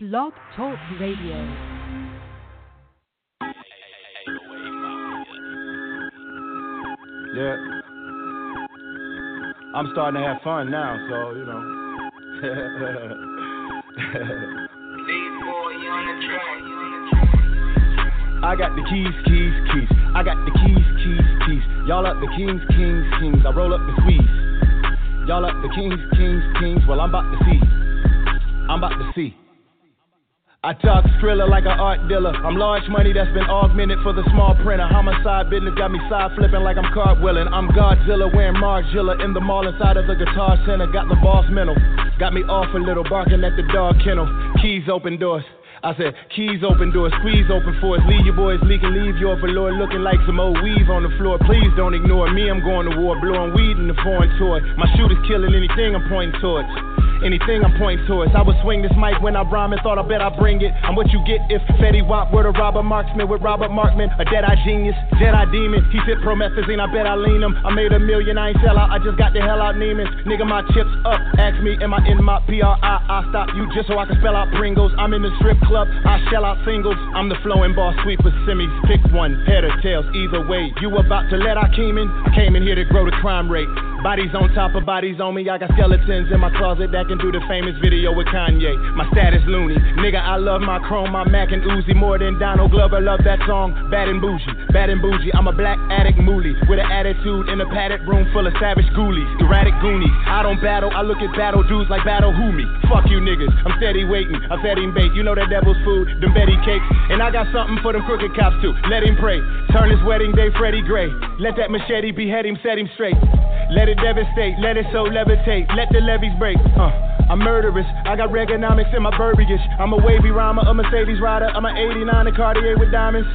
Blog Talk Radio. Yeah. I'm starting to have fun now, so you know. I got the keys, keys, keys. I got the keys, keys, keys. Y'all up the kings, kings, kings. I roll up the squeeze. Y'all up the kings, kings, kings. Well, I'm about to see. I'm about to see. I talk Skrilla like an art dealer. I'm large money that's been augmented for the small printer. Homicide business got me side flipping like I'm cartwheeling. I'm Godzilla wearing Margilla in the mall inside of the guitar center. Got the boss mental. Got me off a little barking at the dog kennel. Keys open doors. I said, keys open doors, squeeze open for us. Leave your boys leaking, leave your velour looking like some old weave on the floor. Please don't ignore me, I'm going to war, blowing weed in the foreign toy. My shooter's killing anything I'm pointing towards. Anything I'm pointing towards. I would swing this mic when I rhyme and thought I bet I bring it. I'm what you get if Fetty Wap were to Robert Marksman with Robert Markman, a dead eye genius, Jedi demon. He fit promethazine, I bet I lean him. I made a million, I ain't sell out, I just got the hell out Neiman's. Nigga, my chips up. Ask me, am I in my PRI? I stop you just so I can spell out Pringles. I'm in the strip club, I shell out singles. I'm the flowing boss, sweeper semis. Pick one, head or tails, either way. You about to let I came in? I came in here to grow the crime rate. Bodies on top of bodies on me. I got skeletons in my closet that can do the famous video with Kanye. My status loony. Nigga, I love my chrome, my Mac and Uzi more than Donald Glover. Love that song. Bad and bougie, bad and bougie. I'm a black addict mooly with an attitude in a padded room full of savage ghoulies. Erratic goonies. I don't battle, I look at battle dudes like battle who me. Fuck you niggas. I'm steady waiting. I fed him bait. You know that devil's food, them Betty cakes. And I got something for them crooked cops too. Let him pray. Turn his wedding day Freddie Gray. Let that machete behead him, set him straight. Let it devastate, let it so levitate, let the levees break. Uh, I'm murderous, I got Reaganomics in my verbiage. I'm a wavy rhymer, a Mercedes rider, I'm an 89 a Cartier with diamonds.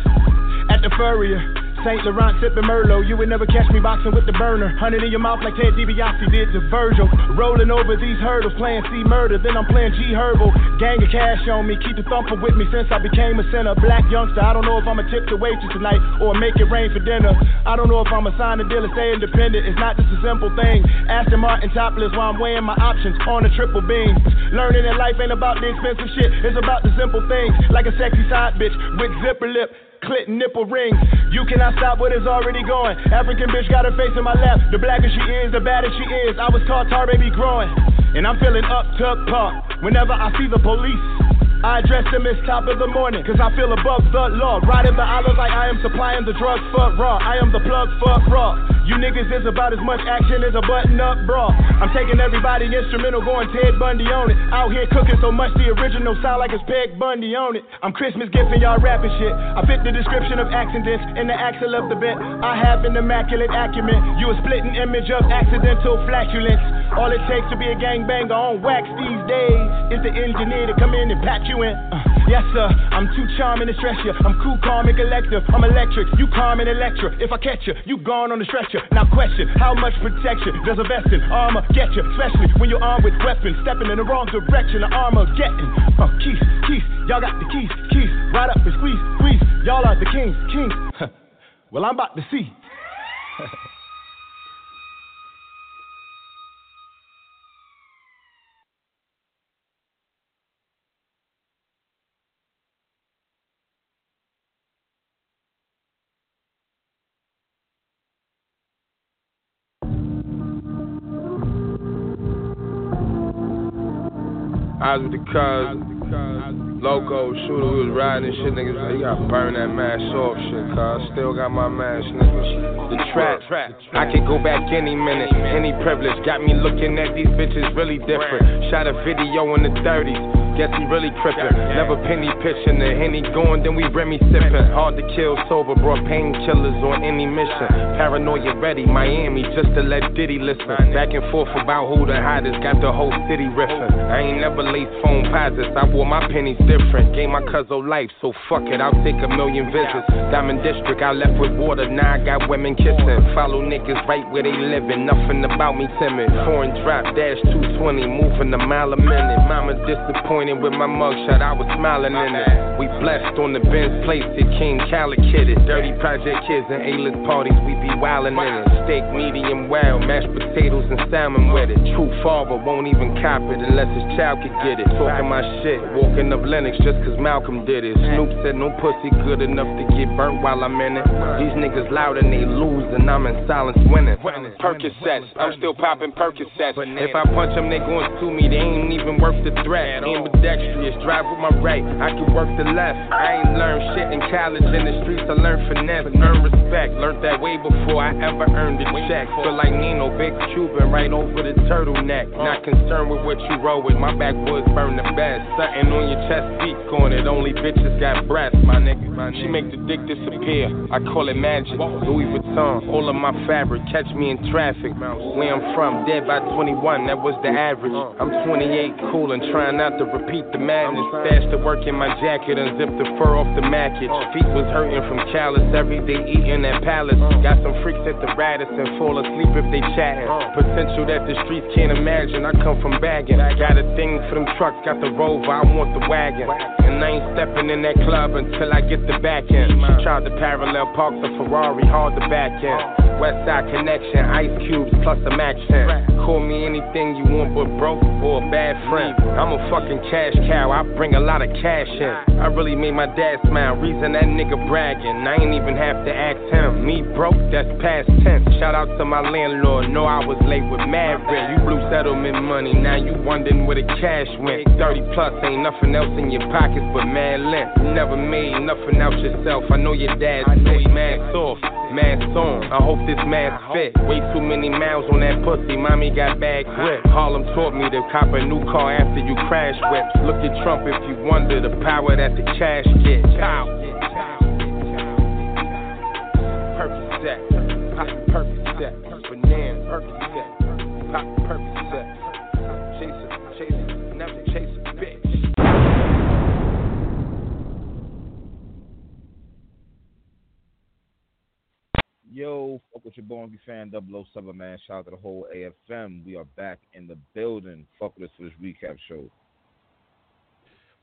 At the Furrier, Saint Laurent sipping Merlot. You would never catch me boxing with the burner. Hunting in your mouth like Ted DiBiase did to Virgil. Rolling over these hurdles, playing C murder. Then I'm playing G Herbo. Gang of cash on me, keep the thumper with me since I became a sinner. Black youngster, I don't know if I'm a tip the waitress tonight or make it rain for dinner. I don't know if I'm a sign a deal or stay independent. It's not just a simple thing. Aston Martin topless while I'm weighing my options on a triple beam. Learning that life ain't about the expensive shit, it's about the simple things. Like a sexy side bitch with zipper lip clit nipple ring. You cannot stop what is already going. African bitch got her face in my lap. The blacker she is, the badder she is. I was called tar baby growing. And I'm feeling up to par whenever I see the police. I address them as top of the morning, cause I feel above the law. Riding the island like I am supplying the drugs for raw. I am the plug for raw. You niggas is about as much action as a button up bra. I'm taking everybody instrumental, going Ted Bundy on it. Out here cooking so much the original sound like it's Peg Bundy on it. I'm Christmas gifting y'all rapping shit. I fit the description of accidents in the axle of the bent. I have an immaculate acumen. You a splitting image of accidental flatulence. All it takes to be a gangbanger on wax these days is the engineer to come in and patch you in. Uh, yes, sir, I'm too charming to stress you. I'm cool, calm, and collective. I'm electric, you calm and electric. If I catch you, you gone on the stretcher. Now question, how much protection does a vest in armor get you? Especially when you're armed with weapons, stepping in the wrong direction, the armor getting. Uh, keys, keys, y'all got the keys, keys. Right up and squeeze, squeeze. Y'all are the kings, kings. well, I'm about to see. Was with the cuz, loco, shooter, we was riding and shit, niggas you gotta burn that mask off, shit, cuz. Still got my mask, niggas. The trap, I could go back any minute, any privilege. Got me looking at these bitches really different. Shot a video in the 30s. Guess he really trippin'. Never penny pitching, the henny going, then we Remy sippin'. Hard to kill sober, brought painkillers on any mission. Paranoia ready, Miami, just to let Diddy listen. Back and forth about who the hottest, got the whole city riffin'. I ain't never laced phone posits, I wore my pennies different. Gave my cousin life, so fuck it, I'll take a million visits. Diamond District, I left with water, now I got women kissing. Follow niggas right where they livin', nothing about me timid. Foreign drop, dash 220, moving a mile a minute. Mama disappointed Disappointed with my mugshot, I was smiling in it. We blessed on the Benz place at King Calicut Dirty project kids and A-list parties, we be wildin' in it. Steak medium well, mashed potatoes and salmon with it. True father won't even cop it unless his child could get it. Talking my shit, walking up Lenox just cause Malcolm did it. Snoop said no pussy good enough to get burnt while I'm in it. These niggas loud and they lose and I'm in silence winning. Percocets, I'm still popping Percocets. If I punch them, they gon' sue me, they ain't even worth the threat. Ambidextrous, drive with my right, I can work the left. I ain't learned shit in college, in the streets I learned finesse, earn respect. Learned that way before I ever earned a check. Feel like Nino, big Cuban, right over the turtleneck. Not concerned with what you roll with, my backwoods burn the best. Something on your chest, speak on it, only bitches got breasts, my nigga. She make the dick disappear, I call it magic. Louis Vuitton, all of my fabric, catch me in traffic. Where I'm from, dead by 21, that was the average. I'm 28, cool and trying not to repeat the madness. Stash the work in my jacket, unzip the fur off the mackage. Feet was hurting from callus every day eating at palace. Got some freaks at the Radisson, fall asleep if they chatting. Potential that the streets can't imagine. I come from bagging. Got a thing for them trucks, got the rover, I want the wagon. And I ain't stepping in that club until I get the back end. Tried to parallel park the Ferrari, hard to back in. West Side connection, ice cubes plus some action. Call me anything you want, but broke or a bad friend. I'm a fucking cash cow, I bring a lot of cash in. I really made my dad smile, reason that nigga bragging. I ain't even have to ask him. Me broke, that's past tense. Shout out to my landlord, know I was late with mad rent. You blew settlement money, now you wondering where the cash went. 30 plus ain't nothing else in your pockets but mad lint. You never made nothing else yourself. I know your dad's sick, mad soft, mad on. I hope this mask fit. Way too many miles on that pussy, mommy got bad uh-huh. grip. Harlem taught me to cop a new car after you crash whips. Look at Trump if you wonder the power that the cash gets. Pow. Percocet, pop Percocet, banana Percocet, pop. Yo, fuck with your boy be fan 007 man. Shout out to the whole AFM. We are back in the building. Fuck with us for this recap show.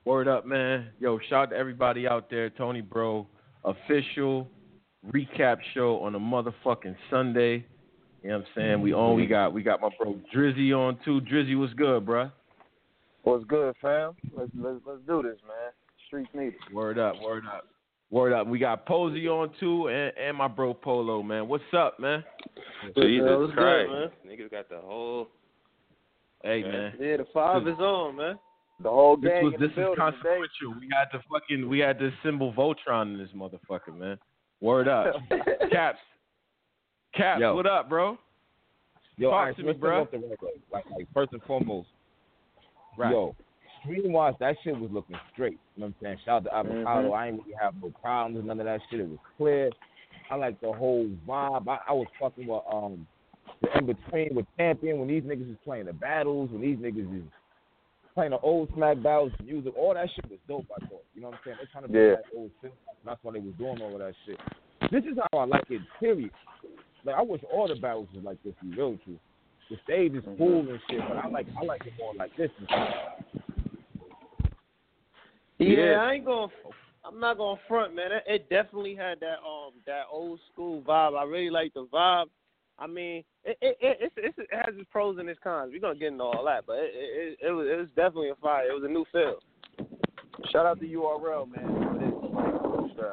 Word up, man. Yo, shout out to everybody out there. Tony Bro, official recap show on a motherfucking Sunday. You know what I'm saying? We on. We got we got my bro Drizzy on too. Drizzy, what's good, bruh? What's good, fam? Let's let's let's do this, man. Streets need it. Word up, word up, word up. We got Posey on too, and, and my bro Polo, man. What's up, man? Jesus what's good, man? Niggas got the whole. Hey, man. Yeah, the five is on, man. The whole This gang was this is building today. consequential. We had the fucking we had the symbol Voltron in this motherfucker, man. Word up, Caps. Caps, Yo. what up, bro? Yo, Talk alright, to me, let's start bruh. off the record. Like, like first and foremost, Right. yo, stream wise, that shit was looking straight. You know what I'm saying? Shout out to Avocado. I ain't really have no problems, with none of that shit. It was clear. I like the whole vibe. I, I was fucking with um the in between with Champion when these niggas is playing the battles, when these niggas is playing the old smack battles, music, all that shit was dope. I thought. You know what I'm saying? They're trying to bring Yeah. back old shit. That's why they was doing all of that shit. This is how I like it. Period. Like I wish all the battles was like this. Be real true. The stage is cool and shit, but I like I like it more like this. Yeah, Yeah. I ain't going. I'm not going to front, man. It, it definitely had that um that old school vibe. I really like the vibe. I mean, it it it, it's, it's, it has its pros and its cons. We're gonna get into all that, but it it, it, was it was definitely a fire. It was a new feel. Shout out to URL, man. For this.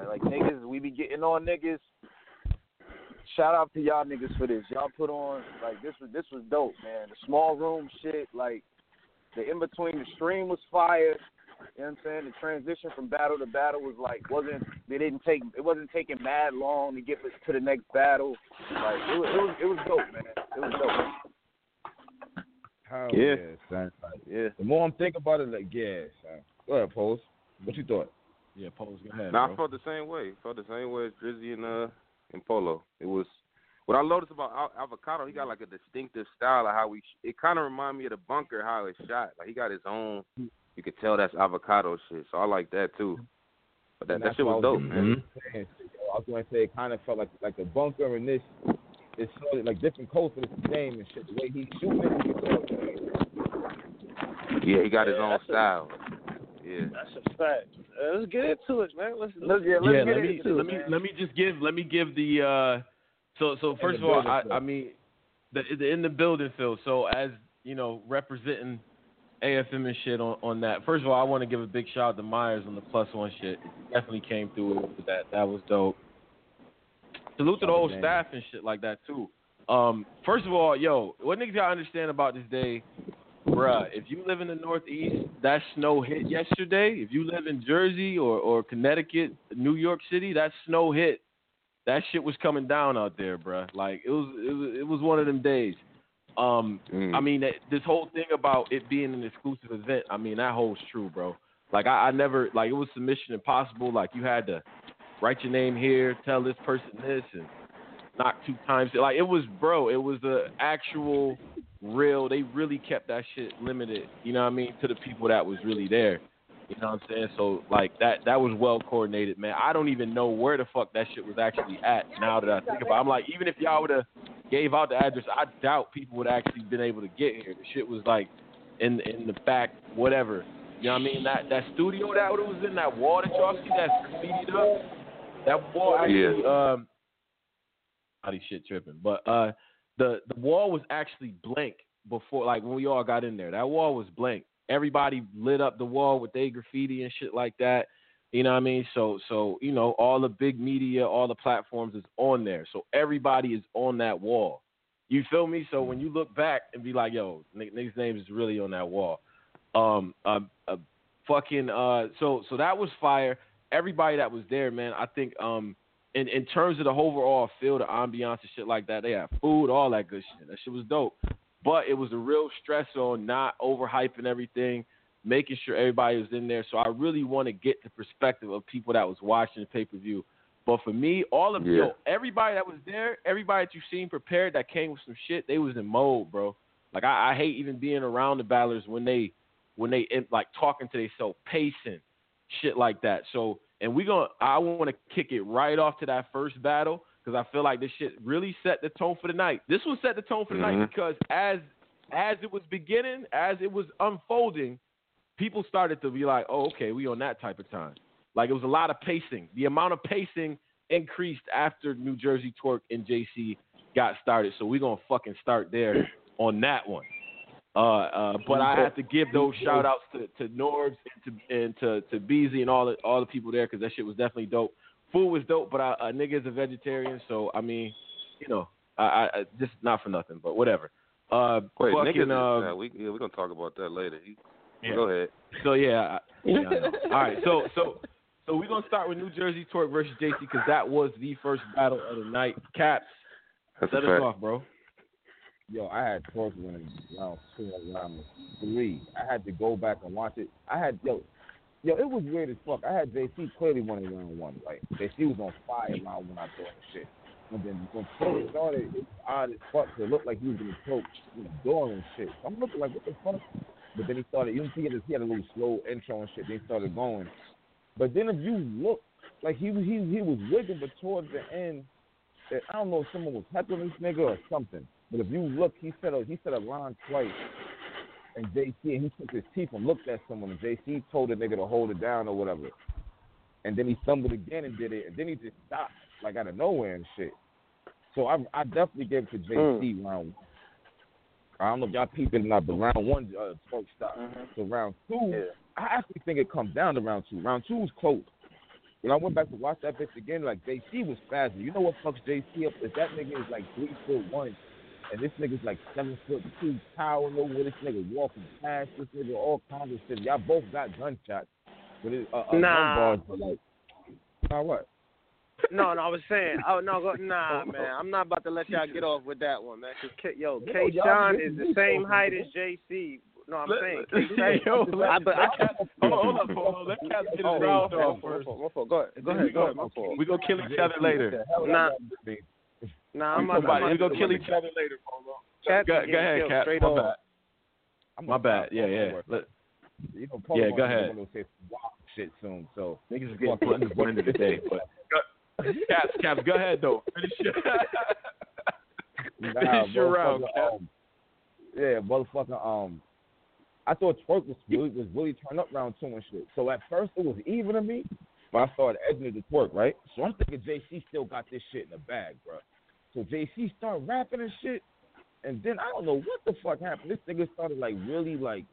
Like, like niggas, we be getting on niggas. Shout out to y'all niggas for this. Y'all put on like this was this was dope, man. The small room shit, like the in between the stream was fire. You know what I'm saying? The transition from battle to battle was like wasn't they didn't take it wasn't taking mad long to get to the next battle. Like it was it was, it was dope, man. It was dope. Hell Yeah. yeah, son. Like, Yeah. the more I'm thinking about it, like yeah, son. Go ahead, Pose. What you thought? Yeah, Pose, go ahead. Nah, I felt the same way. Felt the same way as Drizzy and uh and Polo. It was what I noticed about Al- Avocado. He got like a distinctive style of how he. Sh- it kind of reminded me of the bunker how it's shot. Like he got his own. You could tell that's Avocado shit. So I like that too. But that that shit was what I dope, man. saying. I was going to say it kind of felt like like the bunker and this. It's sort of like different codes for the same and shit. The way he's shooting it, you. Yeah, he got his Yeah, own that's a- style. Yeah. That's a fact. Uh, let's get into it, man. Let's let's get let's yeah, get let me into let it, me man. let me just give let me give the uh so so first of all I I mean the, the in the building Phil so as you know representing AFM and shit on on that first of all I want to give a big shout out to Myers on the plus one shit definitely came through with that that was dope salute to the whole staff and shit like that too um first of all yo what niggas gotta understand about this day Bruh, if you live in the Northeast, that snow hit yesterday. If you live in Jersey or, or Connecticut, New York City, that snow hit. That shit was coming down out there, bruh. Like it was, it was, it was one of them days. Um, Mm. I mean, this whole thing about it being an exclusive event, I mean, that holds true, bro. Like I, I never, like it was submission impossible. Like you had to write your name here, tell this person this, and knock two times. Like it was, bro. It was the actual real. They really kept that shit limited. You know what I mean to the people that was really there. You know what I'm saying? So like that that was well coordinated, man. I don't even know where the fuck that shit was actually at. Now that I think about, it. I'm like, even if y'all would have gave out the address, I doubt people would actually been able to get here. The shit was like in in the back, whatever. You know what I mean? That that studio that it was in, that wall that y'all see that's graffitied up, that wall actually um how these shit tripping. But uh the the wall was actually blank before like when we all got in there. That wall was blank. Everybody lit up the wall with their graffiti and shit like that. You know what I mean? So so you know all the big media, all the platforms is on there. So everybody is on that wall. You feel me? So when you look back and be like, yo, nigga's name is really on that wall. Um, uh, fucking uh, so so that was fire. Everybody that was there, man. I think um, in in terms of the overall feel, the ambiance and shit like that, they had food, all that good shit. That shit was dope. But it was a real stress on not overhyping everything, making sure everybody was in there. So I really want to get the perspective of people that was watching the pay per view. But for me, all of Yeah. yo, everybody that was there, everybody that you seen prepared that came with some shit, they was in mode, bro. Like I, I hate even being around the battlers when they when they like talking to themselves, pacing, shit like that. So and we gonna I want to kick it right off to that first battle because I feel like this shit really set the tone for the night. This one set the tone for the night Mhm. because as as it was beginning, as it was unfolding, people started to be like, oh, okay, we on that type of time. Like it was a lot of pacing. The amount of pacing increased after New Jersey Twerk and JC got started. So we're gonna fucking start there on that one. Uh, uh, but I have to give those shout outs to, to Norbes and to and to, to Beezy and all the all the people there because that shit was definitely dope. Food was dope, but I, a nigga is a vegetarian, so I mean, you know, I, I just not for nothing, but whatever. Uh, Wait, fucking, niggas. uh, we yeah, we're gonna talk about that later. You- yeah. Go ahead. So yeah, I, yeah all right. So so so we're gonna start with New Jersey Twerk versus JC because that was the first battle of the night. Caps, That's set us fact. off, bro. Yo, I had Torque winning round two and round three. I had to go back and watch it. I had yo, yo, it was weird as fuck. I had JC clearly winning round one. Like JC was on fire round one. I thought and shit. And then when Torque started, it was odd as fuck. It looked like he was gonna choke through the door and shit. I'm looking like what the fuck. But then he started. You see, he had, a- little slow intro and shit. Then he started going. But then if you look, like he he he was wigging, but towards the end, that- I don't know if someone was heckling this nigga or something. But if you look, he said a, he said a line twice, and JC and he took his teeth and looked at someone, and JC told the nigga to hold it down or whatever. And then he stumbled again and did it, and then he just stopped like out of nowhere and shit. So I I definitely give it to JC round. I don't know if y'all peeped it or not, but round one uh, Twerk stopped. So round two, I actually think it comes down to round two. Round two was close. When I went back to watch that bitch again, like JC was faster. You know what fucks JC up? Is that nigga is like three foot one, and this nigga's like seven foot two, towering over this nigga walking past this nigga, all kinds of shit. Y'all both got gunshots, but it, uh, uh, Nah. gun bars, but like, nah, what? No, no, I was saying, oh no, go, nah, man, I'm not about to let y'all get off with that one, man. Cause K, yo, Yo, K. y'all Sean niggas is the same height as JC. No, I'm Let- saying K. yo, I, but I, let Cap- hold on, hold on, hold on. Let Cap get his oh, round off first. my fault. Go ahead, go ahead, go ahead. We gonna kill each other later. Nah. Nah, I'm not. Nobody. I'm We not gonna kill each other later, Polo. Cats Go, go ahead, Cap. My off. bad. I'm My bad. Yeah, yeah. Let, You know, Yeah, go ahead. gonna say some wild shit soon, so niggas is getting put in the end of. But Caps, Caps, go ahead though. Finish your, Nah, finish your round, um, yeah, motherfucker. Um, I thought Twerk was really was really turned up round two and shit. So at first it was even to me, but I started edging it to Twerk, right? So I'm thinking JC still got this shit in the bag, bro. So JC started rapping and shit, and then I don't know what the fuck happened. This nigga started like really like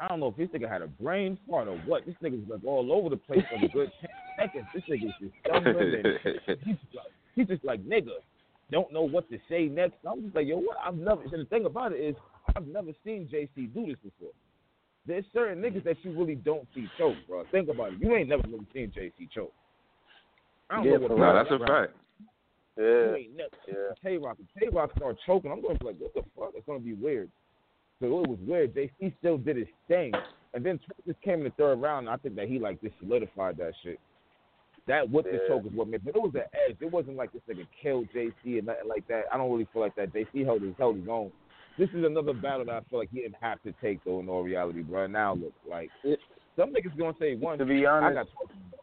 I don't know if this nigga had a brain fart or what. This nigga's like all over the place for a good 10 seconds. This nigga's just stumbling and he's just like, he's just like nigga, don't know what to say next. I'm just like, yo, what? I've never. And the thing about it is, I've never seen JC do this before. There's certain niggas that you really don't see choke, bro. Think about it. You ain't never really seen JC choke. I don't Yeah, know what. No, that's a fuck, You Yeah. ain't never. Yeah. Tay Rock, Tay Rock started choking. I'm going to be like, what the fuck? It's going to be weird. So it was weird. JC still did his thing, and then Twerk just came in the third round. And I think that he like just solidified that shit. That what the Yeah. choke is what made, but it was an edge. It wasn't like this nigga killed JC and nothing like that. I don't really feel like that. JC held his held his own. This is another battle that I feel like he didn't have to take though. In all reality, bro. Now look, like some niggas gonna say one. To be I honest, got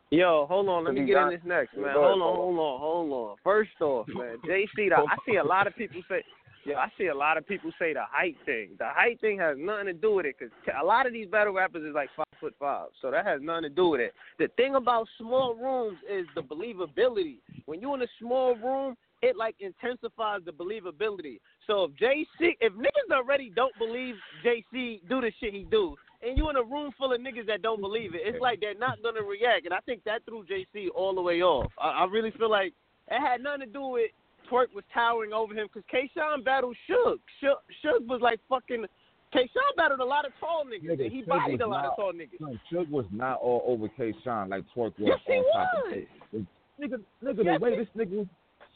Yo, hold on. Let me get in this next, man. Hold on, hold on, hold on. First off, man, JC, the, I see a lot of people say, yeah, I see a lot of people say the height thing. The height thing has nothing to do with it because a lot of these battle rappers is like five foot five, so that has nothing to do with it. The thing about small rooms is the believability. When you're in a small room, it like intensifies the believability. So if JC, if niggas already don't believe JC do the shit he do, and you in a room full of niggas that don't believe it, it's like they're not gonna react. And I think that threw JC all the way off. I, I really feel like it had nothing to do with Twerk was towering over him because K-Shine battled Suge. Suge. Was like fucking. K-Shine battled a lot of tall niggas, Nigga, and he Suge bodied a lot of tall niggas. Son, Suge was not all over K. Sean like Twerk was Yes, he on top of was. Nigga, nigga, Yes, the way this nigga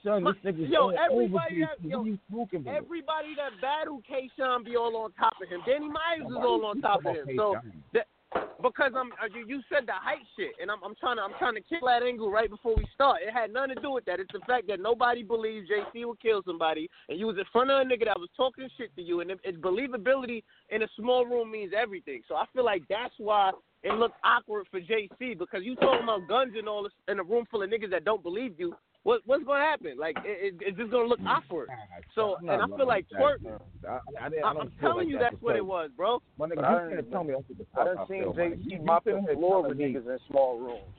son, this nigga yo, everybody that- yo, What are you talking about? Everybody that battled K-Shine be all on top of him. Danny Myers is all on top of him. So K. because I'm uh, you, you said the height shit, and I'm I'm trying to I'm trying to kill that angle right before we start. It had nothing to do with that. It's the fact that nobody believes JC would kill somebody, and you was in front of a nigga that was talking shit to you, and it, it, believability in a small room means everything. So I feel like that's why it looked awkward for JC because you talking about guns and all this in a room full of niggas that don't believe you. What what's gonna happen? Like it, it, it's just gonna look mm. awkward. So and I feel like Twerk. I, I, I I'm feel telling like you that's what it was, bro. My nigga, But I you done- can't tell me that's what the I fuck done I seen feel, man. JC You- you mop sitting the here floor with niggas in small rooms.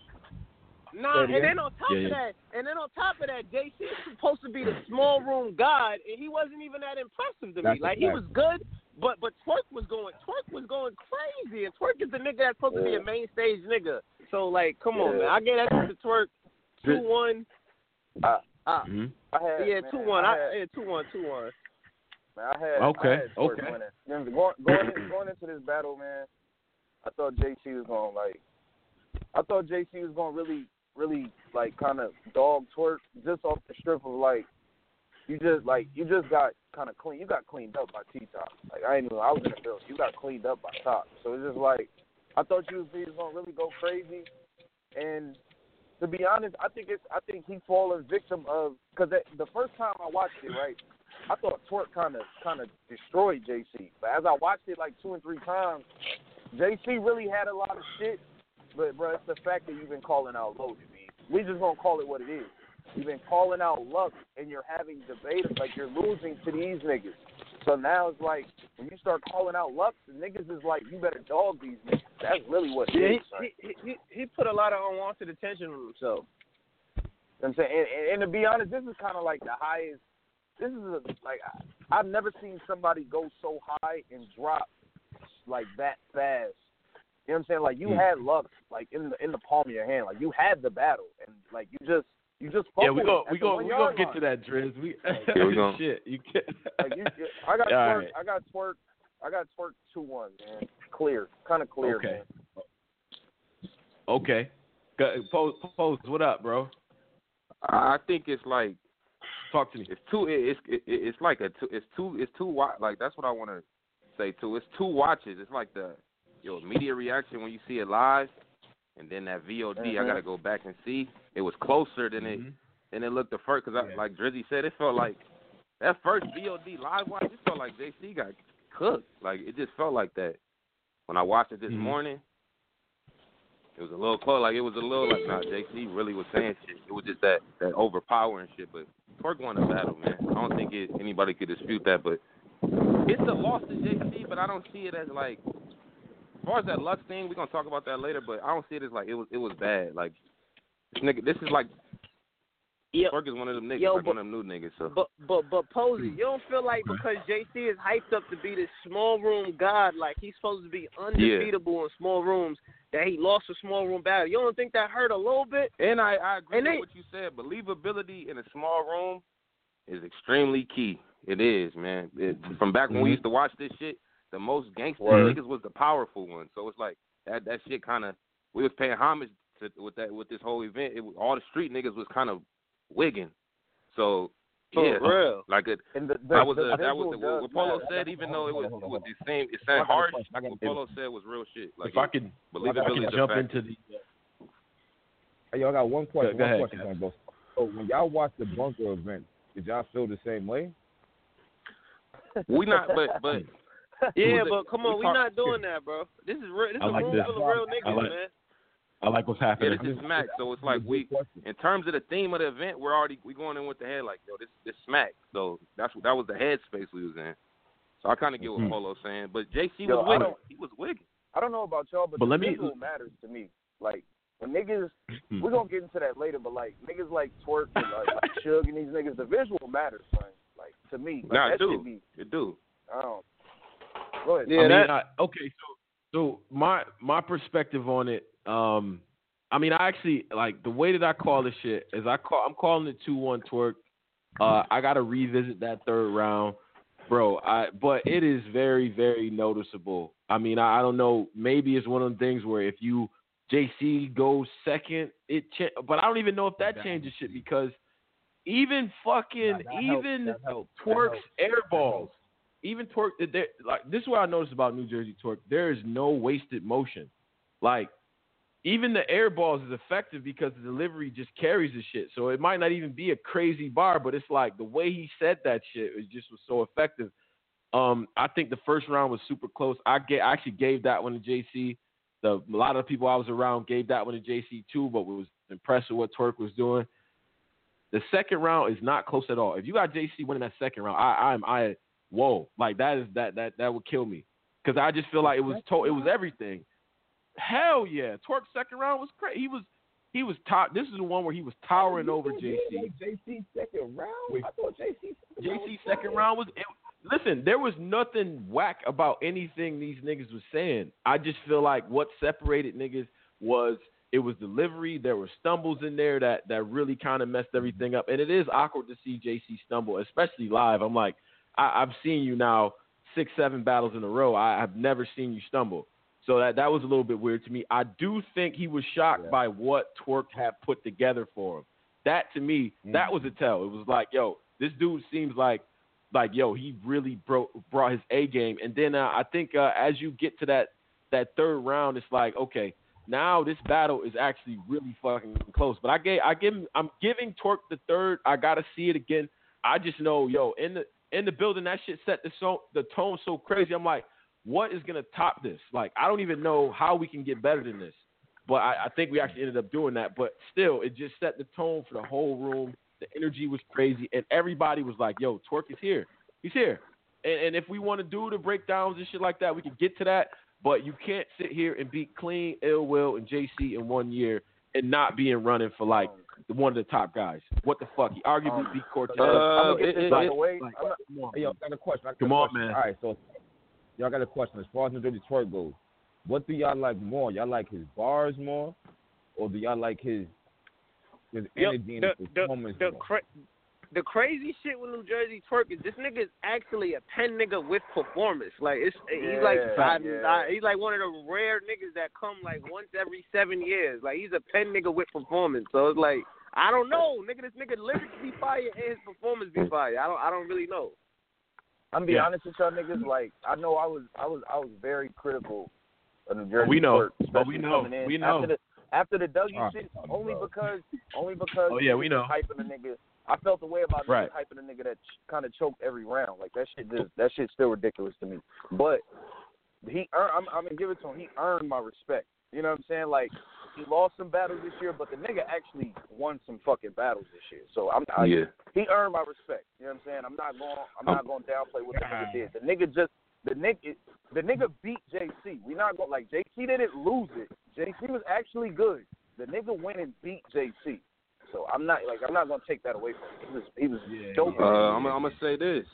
Nah, Say and then on top Yeah, of yeah. that, and then on top of that, JC is supposed to be the small room god, and he wasn't even that impressive to That's me. a Like he was good, but but Twerk was going Twerk was going crazy, and Twerk is the nigga that's supposed to be a main stage nigga. So like, come on, man, I get that to Twerk two one. Uh, Uh, hmm I had, yeah, man, two one. I I, had, yeah, two one, two one. man, I had, Okay, I had Twerk okay. winning. You know, going, going, in, going into this battle, man, I thought JC was going to, like, I thought JC was going to really, really, like, kind of dog twerk just off the strip of, like, you just, like, you just got kind of clean. You got cleaned up by T-Top. Like, I ain't even, I was in the building. You got cleaned up by Top. So it's just like, I thought you was, he was going to really go crazy. And to be honest, I think it's I think he fallen victim of because the first time I watched it, right, I thought Twerk kind of kind of destroyed JC, but as I watched it like two and three times, JC really had a lot of shit. But bro, it's the fact that you've been calling out loaded. Man. We just gonna call it what it is. You've been calling out Lux, and you're having debate like you're losing to these niggas. So now it's like when you start calling out Lux, the niggas is like you better dog these niggas. That's really what Yeah, is. he, he, he he put a lot of unwanted attention on himself. You know what I'm saying, and, and, and to be honest, this is kind of like the highest. This is a, like I, I've never seen somebody go so high and drop like that fast. You know what I'm saying? Like you Hmm. had Lux, like in the in the palm of your hand. Like you had the battle, and like you just you just Yeah, we go it at we go we yard gonna get line. to that, Driz. We Yeah, we gonna- shit. You get Like you, you- I got All twerk. right. I got twerk. I got twerk two one, man. Clear, kind of clear, Okay. man. okay. Go- Pose, pose, what up, bro? I I think it's like Talk to me. it's two. It's it, it's like a two. It's two. It's two. wa- Like that's what I want to say too. It's two watches. It's like the your immediate reaction when you see it live, and then that VOD. I Mhm. gotta go back and see. It was closer than it Mhm. than it looked the first. Cause I, like Drizzy said, it felt like that first VOD live watch. It felt like JC got cooked. Like it just felt like that when I watched it this Mhm. morning. It was a little close. Like it was a little like nah. JC really was saying shit. It was just that that overpowering shit. But Twerk won the battle, man. I don't think it, anybody could dispute that. But it's a loss to JC, but I don't see it as like. As far as that Lux thing, we're gonna talk about that later, but I don't see it as like it was it was bad. Like this nigga, this is like Yo, Twerk is one of them niggas, Yo, like but- one of them new niggas. So But but but Posey, you don't feel like because JC is hyped up to be this small room god, like he's supposed to be undefeatable in small rooms, that he lost a small room battle. You don't think that hurt a little bit? And I, I agree And with they- what you said. Believability in a small room is extremely key. It is, man. It, from back when we Mhm. used to watch this shit, the most gangster Word. niggas was the powerful one. So it's like that that shit kind of we was paying homage to with that with this whole event. It, all the street niggas was kind of wigging. So For yeah, real. like it. And the, the, That was the a, that was the, does what Polo matter. said. Even though it was, Hold on, it was on. the same, it I sounded harsh. question. I got- What Polo said was real shit. Like if I could, if I believability could is jump into the. Hey, y'all got one question. Go one ahead, question, Kev. bro. So when y'all watched the bunker event, did y'all feel the same way? we not, but but Yeah, Was but come on, we're not doing that, bro. This is real. This is like a room this. full of real I like- man. I like what's yeah, happening. this is smack. So it's like we, in terms of the theme of the event, we're already we going in with the head like, yo, this this smack. So that's what that was the headspace we was in. So I kind of get what Mhm. Polo's saying, but JC Yo, was I wigging. He was wigging. I don't know about y'all, but, But the let me- visual matters to me. Like when niggas, Hmm. we're gonna get into that later, but like niggas like twerk and like, like Suge and these niggas, the visual matters, son. Like to me, like, Nah, that it do. should be. It do. I don't. Go ahead. Yeah, I mean, that- I, okay, so so my my perspective on it, um, I mean, I actually like the way that I call this shit is I call I'm calling it two one twerk. Uh, I gotta revisit that third round, bro. I but it is very very noticeable. I mean, I, I don't know. Maybe it's one of the things where if you JC goes second, it cha- but I don't even know if that changes shit because even fucking That helped, even that helped, that Twerk's helped. Even torque, like this is what I noticed about New Jersey torque. There is no wasted motion. Like even the air balls is effective because the delivery just carries the shit. So it might not even be a crazy bar, but it's like the way he said that shit was just was so effective. Um, I think the first round was super close. I get, I actually gave that one to JC. The a lot of people I was around gave that one to JC too, but was impressed with what Torque was doing. The second round is not close at all. If you got JC winning that second round, I, I'm I whoa, like that is that that that would kill me because I just feel like it was to, it was everything. Hell yeah, Twerk second round was crazy. He was he was top. This is the one where he was towering over JC. JC second round. I thought JC. JC second round was. It, listen, there was nothing whack about anything these niggas was saying. I just feel like what separated niggas was it was delivery. There were stumbles in there that that really kind of messed everything up. And it is awkward to see JC stumble, especially live. I'm like, I, I've seen you now six, seven battles in a row. I, I've never seen you stumble. So that that was a little bit weird to me. I do think he was shocked Yeah. by what Twerk had put together for him. That to me, that was a tell. It was like, yo, this dude seems like like yo, he really bro- brought his A game. And then uh, I think uh, as you get to that that third round, it's like okay, now this battle is actually really fucking close. But I gave I give I'm giving Twerk the third. I gotta see it again. I just know yo in the in the building that shit set the so the tone so crazy. I'm like, what is gonna top this? Like I don't even know how we can get better than this. But I, I think we actually ended up doing that. But still, it just set the tone for the whole room. The energy was crazy, and everybody was like, "Yo, Twerk is here. He's here." And, and if we want to do the breakdowns and shit like that, we can get to that. But you can't sit here and beat Clean, Ill Will, and JC in one year and not be in running for like one of the top guys. What the fuck? He arguably Um, beat Cortez. Uh, I'm gonna get this it- out it- the way. like, I'm not, come on, Hey, yo, man. I got a question. I got a Come on, question. man. All right, so y'all got a question. As far as New Jersey twerk goes, what do y'all like more? Y'all like his bars more, or do y'all like his his Yo, energy and the, his the, performance the, more? cra- the crazy shit with New Jersey twerk is this nigga is actually a pen nigga with performance. Like it's he's like Yeah, I, yeah. I, he's like one of the rare niggas that come like once every seven years. Like he's a pen nigga with performance. So it's like I don't know, nigga. This nigga lyrics be fire and his performance be fire. I don't I don't really know. I'm be Yeah. honest with y'all niggas. Like I know I was I was I was very critical of New Jersey. We know. Twerk, But we know. coming. We know. After the, after the W All right, shit, only about. because only because Oh, yeah, we know. hyping a nigga. I felt the way about Right. niggas hyping a nigga that kind of choked every round. Like that shit just that shit's still ridiculous to me. But he earned. I'm, I'm gonna give it to him. He earned my respect. You know what I'm saying? Like he lost some battles this year, but the nigga actually won some fucking battles this year. So I'm I, Yeah. he earned my respect. You know what I'm saying? I'm not going I'm not going to downplay what the nigga did. The nigga just the nigga the nigga beat JC. We not going like JC didn't lose it. JC was actually good. The nigga went and beat JC. So I'm not like I'm not gonna take that away from him. He was he was dope. Uh, I'm, I'm gonna say this: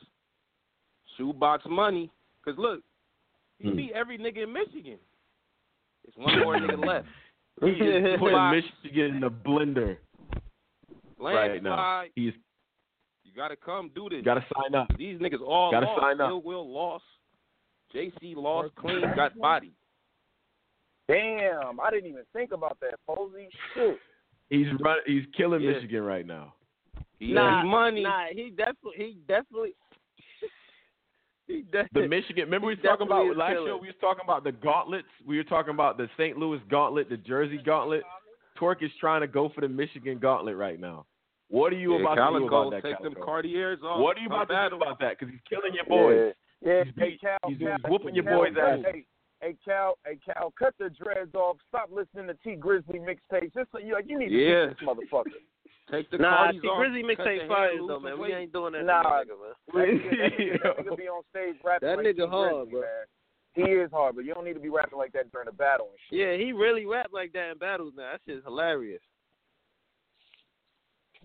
shoebox money. Cause look, he Hmm. beat every nigga in Michigan. It's one more nigga left. He is putting Five. Michigan in the blender right now. Landslide. He's You gotta come do this. You got to sign up. These niggas all Gotta lost. sign up. Ill Will lost. JC lost. Clean got body. Damn, I didn't even think about that. Posey, shit. He's run. He's killing Yeah. Michigan right now. He Nah, he money. Nah, he definitely, he definitely, he The. Michigan. Remember we He was talking about last killing. show. We was talking about the gauntlets. We were talking about the St. Louis gauntlet, the Jersey gauntlet. Torque is trying to go for the Michigan gauntlet right now. What are you yeah, about to do Calicoe, about that? take them Cartiers off. What are you about to do about that? Because he's killing your boys. Yeah, yeah. He's hey, beat- Cal, he's- Cal, he's whooping your boys' Cal, ass. Hey, hey, Cal, hey, Cal, cut the dreads off. Stop listening to Tee Grizzley mixtapes. Just so you like, you need to Yeah. get this motherfucker. Take the Nah, Cardis T off. Grizzley cut mixtape the fire hair though, man. We ain't doing that. Nah. to that nigga, man. That nigga, that nigga, that nigga be on stage rapping That like nigga hard, Grizzley, bro. man. He is hard, but you don't need to be rapping like that during a battle and shit. Yeah, he really rap like that in battles now. That shit's hilarious.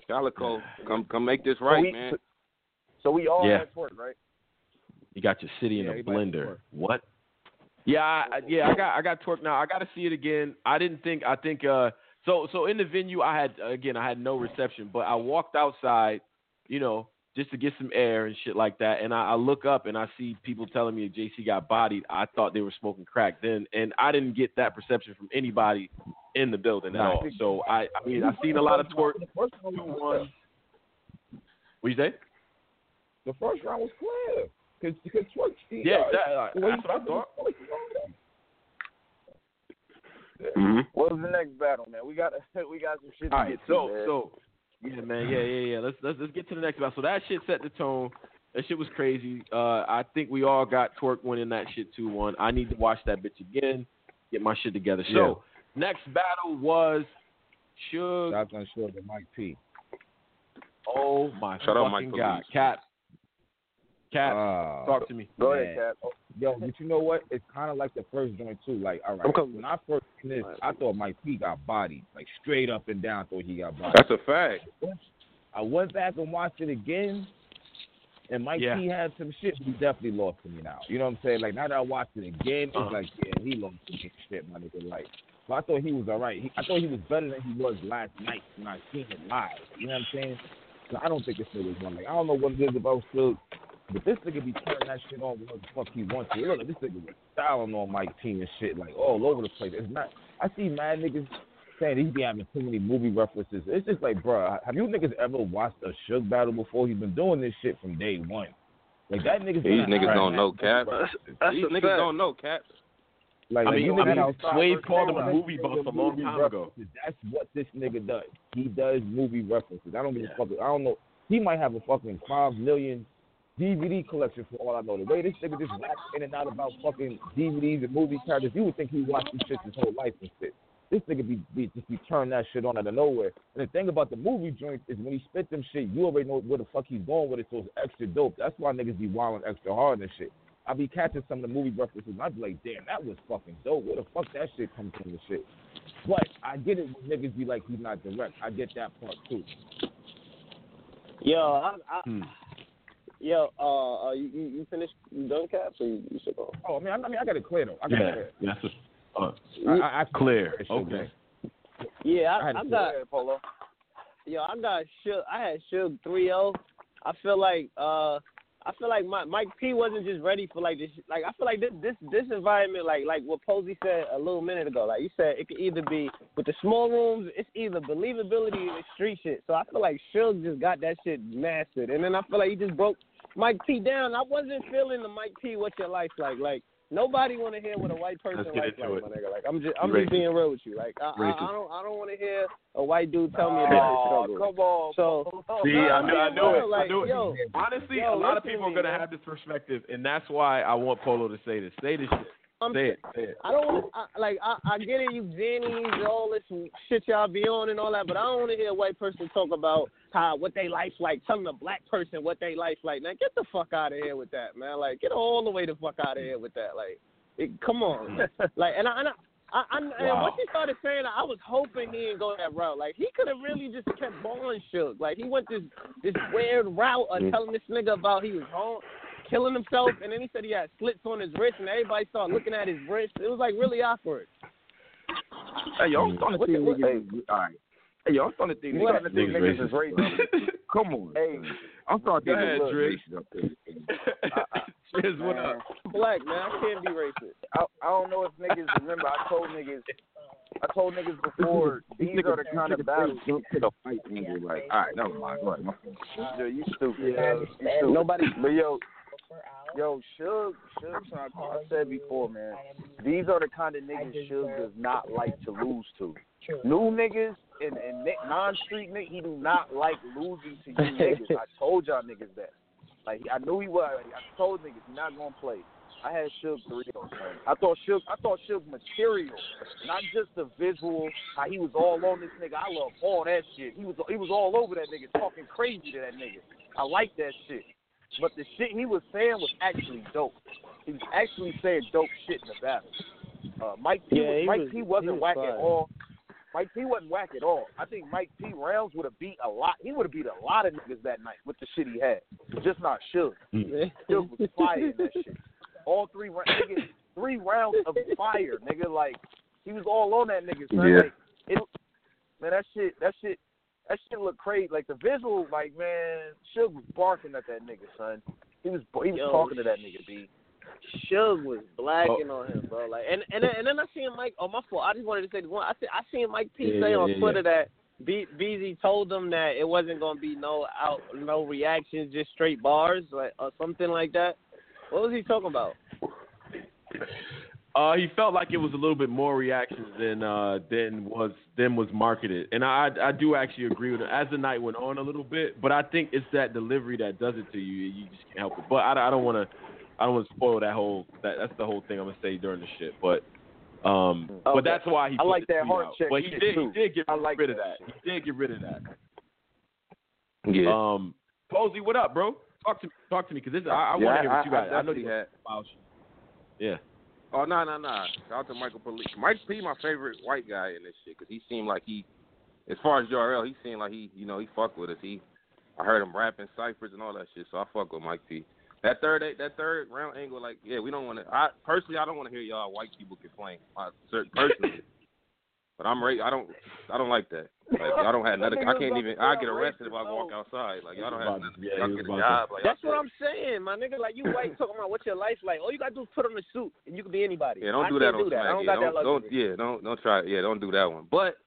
Calicoe, come come make this So right, we, man. So we all Yeah. had twerk, right? You got your city in Yeah, a blender. What? Yeah, I, I- yeah, I got I got torque now. I got to see it again. I didn't think I think uh so so in the venue I had again I had no reception, but I walked outside, you know, just to get some air and shit like that. And I, I look up and I see people telling me that JC got bodied. I thought they were smoking crack then, and I didn't get that perception from anybody in the building at all. So I I mean I've seen a lot of twerk. The first Two one. What you say? The first round was clear. Cause, cause twerk, Yeah, uh, that, the that's what I thought. Was twerking, hmm What was the next battle, man? We got we got some shit to All right, get so to, man. so yeah, man, yeah, yeah, yeah. Let's let's let's get to the next battle. So that shit set the tone. That shit was crazy. Uh, I think we all got Twerk winning that shit two one. I need to watch that bitch again, get my shit together. So next battle was Suge. Shotgun Suge and Mike P. Oh my Shout out fucking Mike god, Cap. Cap, Ah. talk to me. Go man. ahead, Cat. Yo, but you know what? It's kind of like the first joint too. Like, all right, I'm when I first seen this, I thought Mike P got bodied, like straight up and down. Thought he got bodied. That's a fact. I went back and watched it again, and Mike Yeah. P had some shit. He definitely lost to me now. You know what I'm saying? Like now that I watched it again, it's Uh-huh. like yeah, he lost to me shit, my nigga. Like, but I thought he was all right. He, I thought he was better than he was last night when I seen him live. You know what I'm saying? So I don't think this nigga's one. Like I don't know what it is about Silk, but this nigga be turning that shit on whatever the fuck he wants to. Look, this nigga was styling on Mike P and shit like all over the place. It's not. I see mad niggas saying he be having too many movie references. It's just like, bro, have you niggas ever watched a Suge battle before? He's been doing this shit from day one. Like that niggas. These niggas don't know, movie Cap. These niggas fact. don't know, Cap. Like, I mean, you I niggas mean, outside Swave first called him a movie they buff a long time ago. That's what this nigga does. He does movie references. I don't give Yeah. a fuck. I don't know. He might have a fucking five million DVD collection for all I know. The way this nigga just raps in and out about fucking DVDs and movie characters, you would think he watched these shit his whole life and shit. This nigga be, be just be turning that shit on out of nowhere. And the thing about the movie joints is when he spit them shit, you already know where the fuck he's going with it, so it's extra dope. That's why niggas be wilding extra hard and shit. I be catching some of the movie references and I be like, damn, that was fucking dope. Where the fuck that shit come from and shit. But I get it when niggas be like he's not direct. I get that part too. Yo, I, I, Hmm. Yo, uh, uh, you, you you finished you done caps or you, you should go? Oh, I mean, I, I mean, I got it clear though. I got Yeah, it clear. that's a, uh, I, I, I clear. Shit, Okay. man. Yeah, I I, had I got Go ahead, Polo. yo, I got Suge. I had Suge three zero. I feel like uh, I feel like my, Mike P wasn't just ready for like this. Like I feel like this this this environment, like like what Posey said a little minute ago. Like you said, it could either be with the small rooms. It's either believability or street shit. So I feel like Suge just got that shit mastered, and then I feel like he just broke Mike P down. I wasn't feeling the Mike P. What's your life like? Like. Nobody want to hear what a white person Let's get life into like, it. my nigga. Like I'm just, I'm Racist. just being real with you. Like I, I, I don't, I don't want to hear a white dude tell me about his Oh, struggle. come on. So Polo. See, I knew, I knew it. Like, I knew it. yo, Honestly, yo, a lot of people to are gonna man. have this perspective, and that's why I want Polo to say this. Say this shit. I'm Say it, say it. I don't want to like. I, I get it, you Jennies, all this shit y'all be on and all that, but I don't want to hear a white person talk about how what they life like, telling a black person what they life like. Now get the fuck out of here with that, man. Like get all the way the fuck out of here with that. Like, it, come on, like, and I. And I I, I, and Wow. once he started saying I was hoping he didn't go that route. Like he could have really just kept balling Suge. Like he went this this weird route of mm. telling this nigga about he was home, killing himself, and then he said he had slits on his wrist, and everybody started looking at his wrist. It was like really awkward. Hey, yo, mm. I'm starting to think the- what- niggas. All right. Hey, yo, I'm starting to think What? niggas, niggas, Niggas niggas is racist. racist. Come on. Hey, I'm starting Go to ahead, think Drake. niggas racist up there. Cheers, what man, up? Black man, I can't be racist. I, I don't know if niggas remember. I told niggas, I told niggas before. These are the kind of battles. Jump to the fight angle. Like, all right, never mind. Go ahead. My. Yo, you stupid. Yeah, you stupid. Nobody. But yo, yo, Suge, Suge, son, I said before, man. These are the kind of niggas Suge does not like to lose to. New niggas and, and non-street niggas, he do not like losing to you niggas. I told y'all niggas that. Like I knew he was. I told niggas he not gonna play. I had Suge real, man. I thought Suge, I thought Suge material, not just the visual. How he was all on this nigga. I love all that shit. He was he was all over that nigga, talking crazy to that nigga. I like that shit. But the shit he was saying was actually dope. He was actually saying dope shit in the battle. Uh, Mike P. Yeah, he Mike was- P. wasn't was whack fire. at all. Mike P. wasn't whack at all. I think Mike P. rounds would have beat a lot. He would have beat a lot of niggas that night with the shit he had. Just not Suge. Suge was fire in that shit. All three rounds, nigga, three rounds of fire, nigga. Like he was all on that nigga. Son. Yeah. Like, it, man, that shit, that shit, that shit looked crazy. Like the visual, like man, Suge was barking at that nigga, son. He was he was Yo, talking to that nigga, B. Suge was blacking oh. on him, bro. Like, and and then, and then I seen Mike. Oh, my fault. I just wanted to say this one. I see, I seen Mike P Yeah, say yeah, on yeah, Twitter that B, BZ told them that it wasn't gonna be no out, no reactions, just straight bars, like or something like that. What was he talking about? Uh, he felt like it was a little bit more reactions than uh than was than was marketed, and I I do actually agree with him. As the night went on a little bit, but I think it's that delivery that does it to you. You just can't help it. But I, I don't want to I don't want to spoil that whole that that's the whole thing I'm gonna say during the shit. But um, but that's why he. I like that heart out. check But he did too. he did get I like rid of that. that. He did get rid of that. Yeah. Um, Posey, what up, bro? Talk to me. Talk to me, because this I, I Yeah, want to hear what I- you I got. I, know you had- Yeah. Oh no no no! Shout out to Michael Police. Mike P, my favorite white guy in this shit, because he seemed like he, as far as URL, he seemed like he, you know, he fucked with us. He, I heard him rapping ciphers and all that shit, so I fuck with Mike P. That third that third round angle, like, yeah, we don't want to. I personally, I don't want to hear y'all white people complain. Uh, I, cer- personally, but I'm right. I don't, I don't like that. Like, y'all don't have nothing. I can't even. I get arrested if I walk outside. Like, y'all don't have nothing. Yeah, y'all get a job. Like, That's what I'm saying, my nigga. Like you white talking about what's your life like. All you gotta do is put on a suit and you can be anybody. Yeah, don't I do that on do that. I don't yeah, got don't, that don't, luxury. yeah, don't, don't try. Yeah, don't do that one. But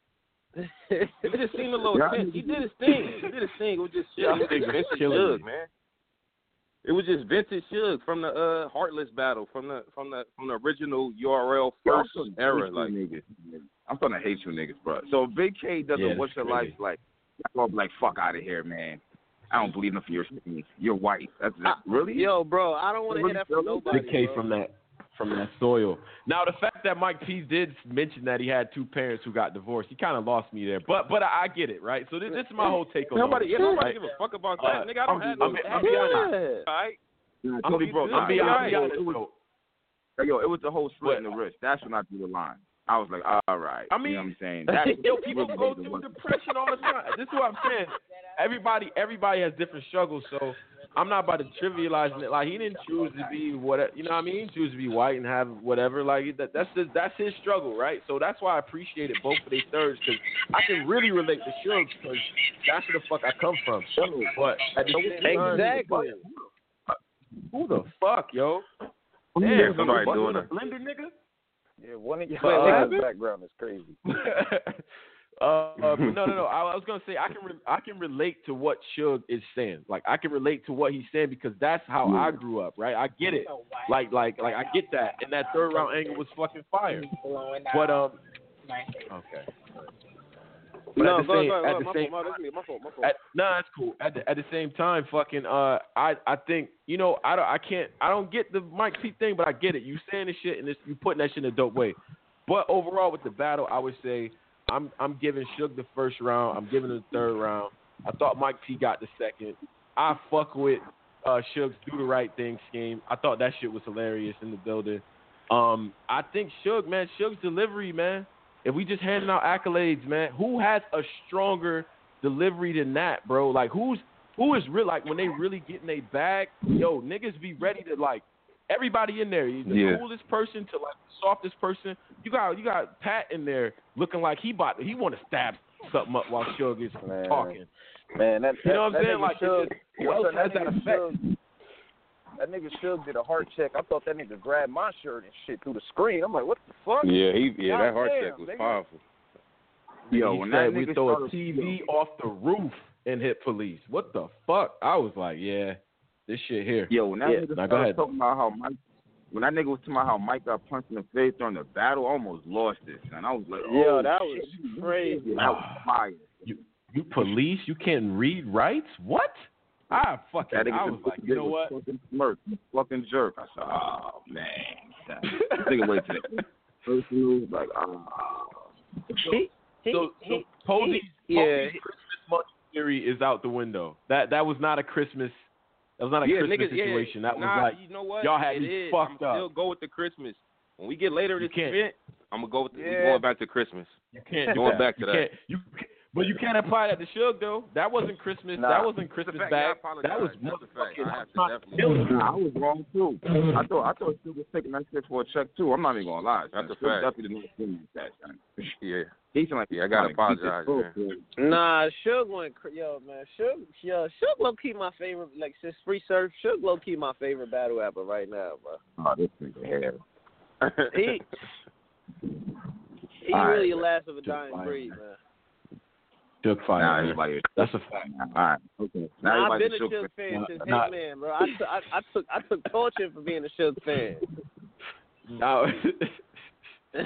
it just seemed a little tense. He did his thing. He did his thing. It was just shit. It was just vintage Killing me. man. It was just vintage Suge from the uh Heartless battle, from the from the from the original URL first starting to era. Like, niggas. I'm starting to hate you niggas, bro. So if Big K doesn't Yeah, what's that's your crazy. life like? Y'all be like, fuck out of here, man. I don't believe enough of your things. You're white. That's that, really? Yo, bro, I don't want to hear that from nobody. Big K bro. from that from that soil. Now the fact that Mike P did mention that he had two parents who got divorced, he kind of lost me there. But but I, I get it, right? So this, this is my whole take on nobody, it. yeah, nobody right? give a fuck about Uh, that, nigga. I don't I'm- have no. I'm- I'm be honest. Yeah. All right. Nah, I'm Tony be, Bro, I'm be, nah, I'm be nah, honest it was, yo, it was the whole split in the What? wrist. That's when I drew the line. I was like, all right. I mean- you know what I'm saying? That's Yo, people really go through depression all the time. This is what I'm saying. Everybody, everybody has different struggles. So I'm not about to trivialize it. Like he didn't choose to be what, you know what I mean? He didn't choose to be white and have whatever. Like that, that's his, that's his struggle, right? So that's why I appreciated both of their thirds because I can really relate to Suge because that's where the fuck I come from. But at the same time, Exactly. who the fuck, yo? Damn, somebody what, doing a it. blender, nigga. Yeah, one of your Wait, what niggas' happened? background is crazy. uh, uh, no, no, no. I, I was gonna say I can re- I can relate to what Suge is saying. Like I can relate to what he's saying because that's how I grew up, right? I get it. Like like like I get that. And that third round angle was fucking fire. But um, okay. but no, at the go same, ahead, go at the My same, fault, my, that's my fault, my fault. at, no, that's cool. At the, at the same time, fucking, uh, I I think you know I don't I can't I don't get the Mike P thing, but I get it. You saying this shit and this, you putting that shit in a dope way. But overall, with the battle, I would say I'm I'm giving Suge the first round. I'm giving him the third round. I thought Mike P got the second. I fuck with uh, Suge's do the right thing scheme. I thought that shit was hilarious in the building. Um, I think Suge, man, Suge's delivery, man. If we just handing out accolades, man, who has a stronger delivery than that, bro? Like who's who is real like when they really get in their bag, yo, niggas be ready to like everybody in there, the Yeah. coolest person to like the softest person. You got you got Pat in there looking like he about to, he want to stab something up while Suge is Man. talking. Man, that, You know what I'm saying? Like, Suge, it's- who else that that nigga effect? Suge- That nigga Suge did a heart check. I thought that nigga grabbed my shirt and shit through the screen. I'm like, what the fuck? Yeah, he yeah, that heart Goddamn, check was nigga. powerful. Yo, Yo, he when said that we nigga throw a started- TV off the roof and hit police. What the fuck? I was like, yeah, this shit here. Yo, when that Yeah, nigga now go ahead. talking about how Mike, when that nigga was talking about how Mike got punched in the face during the battle, I almost lost it, and I was like, Yo, oh, that shit. was crazy. That was fire. You police? You can't read rights? What? Ah, I fucking. That I was like, you know what? Fucking smirk, fucking jerk. I said, oh man, that nigga went to the personal, like, oh. He, he, So, so he, Posey's, yeah, Posey's Christmas money theory is out the window. That that was not a Christmas. That was not a yeah, Christmas niggas, situation. Yeah, that was nah, like you know what? y'all had it me is. fucked I'm up. Still go with the Christmas. When we get later You this event, I'm gonna go with the, Yeah. going back to Christmas. you can't do Going that. back to you that. Can't, you, but you can't apply that to Suge though. That wasn't Christmas. Nah. that wasn't Christmas fact. bag. Yeah, that was apologize. That's a fact. motherfucking. I have to definitely- I was wrong too. I thought I thought she was taking that shit for a check too. I'm not even gonna lie. That's a She fact. Definitely didn't do that. son. Yeah. He seemed like Yeah, I gotta apologize, he man. just- Nah, Suge went cr- yo man. Suge, yo, Suge low key my favorite. Like since Tsu Surf, Suge low key my favorite battle rapper right now, bro. Oh, this nigga hell. He he All right, really a last of a dying breed, man. Man. Suge fire. Nah, everybody. That's a fact. All right. Okay. Now Nah, I've been everybody's a shook. Suge fan Nah, since nah. Hitman, bro. I, took I, I took I took torture for being a Suge fan. No.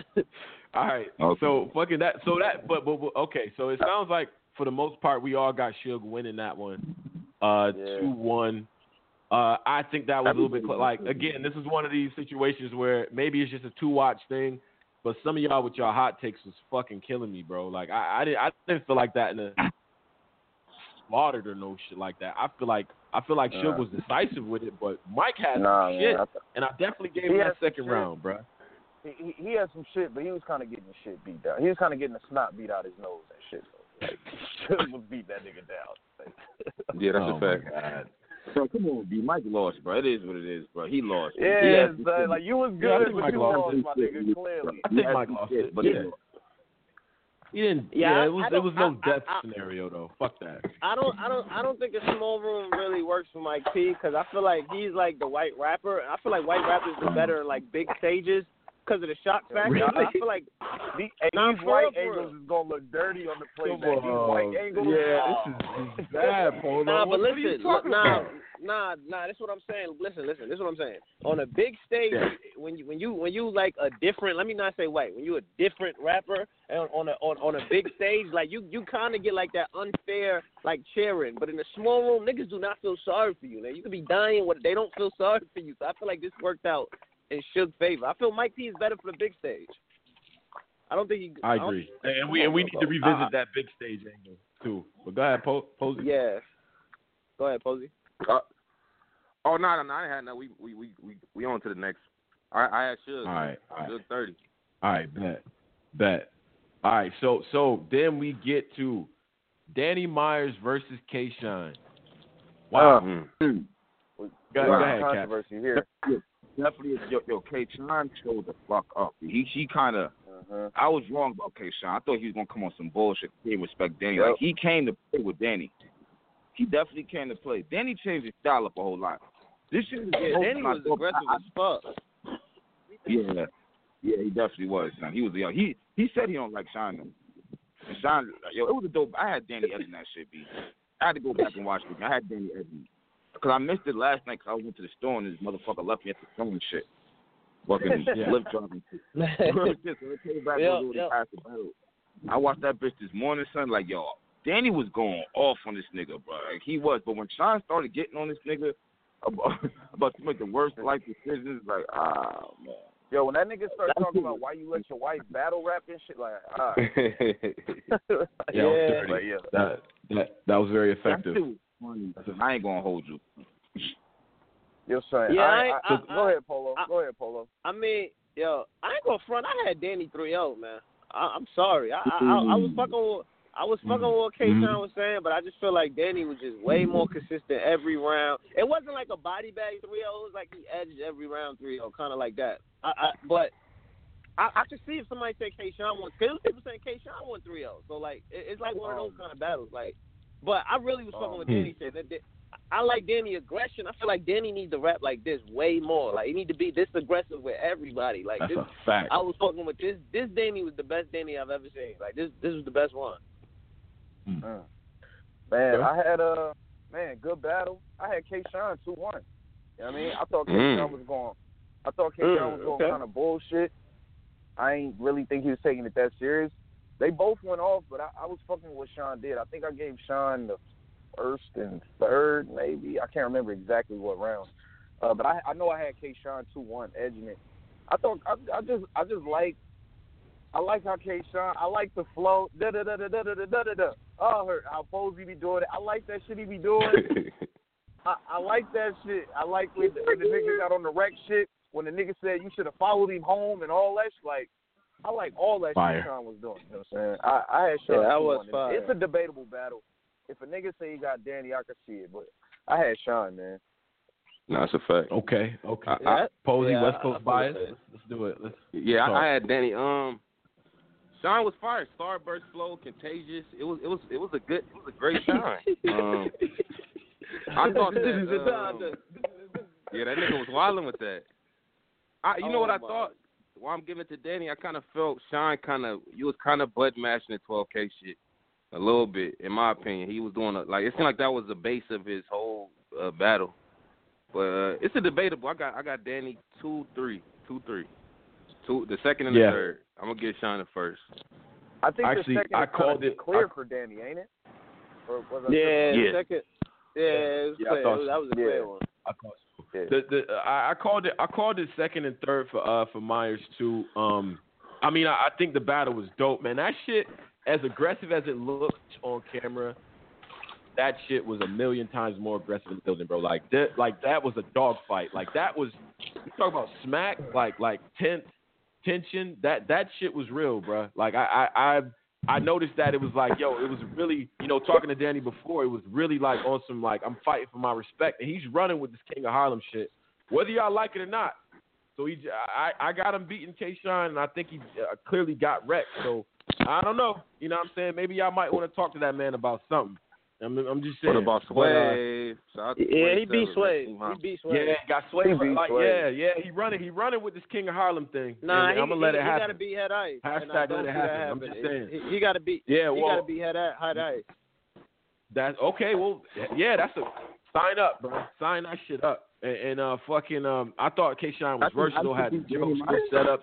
all right. Okay. So fucking that. So that. But, but but okay. So it sounds like for the most part we all got Suge winning that one. Uh, Yeah. two one. Uh, I think that was a little bit cl- like again. This is one of these situations where maybe it's just a two watch thing, but some of y'all with y'all hot takes was fucking killing me, bro. Like I, I didn't I didn't feel like that in a slaughtered or no shit like that. I feel like I feel like Suge was decisive with it, but Mike had Nah, some man. shit, I th- and I definitely gave him that second shit. round, bro. he, he he had some shit, but he was kind of getting the shit beat down. He was kind of getting the snot beat out his nose and shit. Like, Suge was beat that nigga down. Yeah, that's oh a fact. God. Bro, come on, B. Mike lost, bro. It is what it is, bro. He lost. He yeah, had some son, like you was good, think but Mike you lost lost, his my shit. nigga. Clearly. I think Mike some lost it. but Yeah. he. He didn't. Yeah, Yeah, it was. It was no I- I- death I- scenario though. Fuck that. I don't, I don't, I don't think a small room really works for Mike P because I feel like he's like the white rapper. I feel like white rappers do better like big stages because of the shock factor. Really? I feel like The, hey, these for white real, for angles is gonna look dirty on the Come playback. These white angles. Yeah, this is, this is bad, Polo. Nah, what, but what are you listen, talking nah, about? nah, nah. That's what I'm saying. Listen, listen. This is what I'm saying. On a big stage, Yeah. when you when you when you like a different, let me not say white. When you a different rapper and on a on, on a big stage, like you you kind of get like that unfair like cheering. But in a small room, niggas do not feel sorry for you. Man, you could be dying, what they don't feel sorry for you. So I feel like this worked out in Suge's favor. I feel Mike P is better for the big stage. I don't think he. I don't- agree, and we and we need to revisit that big stage angle too. But go ahead, po- Posey. Yeah. Go ahead, Posey. Uh, oh no, no, no, I had no. We we we we, we on to the next. I I had Suge. All right, all right. Suge thirty. All right, bet, bet. All right, so so then we get to Danny Myers versus K. Shine. Wow. Mm. Mm. go, go Wow. ahead, Cap. controversy here. Definitely, yo, yo, K. Shine showed the fuck up. He, he kind of. Uh-huh. I was wrong about K. Shine. I thought he was gonna come on some bullshit. He respect Danny. Yep. Like he came to play with Danny. He definitely came to play. Danny changed his style up a whole lot. This shit was Yeah, Danny was aggressive as fuck. Yeah, yeah, he definitely was. Son. He was young. He he said he don't like Shine though. And Shine, yo, it was a dope. I had Danny editing that shit. B. I had to go back and watch it. I had Danny editing because I missed it last night because I went to the store and this motherfucker left me at the store and shit. Fucking Yeah. lip driving. Real shit. So they came back Yep, and yep. passed the battle. I watched that bitch this morning, son. Like, yo, Danny was going off on this nigga, bro. Like he was. But when Sean started getting on this nigga about, about to make the worst life decisions, like, ah man. Yo, when that nigga started talking about why you let your wife battle rap and shit, like, ah. Yeah, yeah, dirty. like, yeah. That that that was very That effective. Shit funny. I ain't gonna hold you. You're son. Yeah, I, I- I, I- go ahead, Polo. I- go ahead, Polo. I mean, yo, I ain't gonna front. I had Danny 3-0, man. I, I'm sorry. I, I I I was fucking with I was fucking with what K. Mhm. Sean was saying, but I just feel like Danny was just way more consistent every round. It wasn't like a body bag 3-0. It was like he edged every round 3-0, kind of like that. I, I but. I, I could see if somebody said K. Sean won. Cause people saying K. Sean won 3-0. So like, it, it's like one of those kind of battles. Like, but I really was fucking with Hmm. Danny said that. that I like Danny aggression. I feel like Danny needs to rap like this way more. Like he need to be this aggressive with everybody. Like That's this, a fact. I was fucking with this. This Danny was the best Danny I've ever seen. Like this, this was the best one. Mm. Man, I had a man good battle. I had K. Sean two one. You know what I mean? I thought K. Mm. Sean was going. I thought K. Sean Mm, was going okay. kind of bullshit. I ain't really think he was taking it that serious. They both went off, but I, I was fucking with what Sean did. I think I gave Sean the first and third, maybe. I can't remember exactly what round. Uh, but I I know I had K. Sean two one edging it. I thought I, I just I just like I like how K. Sean I like the flow da da da da da da da da da da. Oh, her how Posey be doing it. I like that shit he be doing. I, I like that shit. I like when the, when the nigga got on the wreck shit. When the nigga said you should have followed him home and all that. Shit. Like, I like all that Fire. shit Sean was doing. You know what I'm saying? I, I had Sean. Yeah, that was on it. fire. It's a debatable battle. If a nigga say he got Danny, I could see it, but I had Sean, man. No, that's a fact. Okay, okay. I- Yeah, Posey, yeah, West Coast I feel bias. Let's, let's do it. Let's Yeah, talk. I, I had Danny. Um, Sean was fire. Starburst flow, contagious. It was it was it was a good it was a great Sean. um, I thought that. um, yeah, that nigga was wilding with that. I, you know Oh, what I thought? While I'm giving it to Danny, I kind of felt Sean kind of you was kind of bud mashing the 12K shit a little bit, in my opinion. He was doing a, like it seemed like that was the base of his whole uh, battle. But uh, it's a debatable. I got I got Danny two three two three two the second and the Yeah. third. I'm gonna get Sean the first. I think Actually, the second I is called it- clear I- for Danny, ain't it? Or was I Yeah, Yeah. second. Yeah, it was Yeah, clear. thought It was- that was a so. clear one. I called The the I, I called it I called it second and third for uh for Myers too. Um, I mean I, I think the battle was dope, man. That shit, as aggressive as it looked on camera, that shit was a million times more aggressive in the building, bro. Like that, like that was a dog fight. Like that was you talk about smack, like like tense tension. That that shit was real, bro. Like I I. I I noticed that it was like, yo, it was really, you know, talking to Danny before, it was really like on some like I'm fighting for my respect, and he's running with this King of Harlem shit, whether y'all like it or not. So he, I, I got him beating K. Shine, and I think he uh, clearly got wrecked. So I don't know, you know what I'm saying? Maybe y'all might want to talk to that man about something. I'm, I'm just saying. What about uh, Sway? Shout Yeah, he Sway beat Sway. He beat Sway. yeah, got Sway. He beat Like, Sway. yeah, yeah, he running, he running with this King of Harlem thing. Nah, and he, I'm gonna he, let it he happen. gotta beat Head Ice. Hashtag don't let it see happen. I'm just saying. He, he gotta beat. Yeah, well, he gotta beat Head Ice. Head Ice. That's okay. Well, yeah, that's a sign up, bro. Sign that shit up. And, and uh, fucking, um, I thought K. Shine was I I versatile, think had he's jokes, doing good setups.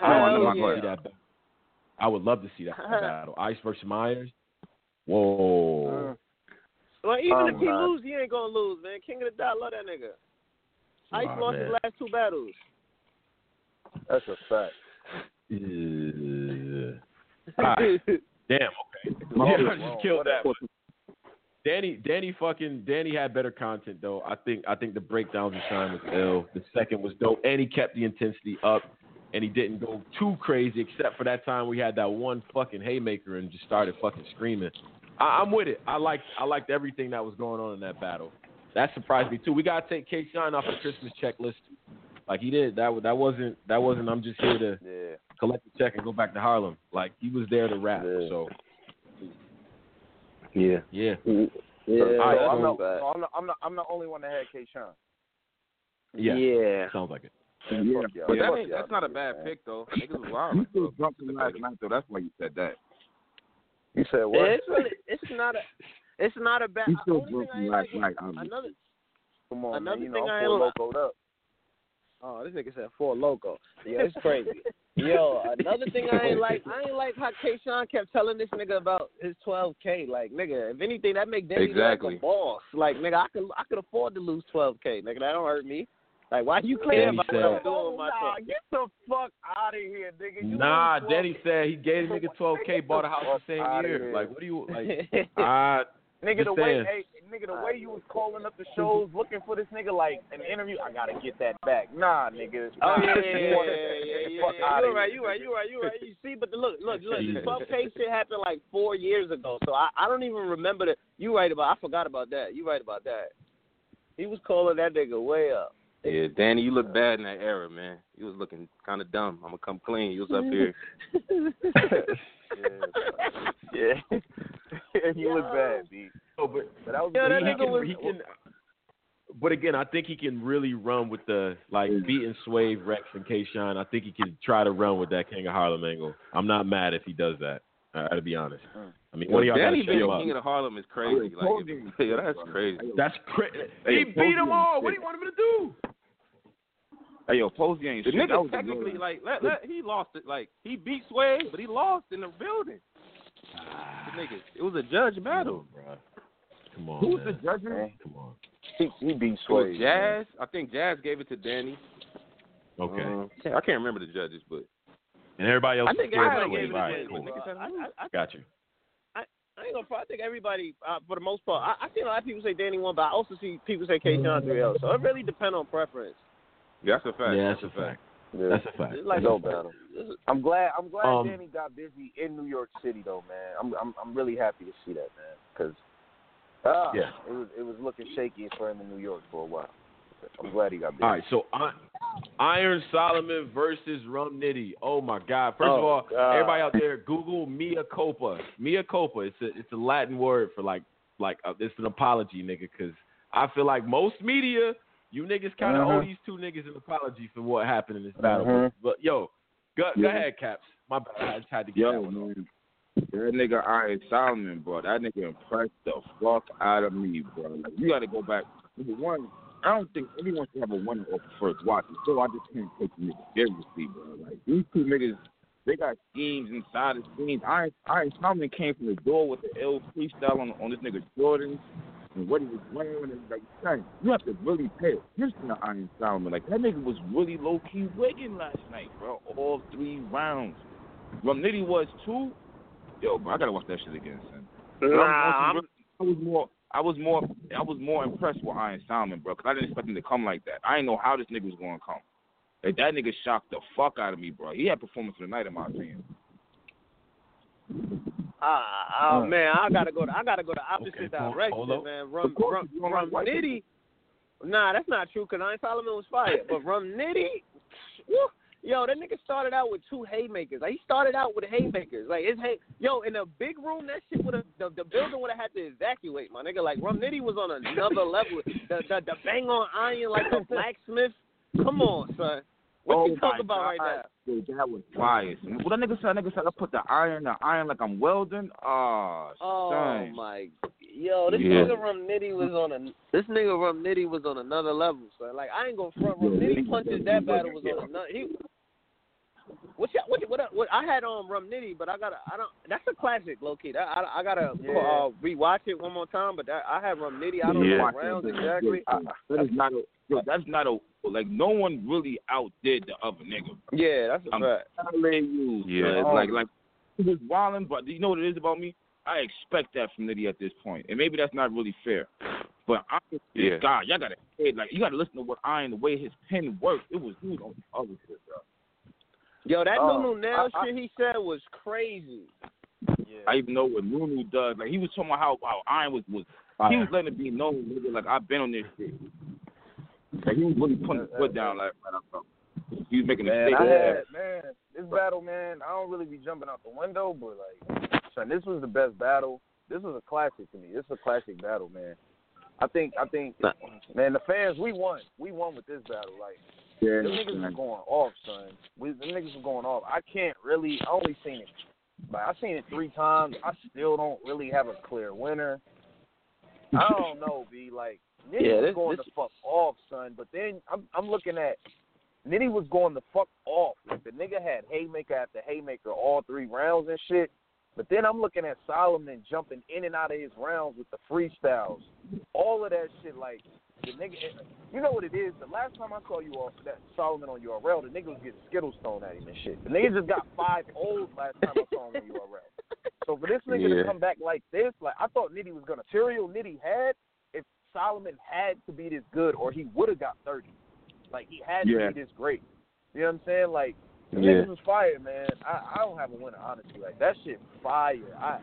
No, I know Hell I would love to yeah. see that. battle. I would love to see that battle. Ice versus Myers. Whoa. Well, even Um, if he nah. lose, he ain't gonna lose, man. King of the Dot, love that nigga. Ice Aw, lost man. his last two battles. That's a fact. Yeah. Ah, damn. Okay. Yeah, I just killed that. one. Danny, Danny, fucking Danny had better content though. I think, I think the breakdowns of Shine was ill. The second was dope, and he kept the intensity up, and he didn't go too crazy. Except for that time we had that one fucking haymaker and just started fucking screaming. I, I'm with it. I liked, I liked everything that was going on in that battle. That surprised me too. We gotta take K. Shine off the Christmas checklist, like he did. That, that wasn't, that wasn't. I'm just here to Yeah. collect the check and go back to Harlem. Like he was there to rap. Yeah. So Yeah. yeah. Yeah, So Alright, I'm, not, so I'm, not, I'm, not, I'm the only one that had K. Sean. Yeah. yeah. Sounds like it. Yeah, Fuck y'all. But that ain't, that's not a bad pick though. Niggas was wild. You still drunk from last night though. That's why you said that. You said what? it's really, it's not a, it's not a bad. You still only drunk thing I from ain't last like- night. Another, Come on, Another man. You thing know, I I'm ain't li- locoed up. Oh, this nigga said four loco. Yeah, it's crazy. Yo, another thing I ain't like, I ain't like how K. Sean kept telling this nigga about his 12k. Like, nigga, if anything, that make Danny Exactly. like a boss. Like, nigga, I could, I could afford to lose 12k. Nigga, that don't hurt me. Like, why you care Danny about said- what I'm doing with my nah, 12? get the fuck out of here, nigga. You Nah, Daddy said he gave the nigga 12k, bought a house the same year. here. Like, what do you like? I Nigga, the way, hey, nigga, the way you was calling up the shows looking for this nigga like an interview, I gotta get that back. Nah, nigga. Oh nah. yeah, yeah, You yeah, wanna- yeah, yeah, yeah. yeah. You right, you right, you right, you right. You see, but the, look, look, look. Jesus. The 12K shit happened like four years ago, so I, I don't even remember that. You right about? I forgot about that. You right about that. He was calling that nigga way up. Yeah, Danny, you look bad in that era, man. You was looking kind of dumb. I'm gonna come clean. You was up here. yeah. yeah, you look bad, B. Oh, but But that was Yeah, that he, nigga can, was- he can. But again, I think he can really run with the like beating Swave, Rex, and Kayshawn. I think he can try to run with that King of Harlem angle. I'm not mad if he does that. I gotta be honest. I mean, one of y'all Danny gotta shut being him up. King of Harlem is crazy. Like, if- yeah, that's crazy. That's crazy. Hey, He beat them all. What do you want him to do? Hey yo, Posey ain't The shit. That nigga was technically good- like let, let, he lost it. Like he beat Sway, but he lost in the building. The nigga, it was a judge battle. Come on, Who's the man. judge? Come on. He, he beat Sway. Jazz. I think Jazz gave it to Danny. Okay. Um, I can't remember the judges, but And everybody else. I think is everybody of gave it All right, cool. Niggas I, I, I, Got you. I ain't gonna. I think everybody, uh, for the most part, I, I see a lot of people say Danny won, but I also see people say K-Sean 3L. So it really depends on preference. Yeah, that's a fact. Yeah, that's a fact. Yeah. That's a fact. It's like no battle. I'm glad. I'm glad Um, Danny got busy in New York City, though, man. I'm I'm I'm really happy to see that, man, because uh, Yeah. it was it was looking shaky for him in New York for a while. I'm glad he got busy. All right, so I, Iron Solomon versus Rum Nitty. Oh my God! First of Oh, all, God. everybody out there, Google mea culpa. mea culpa. It's a it's a Latin word for like like uh, it's an apology, nigga. Because I feel like most media, you niggas kind of owe Mhm. these two niggas an apology for what happened in this battle. Mhm. But, yo, go go ahead, Caps. My bad. I just had to get Yo, that one man. That nigga Iron Solomon, bro. That nigga impressed the fuck out of me, bro. Like, you got to go back. Number one, I don't think anyone should have a winner off the first watch. So I just can't take the nigga seriously, bro. Like these two niggas, they got schemes inside of schemes. Iron Iron Solomon came from the door with the L freestyle on on this nigga Jordan. And what he was wearing, and like, son, you have to really pay attention to Iron Solomon. Like that nigga was really low key wigging last night, bro. All three rounds. Rum Nitty was too. Yo, bro, I gotta watch that shit again, son. Nah, I'm- I'm- I was more, I was more, I was more impressed with Iron Solomon, bro, because I didn't expect him to come like that. I didn't know how this nigga was gonna come. Like, that nigga shocked the fuck out of me, bro. He had performance of the night, in my opinion. Ah, oh man, I gotta go. To, I gotta go the opposite Okay, direction, hold up. man. Rum, Of course, rum, rum Nitty. Nah, that's not true. Cause Iron Solomon was fired, but Rum Nitty, woo, yo, that nigga started out with two haymakers. Like he started out with haymakers. Like his hay, yo, in a big room, that shit would have the, the building would have had to evacuate, my nigga. Like Rum Nitty was on another level. The, the the bang on iron like a blacksmith. Come on, son. What oh you talk my about right now? Yo, that was fire. son. What that nigga said, that nigga said, I put the iron, the iron like I'm welding. Oh, Oh son. my, yo, this Yeah. nigga Rum Nitty was on a this nigga Rum Nitty was on another level, son. Like I ain't gonna front Rum Nitty punches that battle was on another. He, what, y'all- what, what, what, I had on Rum Nitty, but I gotta, I don't. That's a classic, low key. That, I, I gotta uh, rewatch it one more time. But that, I had Rum Nitty. I don't Yeah. know rounds exactly. Yo, that is not a, yo, that's not a, like, no one really outdid the other nigga. Yeah, that's a I'm fact. telling you. Yeah. son. like like he was wilding, but you know what it is about me? I expect that from Nitty at this point, and maybe that's not really fair. But I, this Yeah. guy, y'all gotta hey, like you gotta listen to what Iron, the way his pen worked. It was dude on the other shit, bro. Yo, that Oh, Nunu nail I- I- shit he said was crazy. Yeah. I even know what Nunu does. Like he was talking about how, how Iron was was he was letting it be known, nigga. Like I've been on this shit. Like he was really putting his foot down. Like right up. He was making a Man, mistake. I had man, this battle, man. I don't really be jumping out the window, but like, son, this was the best battle. This was a classic to me. This is a classic battle, man. I think, I think, man, the fans, we won. We won with this battle. Like, Yeah, them niggas was going off, son. We, them niggas was going off. I can't really. I only seen it. Like, I seen it three times. I still don't really have a clear winner. I don't know, b. Like, niggas Yeah, was this- going this- the fuck off, son. But then I'm, I'm looking at Nitty was going the fuck off. Like the nigga had haymaker after haymaker all three rounds and shit. But then I'm looking at Solomon jumping in and out of his rounds with the freestyles. All of that shit, like the nigga, eh, you know what it is. The last time I saw you off that Solomon on URL, the nigga was getting Skittles thrown at him and shit. The nigga just got five O's last time I saw him on URL. So for this nigga Yeah. to come back like this, like I thought Nitty was gonna material Nitty had Solomon had to be this good or he would have got thirty. Like he had to Yeah. be this great. You know what I'm saying? Like the Yeah. niggas was fire, man. I, I don't have a winner honestly. Like that shit fire. I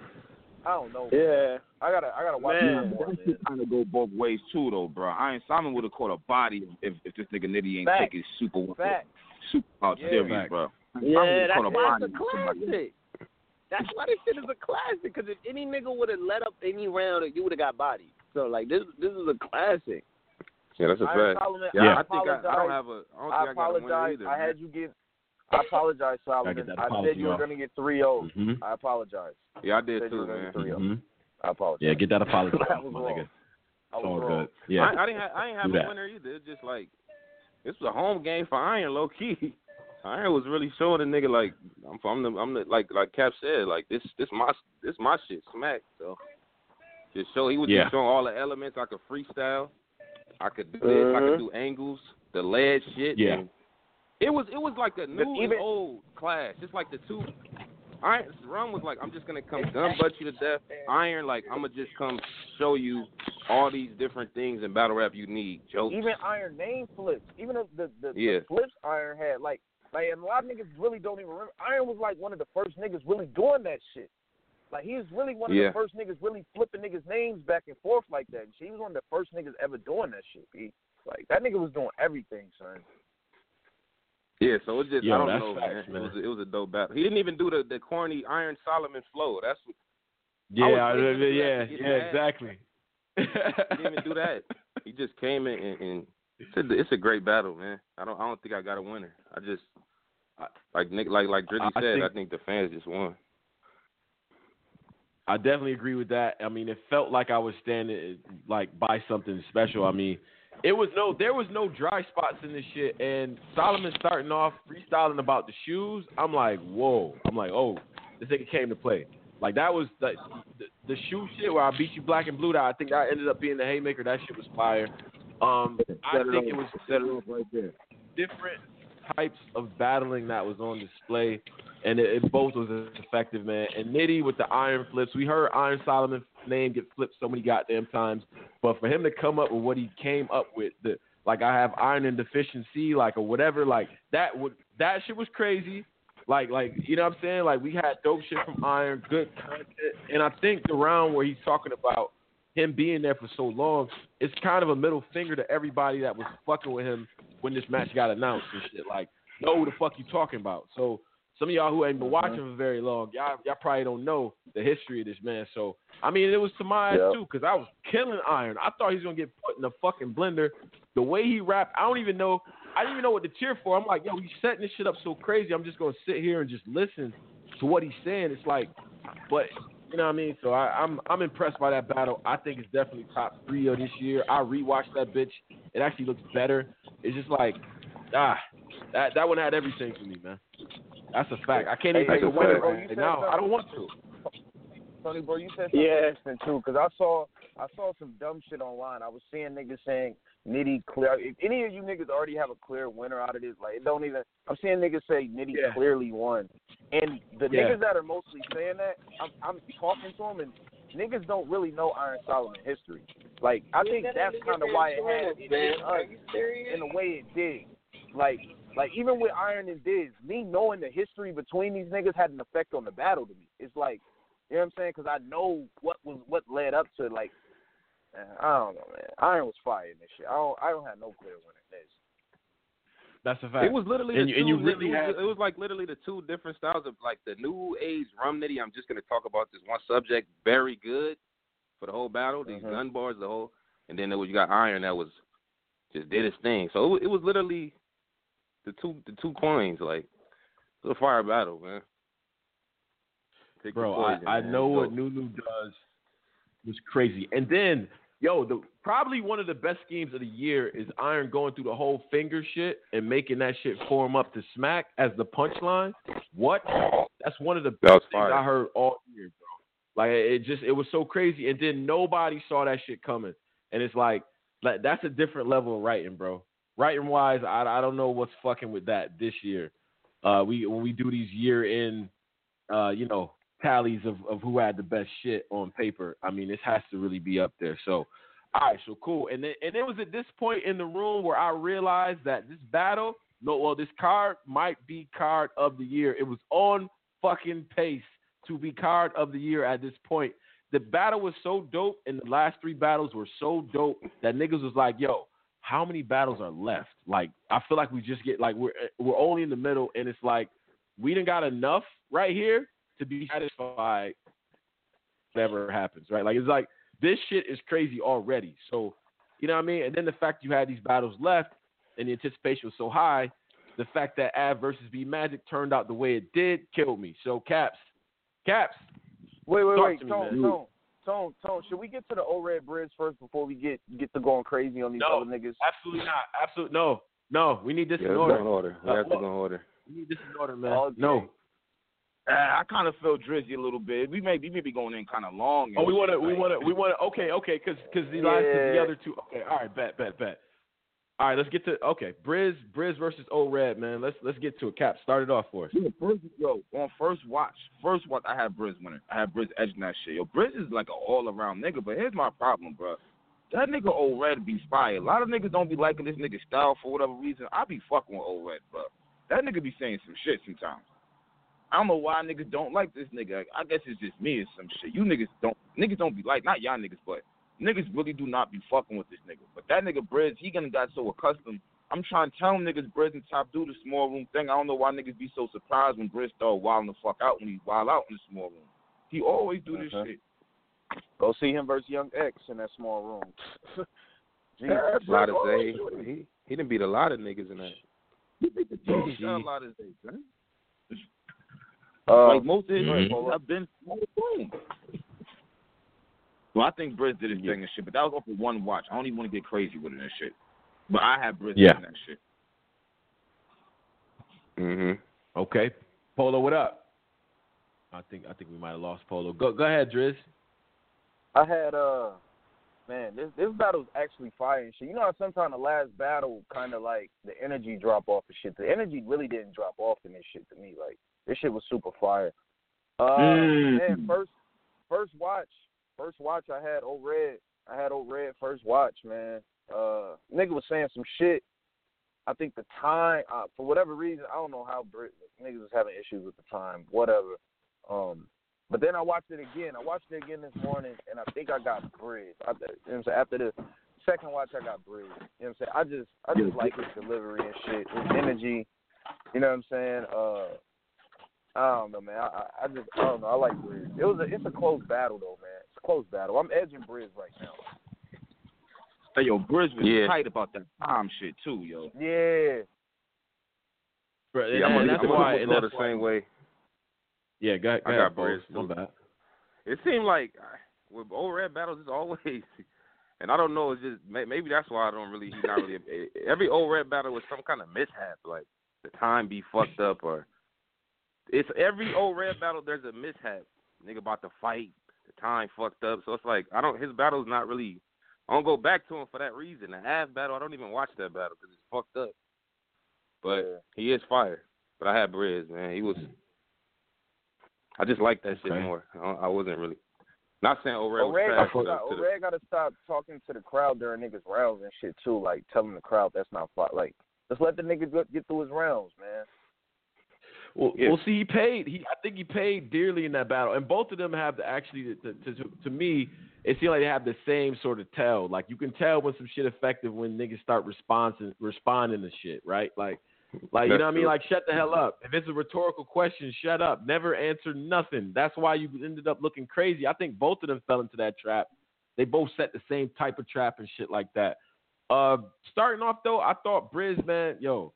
I don't know. Yeah. I gotta I gotta watch Man. it more, That man. shit kind of go both ways too, though, bro. Iron Solomon would have caught a body if, if this nigga Nitty ain't Fact. taking super Fact. super out Yeah. serious, bro. Yeah, that's a why it's a body with somebody. classic. That's why this shit is a classic. Because if any nigga would have let up any round, you would have got bodied. So like this, this is a classic. Yeah, that's a Iron fact. Solomon, Yeah, I I think I, I don't have a. I don't think I I, got a apologize. either. I had you get. I apologize, Solomon. Gotta I said you were gonna get three O's. hmm I apologize. Yeah, I did said you too, were man. three O's. hmm I apologize. Yeah, get that apology That was my wrong. nigga. I It's was all wrong. good. Yeah. I, I didn't. Have, I didn't have a winner either. It's just like this was a home game for Iron, low key. Iron was really showing the nigga like I'm. I'm the. I'm the like like Cap said like this. This my. This my shit. Smack. So just show. He was Yeah. just showing all the elements. I could freestyle. I could do this. I could mm-hmm. do angles. The lead shit. Yeah. and It was. It was like a new even- and old class. Just like the two. Iron Rum was like, I'm just gonna come gun butt you to death. Iron, like, I'm gonna just come show you all these different things in battle rap you need. Jokes. Even Iron name flips. Even the the, the, Yeah. the flips Iron had, like like and a lot of niggas really don't even remember. Iron was like one of the first niggas really doing that shit. Like he was really one of Yeah. the first niggas really flipping niggas names back and forth like that. And shit. He was one of the first niggas ever doing that shit. B. Like that nigga was doing everything, son. Yeah, so it's just Yo, I don't that's know, facts, man. man. It was a, it was a dope battle. He didn't even do the the corny Iron Solomon flow. That's what, Yeah, was I- waiting yeah, that yeah, mad. exactly. he didn't even do that. He just came in and, and it's a it's a great battle, man. I don't I don't think I got a winner. I just I, like Nick like like Drizzy I- I said, think- I think the fans just won. I definitely agree with that. I mean, it felt like I was standing like by something special. I mean, it was no, there was no dry spots in this shit. And Solomon starting off freestyling about the shoes. I'm like, whoa. I'm like, oh, this nigga came to play. Like that was the the, the shoe shit where I beat you black and blue. That I think that ended up being the haymaker. That shit was fire. Um, I it think it was set it off right there. different types of battling that was on display, and it, it both was effective, man. And Nitty with the iron flips, we heard Iron Solomon's name get flipped so many goddamn times, but for him to come up with what he came up with, the like I have iron and deficiency, like or whatever, like that would that shit was crazy. Like, like you know what I'm saying? Like we had dope shit from Iron, good content, and I think the round where he's talking about him being there for so long, it's kind of a middle finger to everybody that was fucking with him when this match got announced and shit. Like, know who the fuck you talking about. So some of y'all who ain't been watching for very long, y'all y'all probably don't know the history of this man. So I mean, it was to my eyes Yep. too, because I was killing Iron. I thought he was gonna get put in a fucking blender. The way he rapped, I don't even know. I didn't even know what to cheer for. I'm like, yo, he's setting this shit up so crazy. I'm just gonna sit here and just listen to what he's saying. It's like, but you know what I mean. So I, I'm I'm impressed by that battle. I think it's definitely top three of this year. I rewatched that bitch. It actually looks better. It's just like, ah, that that one had everything for me, man. That's a fact. I can't even Hey, pick a winner bro, you right now. I don't want to. Tony, bro, you said something Yeah. interesting too, because I saw I saw some dumb shit online. I was seeing niggas saying Nitty clear. If any of you niggas already have a clear winner out of this, like it don't even. I'm seeing niggas say Nitty Yeah. clearly won, and the Yeah. niggas that are mostly saying that, I'm, I'm talking to them, and niggas don't really know Iron Solomon history. Like I think that's kind of why it had us in the way it did. Like, like even with Iron and Diz, me knowing the history between these niggas had an effect on the battle to me. It's like, you know what I'm saying? Because I know what was what led up to like, man, I don't know, man. Iron was fire in this shit. I don't, I don't have no clear winner in this. That's a fact. It was literally And the you- two. and you it really was, had- it was like literally the two different styles of like the new age rum nitty. I'm just gonna talk about this one subject very good for the whole battle. These Mhm. gun bars, the whole, and then there was you got Iron that was just did his thing. So it, wa- it was literally the two the two coins. Like it was a fire battle, man. Take Bro, I, poison, I man. know what Nunu does was crazy. And then, Yo, the probably one of the best schemes of the year is Iron going through the whole finger shit and making that shit form up to smack as the punchline. What? That's one of the best things fire. I heard all year, bro. Like it just it was so crazy, and then nobody saw that shit coming, and it's like like that's a different level of writing, bro. Writing wise, I I don't know what's fucking with that this year. Uh, we when we do these year in, uh, you know, tallies of, of who had the best shit on paper. I mean, this has to really be up there. So, all right, so cool. And then, and it was at this point in the room where I realized that this battle, no, well, this card might be card of the year. It was on fucking pace to be card of the year at this point. The battle was so dope, and the last three battles were so dope that niggas was like, "Yo, how many battles are left?" Like, I feel like we just get like we're we're only in the middle, and it's like we didn't got enough right here to be satisfied whatever happens, right? Like it's like this shit is crazy already. So, you know what I mean? And then the fact you had these battles left and the anticipation was so high, the fact that Av versus B Magic turned out the way it did killed me. So Caps, Caps, Wait, wait, wait, Tone. Tone, Tone, Tone. Should we get to the O-Red Briz first before we get get to going crazy on these No. other niggas? absolutely not, absolutely no, no. We need this Yeah, in order. in order. We Uh, have to go in order. We need this in order, man. Okay. No. Uh, I kind of feel Drizzy a little bit. We may, we may be going in kind of long. Oh, we want to, we want to, we want to. Okay, okay, because because the last the other two. Okay, all right, bet, bet, bet. All right, let's get to okay. Briz, Briz versus O Red, man. Let's let's get to it. Cap, start it off for us. Yeah, first, yo, on first watch, first watch, I had Briz winning. I had Briz edging that shit. Yo, Briz is like an all around nigga, but here's my problem, bro. That nigga O Red be fire. A lot of niggas don't be liking this nigga style for whatever reason. I be fucking with O Red, bro. That nigga be saying some shit sometimes. I don't know why niggas don't like this nigga. I guess it's just me or some shit. You niggas don't niggas don't be like not y'all niggas, but niggas really do not be fucking with this nigga. But that nigga Briz, he gonna got so accustomed. I'm trying to tell him niggas Briz and Top do the small room thing. I don't know why niggas be so surprised when Briz start wilding the fuck out when he wild out in the small room. He always do this Okay. shit. Go see him versus Young X in that small room. Jesus. A lot of say he he didn't beat a lot of niggas in that. He beat the dog shit a lot of his days, man. Uh, like most of his Mhm. niggas have been boom. Well, I think Briz did his thing and shit, but that was off of one watch. I don't even want to get crazy with it and shit. But I have Briz Yeah. doing that shit. Mhm. Okay, Polo, what up? I think I think we might have lost Polo. Go go ahead, Driz. I had uh man, this this battle's actually fire and shit. You know how sometimes the last battle kind of like the energy drop off and shit. The energy really didn't drop off in this shit to me. Like this shit was super fire. Uh Mm. man, first first watch, first watch I had O Red. I had O Red first watch, man. Uh nigga was saying some shit. I think the time, uh, for whatever reason, I don't know how Brit, niggas was having issues with the time, whatever. Um, but then I watched it again. I watched it again this morning, and I think I got Briz. I, you know what I'm saying? After the second watch, I got Briz. You know what I'm saying? I just, I just like his delivery and shit, his energy. You know what I'm saying? Uh, I don't know, man. I, I, I just, I don't know. I like Briz. It was, a, it's a close battle though, man. It's a close battle. I'm edging Briz right now. Hey, yo, Briz was Yeah. tight about that time shit too, yo. Yeah. Bro, Yeah, I'm and gonna, that's I'm why. gonna And go the same way. Yeah, go, go I got Polo. Briz, My bad. It seemed like uh, with O Red battles, it's always, and I don't know. It's just maybe that's why I don't really. He's not really. Every O Red battle was some kind of mishap, like the time be fucked up, or it's every O Red battle. There's a mishap. Nigga about to fight, the time fucked up. So it's like I don't. His battle's not really. I don't go back to him for that reason. The half battle, I don't even watch that battle because it's fucked up. But Yeah. he is fire. But I had Briz, man. He was. I just like that shit more. I, I wasn't really. Not saying O'Reilly was O'Reilly trash. gotta, to stop, O'Reilly gotta stop talking to the crowd during niggas' rounds and shit too. Like telling the crowd that's not. Like just let the nigga get through his rounds, man. Well, Yeah. well, see, he paid. He, I think he paid dearly in that battle, and both of them have the actually. To, to, to, to me, it seems like they have the same sort of tell. Like you can tell when some shit effective when niggas start responding, responding to shit, right? Like, like you know what I mean? Like, shut the hell up. If it's a rhetorical question, shut up. Never answer nothing. That's why you ended up looking crazy. I think both of them fell into that trap. They both set the same type of trap and shit like that. Uh, starting off though, I thought Briz, man, yo,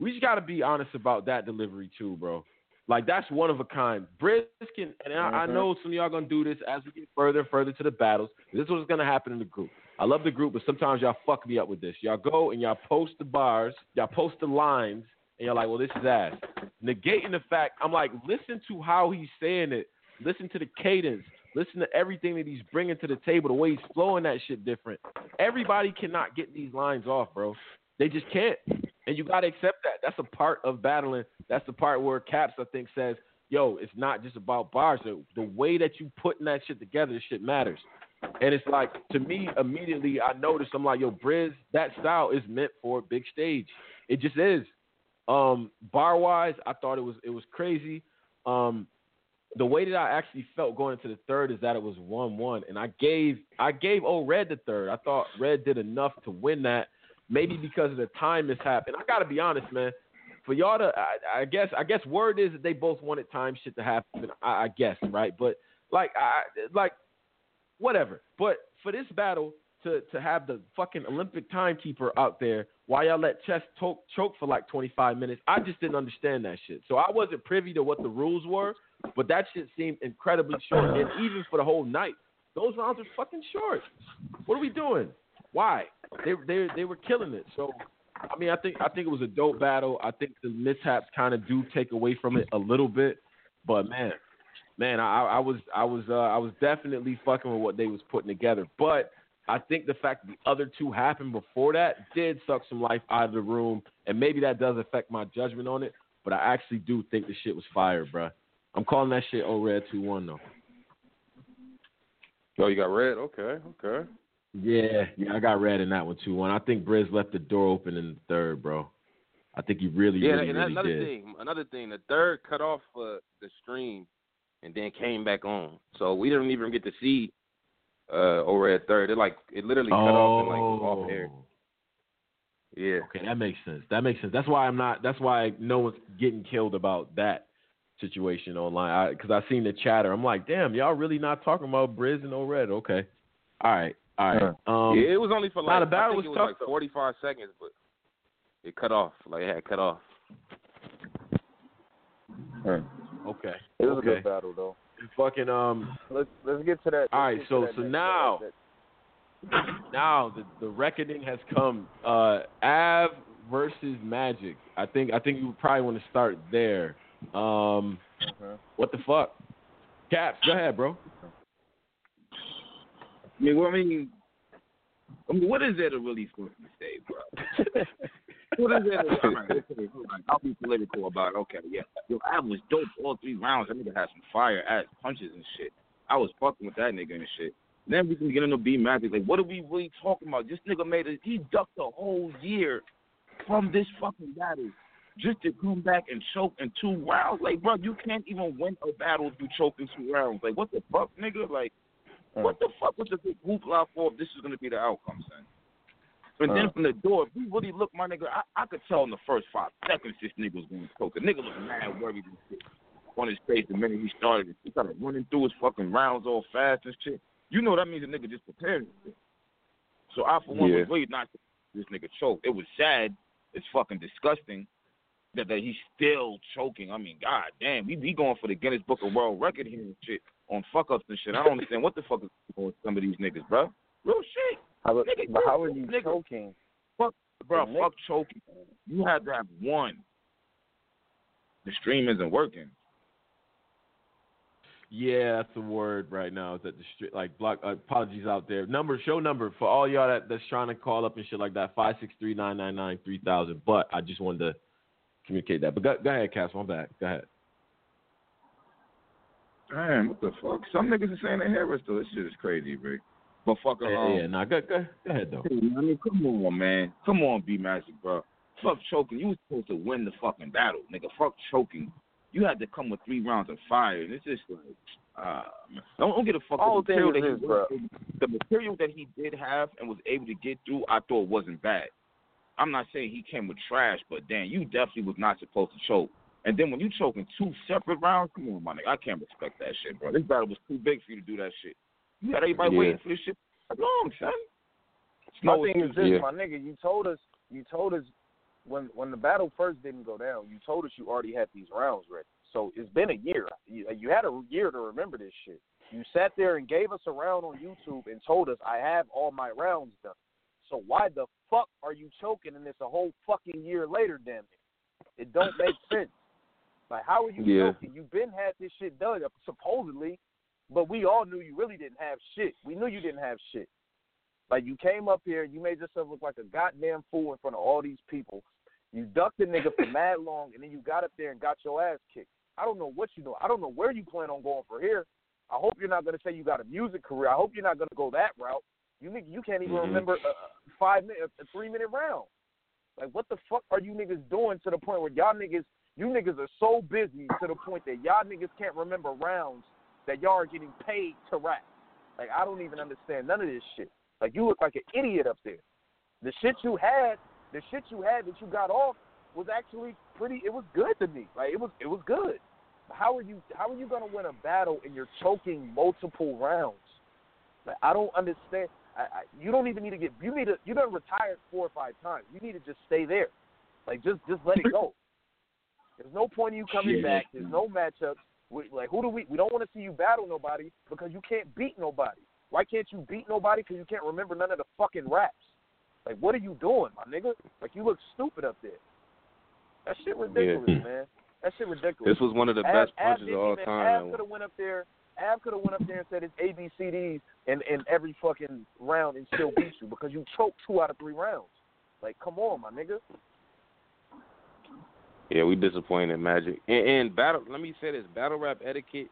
we just gotta be honest about that delivery too, bro. Like that's one of a kind. Briz can, and I, I Mhm. know some of y'all gonna do this as we get further and further to the battles. This is what's gonna happen in the group. I love the group, but sometimes y'all fuck me up with this. Y'all go and y'all post the bars, y'all post the lines, and you're like, well, this is ass. Negating the fact, I'm like, listen to how he's saying it. Listen to the cadence. Listen to everything that he's bringing to the table, the way he's flowing that shit different. Everybody cannot get these lines off, bro. They just can't. And you got to accept that. That's a part of battling. That's the part where Caps, I think, says, yo, it's not just about bars. The, the way that you putting that shit together, shit matters. And it's like, to me, immediately I noticed, I'm like, yo, Briz, that style is meant for big stage. It just is. Um, bar wise, I thought it was it was crazy. Um, the way that I actually felt going into the third is that it was one one, and I gave I gave O Red the third. I thought Red did enough to win that, maybe because of the time mishap. And I got to be honest, man. For y'all to, I, I guess I guess word is that they both wanted time shit to happen. I, I guess right, but like I like whatever. But for this battle to to have the fucking Olympic timekeeper out there while y'all let Chess choke, choke for like 25 minutes, I just didn't understand that shit. So I wasn't privy to what the rules were, but that shit seemed incredibly short. And even for the whole night, those rounds are fucking short. What are we doing? Why? They they they were killing it. So I mean, I think I think it was a dope battle. I think the mishaps kind of do take away from it a little bit, but man, man, I, I was I was uh, I was definitely fucking with what they was putting together. But I think the fact that the other two happened before that did suck some life out of the room, and maybe that does affect my judgment on it. But I actually do think the shit was fire, bruh. I'm calling that shit O Red two one though. Oh, you got red? Okay, okay. Yeah, yeah, I got red in that one two one. I think Briz left the door open in the third, bro. I think he really, Yeah, really, and really another did. thing, another thing, the third cut off uh, the stream and then came back on, so we didn't even get to see uh over at third. It like it literally cut off and like off air. Oh. Yeah. Okay, that makes sense. That makes sense. That's why I'm not. That's why no one's getting killed about that situation online. Because I, seen the chatter. I'm like, damn, y'all really not talking about Briz and O Red. Okay, all right, all right. Um, yeah, it was only for nah, like the battle I think was it was tough, like though. 45 seconds, but it cut off. Like it had cut off. Okay. It was a good battle though. Fucking um. Let's let's get to that. All let's right, so so now, battle. now the the reckoning has come. Uh, Av versus Magic. I think I think you probably want to start there. Um, what the fuck? Caps, go ahead, bro. I mean, well, I mean, I mean, what is there to really fucking say, bro? what is there to all right, okay, all right, I'll be political about it. Okay, yeah. Yo, I was dope all three rounds. That nigga had some fire ass punches and shit. I was fucking with that nigga and shit. Then we can get into B Magic. Like, what are we really talking about? This nigga made it. He ducked a whole year from this fucking battle just to come back and choke in two rounds. Like, bro, you can't even win a battle if you choke in two rounds. Like, what the fuck, nigga? Like, what the fuck was the big hoopla for if this is gonna be the outcome, son? And then Uh. from the door, if we really look, my nigga, I, I could tell in the first five seconds this nigga was gonna choke. The nigga looked mad worried and shit on his face the minute he started. He started running through his fucking rounds all fast and shit. You know that means the nigga just prepared himself. So I for one Yeah. was really not this nigga choke. It was sad. It's fucking disgusting that, that he's still choking. I mean, god damn, he he going for the Guinness Book of World Record here and shit on fuck ups and shit. I don't understand what the fuck is going on with some of these niggas, bro. Real shit. How, Nigga, but how are you nigga. choking? Fuck, bro, The fuck choking. You had to have one. The stream isn't working. Yeah, that's the word right now. Is that the street like block? Uh, apologies out there. Number, show number for all y'all that, that's trying to call up and shit like that. Five six three nine nine nine three thousand. But I just wanted to communicate that. But go, go ahead, Cass. I'm back. Go ahead. Damn, what the fuck? Some niggas are saying they hear us though. This shit is crazy, bro. But fucking Yeah, yeah. Nah, go, go, go ahead though. I mean, come on, man. Come on, B Magic, bro. Fuck choking. You was supposed to win the fucking battle, nigga. Fuck choking. You had to come with three rounds of fire, and it's just like, uh, don't, don't get a fuck. All the material things that is, he bro. the material that he did have and was able to get through, I thought wasn't bad. I'm not saying he came with trash, but damn, you definitely was not supposed to choke. And then when you choke in two separate rounds, come on, my nigga, I can't respect that shit, bro. This battle was too big for you to do that shit. You had everybody Yeah. waiting for this shit that long, son. It's My no thing is this, Yeah. my nigga. You told us, you told us when when the battle first didn't go down. You told us you already had these rounds ready. So it's been a year. You, you had a year to remember this shit. You sat there and gave us a round on YouTube and told us I have all my rounds done. So why the fuck are you choking and it's a whole fucking year later, damn it? It don't make sense. Like how are you Yeah. You've been had this shit done supposedly, but we all knew you really didn't have shit. We knew you didn't have shit. Like you came up here, you made yourself look like a goddamn fool in front of all these people. You ducked the nigga for mad long, and then you got up there and got your ass kicked. I don't know what you know. I don't know where you plan on going for here. I hope you're not gonna say you got a music career. I hope you're not gonna go that route. You you can't even Mhm. remember a five minute, a three minute round. Like what the fuck are you niggas doing to the point where y'all niggas, you niggas are so busy to the point that y'all niggas can't remember rounds that y'all are getting paid to rap. Like I don't even understand none of this shit. Like you look like an idiot up there. The shit you had, the shit you had that you got off was actually pretty. It was good to me. Like it was, it was good. How are you? How are you gonna win a battle and you're choking multiple rounds? Like I don't understand. I, I, you don't even need to get. You need to. You done retired four or five times. You need to just stay there. Like just, just let it go. There's no point in you coming Shit. back. There's no matchups. We, like who do we? We don't want to see you battle nobody because you can't beat nobody. Why can't you beat nobody? Because you can't remember none of the fucking raps. Like what are you doing, my nigga? Like you look stupid up there. That shit ridiculous, Yeah. man. That shit ridiculous. This was one of the Av- best punches didn't of all time. Av could have went up there. Av could have went up there and said it's ABCDs in in every fucking round and still beat you because you choked two out of three rounds. Like, come on, my nigga. Yeah, we disappointed Magic. And, and battle. Let me say this: battle rap etiquette.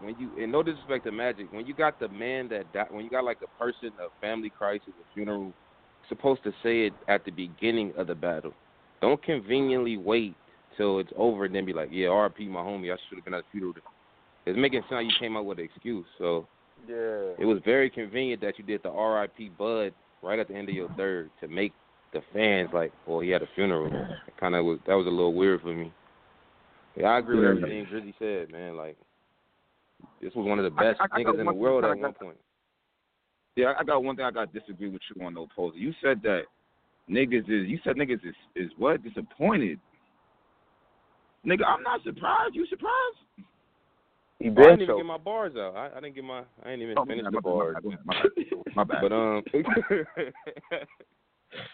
When you and no disrespect to Magic, when you got the man that died, when you got like a person, a family crisis, a funeral, supposed to say it at the beginning of the battle. Don't conveniently wait till it's over and then be like, "Yeah, R.P. my homie, I should have been at the funeral." It's making it sound like you came out with an excuse. So Yeah. it was very convenient that you did the R.I.P. Bud right at the end of your third to make the fans like, well, he had a funeral. Kind of was that was a little weird for me. Yeah, I agree with Yeah. everything Drizzy said, man. Like, this was one of the best I- I niggas got in the world at one point. Yeah, I got one thing I got to disagree with you on, though, Posey. You said that niggas is, you said niggas is, is what? Disappointed. Nigga, I'm not surprised. You surprised? He Oh, I didn't even get my bars out. I, I didn't get my. I didn't even Oh, finish my the my bars. bad, my bad, my bad. But um,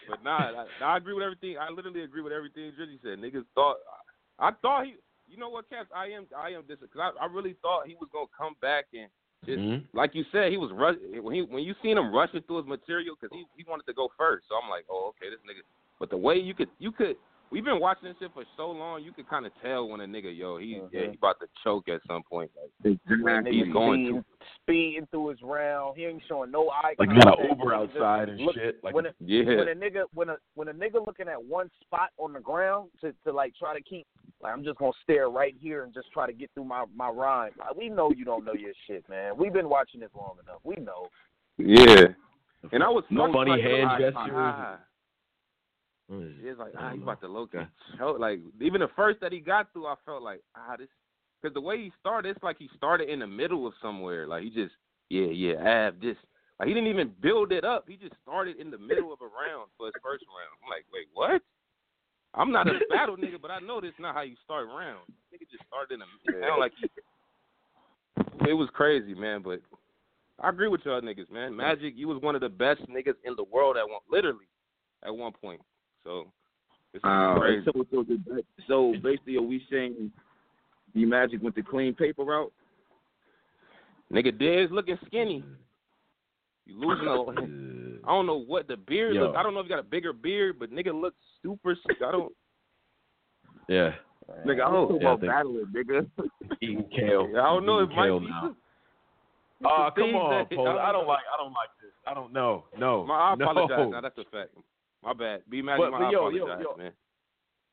but nah, I, I agree with everything. I literally agree with everything Drizzy said. Niggas thought, I thought he, you know what, Cass? I am, I am this because I, I really thought he was gonna come back and just Mhm. like you said, he was rush when he when you seen him rushing through his material because he he wanted to go first. So I'm like, oh okay, this nigga. But the way you could you could. We've been watching this shit for so long. You could kind of tell when a nigga, yo, he yeah, mm-hmm. he about to choke at some point. Like Exactly. he's going to. speeding, speeding through his round. He ain't showing no eye Like you got contact. an Uber He just outside and look- shit. Like when a, Yeah. when a nigga when a when a nigga looking at one spot on the ground to to like try to keep like I'm just gonna stare right here and just try to get through my my rhyme. Like, we know you don't know your shit, man. We've been watching this long enough. We know. Yeah. And I was No so funny like, hand gestures. Ah. Mm. It's like ah, he about to low key choke. Like even the first that he got through, I felt like ah, this because the way he started, it's like he started in the middle of somewhere. Like he just yeah yeah have this. Like he didn't even build it up. He just started in the middle of a round for his first round. I'm like, wait, what? I'm not a battle nigga, but I know this not how you start rounds. Nigga just started in the. Sound like he, it was crazy, man. But I agree with y'all niggas, man. Magic, you was one of the best niggas in the world at one, literally, at one point. So it's Uh, crazy. so, so, the- so basically, are we saying the Magic went the clean paper route? Nigga, Dez looking skinny. You losing a. I don't know what the beard Yo. look. I don't know if you got a bigger beard, but nigga looks super. I don't. Yeah. Nigga, I don't yeah, know about battling, nigga. Eating kale. I don't know. It Eating might be. now. some- Oh, some come on, that- Pose. I don't know. like. I don't like this. I don't know. No. My, I no. apologize. Now that's a fact. My bad. Be mad. But- my, but I yo, yo, yo. man.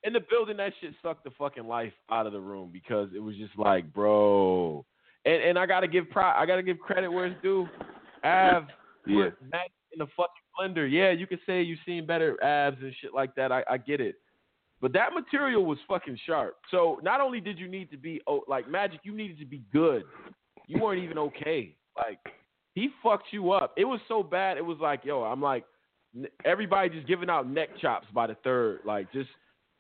in the building that shit sucked the fucking life out of the room because it was just like, bro. And and I gotta give pri- I gotta give credit where it's due. Av Yeah. Mac in the fucking blender. Yeah, you could say you've seen better abs and shit like that. I, I get it. But that material was fucking sharp. So not only did you need to be oh, like Magic, you needed to be good. You weren't even okay. Like he fucked you up. It was so bad. It was like, yo, I'm like, everybody just giving out neck chops by the third. Like just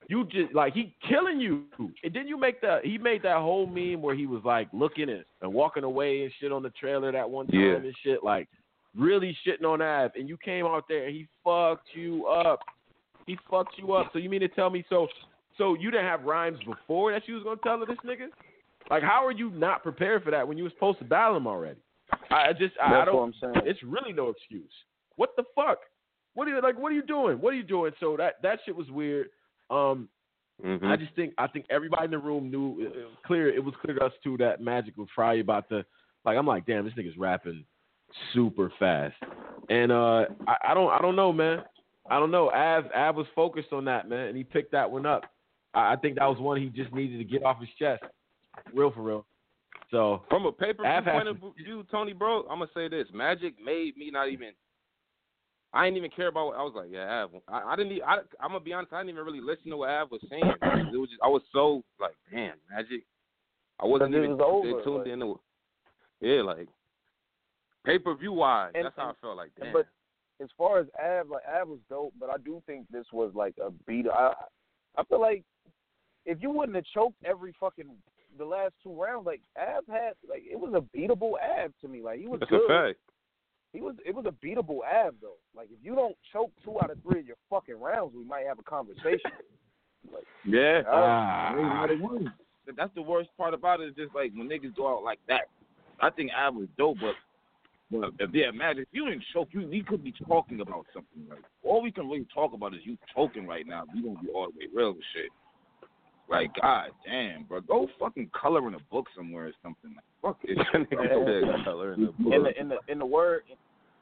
You just like he killing you. And then you make that he made that whole meme where he was like looking at and walking away and shit on the trailer that one time Yeah. and shit, like really shitting on Av. And you came out there and he fucked you up. He fucked you up. So you mean to tell me so so you didn't have rhymes before that you was gonna tell her this nigga? Like how are you not prepared for that when you was supposed to battle him already? I just I, I don't what I'm saying. it's really no excuse. What the fuck? What are you like? What are you doing? What are you doing? So that that shit was weird. Um, Mhm. I just think I think everybody in the room knew it, it was clear. It was clear to us too that Magic was probably about to like. I'm like, damn, this nigga's rapping super fast, and uh, I, I don't I don't know, man. I don't know. Av Av was focused on that, man, and he picked that one up. I, I think that was one he just needed to get off his chest, real for real. So From a paper Av point of view, Tony, bro, I'm gonna say this: Magic made me not even. I didn't even care about what I was like. Yeah, Av. I, I didn't. Even, I, I'm gonna be honest. I didn't even really listen to what Av was saying. It was just I was so like, damn, Magic. I wasn't even was over, tuned like- in. To, yeah, like pay per view wise, And- that's how I felt. Like, damn. But as far as Av, like Av was dope, but I do think this was like a beat. I I feel like if you wouldn't have choked every fucking the last two rounds, like Av had like it was a beatable Av to me. Like he was that's good. A. He was it was a beatable Av though. Like if you don't choke two out of three of your fucking rounds, we might have a conversation. like Yeah. Ah. They might have won. That's the worst part about it. Is just like when niggas go out like that. I think Av was dope, but but if yeah, imagine if you didn't choke, you we could be talking about something. Like all we can really talk about is you choking right now. We gonna be all the way real with shit. Like god damn, bro, go fucking color in a book somewhere or something. Like, fuck this shit. bro. Nigga said color in the book. in the in the in the word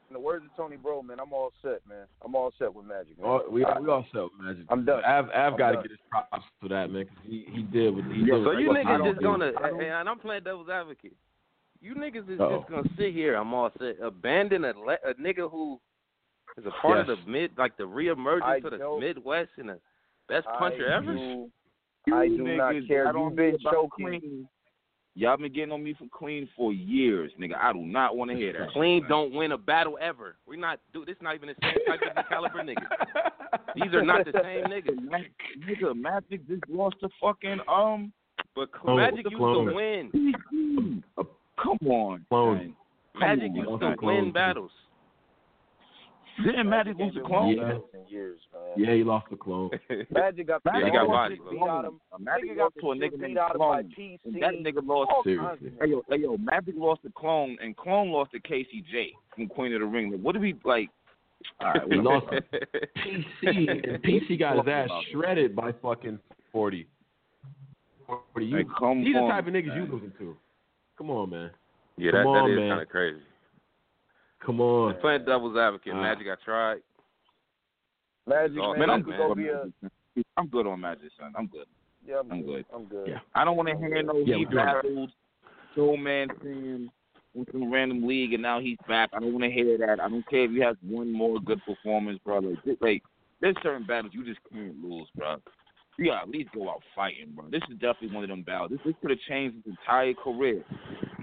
in the words of Tony Bro, man, I'm all set, man. I'm all set with Magic. Man. all, we I- we all set with Magic. I'm done. I've I've got to get his props for that, man. 'cause he he did what he Yeah, did. So you he niggas just gonna, I and I'm playing devil's advocate. You niggas is Uh-oh. just gonna sit here. I'm all set. Abandon a, le- a nigga who is a part Yes. of the mid, like the reemergence I of the don't- Midwest and the best I puncher ever. do- I do not niggas care. got You've on been me about choking. Clean. Y'all been getting on me for clean for years, nigga. I do not want to hear that. Clean don't win a battle ever. We not dude. This is not even the same type of caliber niggas. These are not the same niggas. Mag- nigga, Magic just lost to fucking um. But Clone. Magic used Clone. to win. Come on, Clone. man. Magic on, used man. to Clone. win battles. Didn't Magic lose to Clone? Yeah. years, man. Yeah, he lost the clone. Magic got Yeah, he got got body, bro. beat out of. Magic got to a nigga beat named out of by Clone. PC. And that nigga lost. All Seriously. Hey yo, hey yo, Magic lost to Clone, and Clone lost to KCJ from Queen of the Ring. Like, what do we like? All right, He well, lost PC, and PC got his ass shredded by fucking forty. Forty. You, Hey, come these are on, the type of niggas man. you losing to. Come on, man. yeah, that, Come on, that is kind of crazy. Come on. Just playing devil's advocate. Uh, Magic, I tried. Magic, Oh, man. man, I'm this good. gonna on be a Magic. I'm good on Magic, son. I'm good. yeah. I'm, I'm good. good. I'm good. Yeah. I don't want to hear no Yeah, he battled Soul Man Sam in some random league and now he's back. I don't want to hear that. I don't care if he has one more good performance, bro. Like, like there's certain battles you just can't lose, bro. You gotta at least go out fighting, bro. This is definitely one of them battles. This, this could have changed his entire career.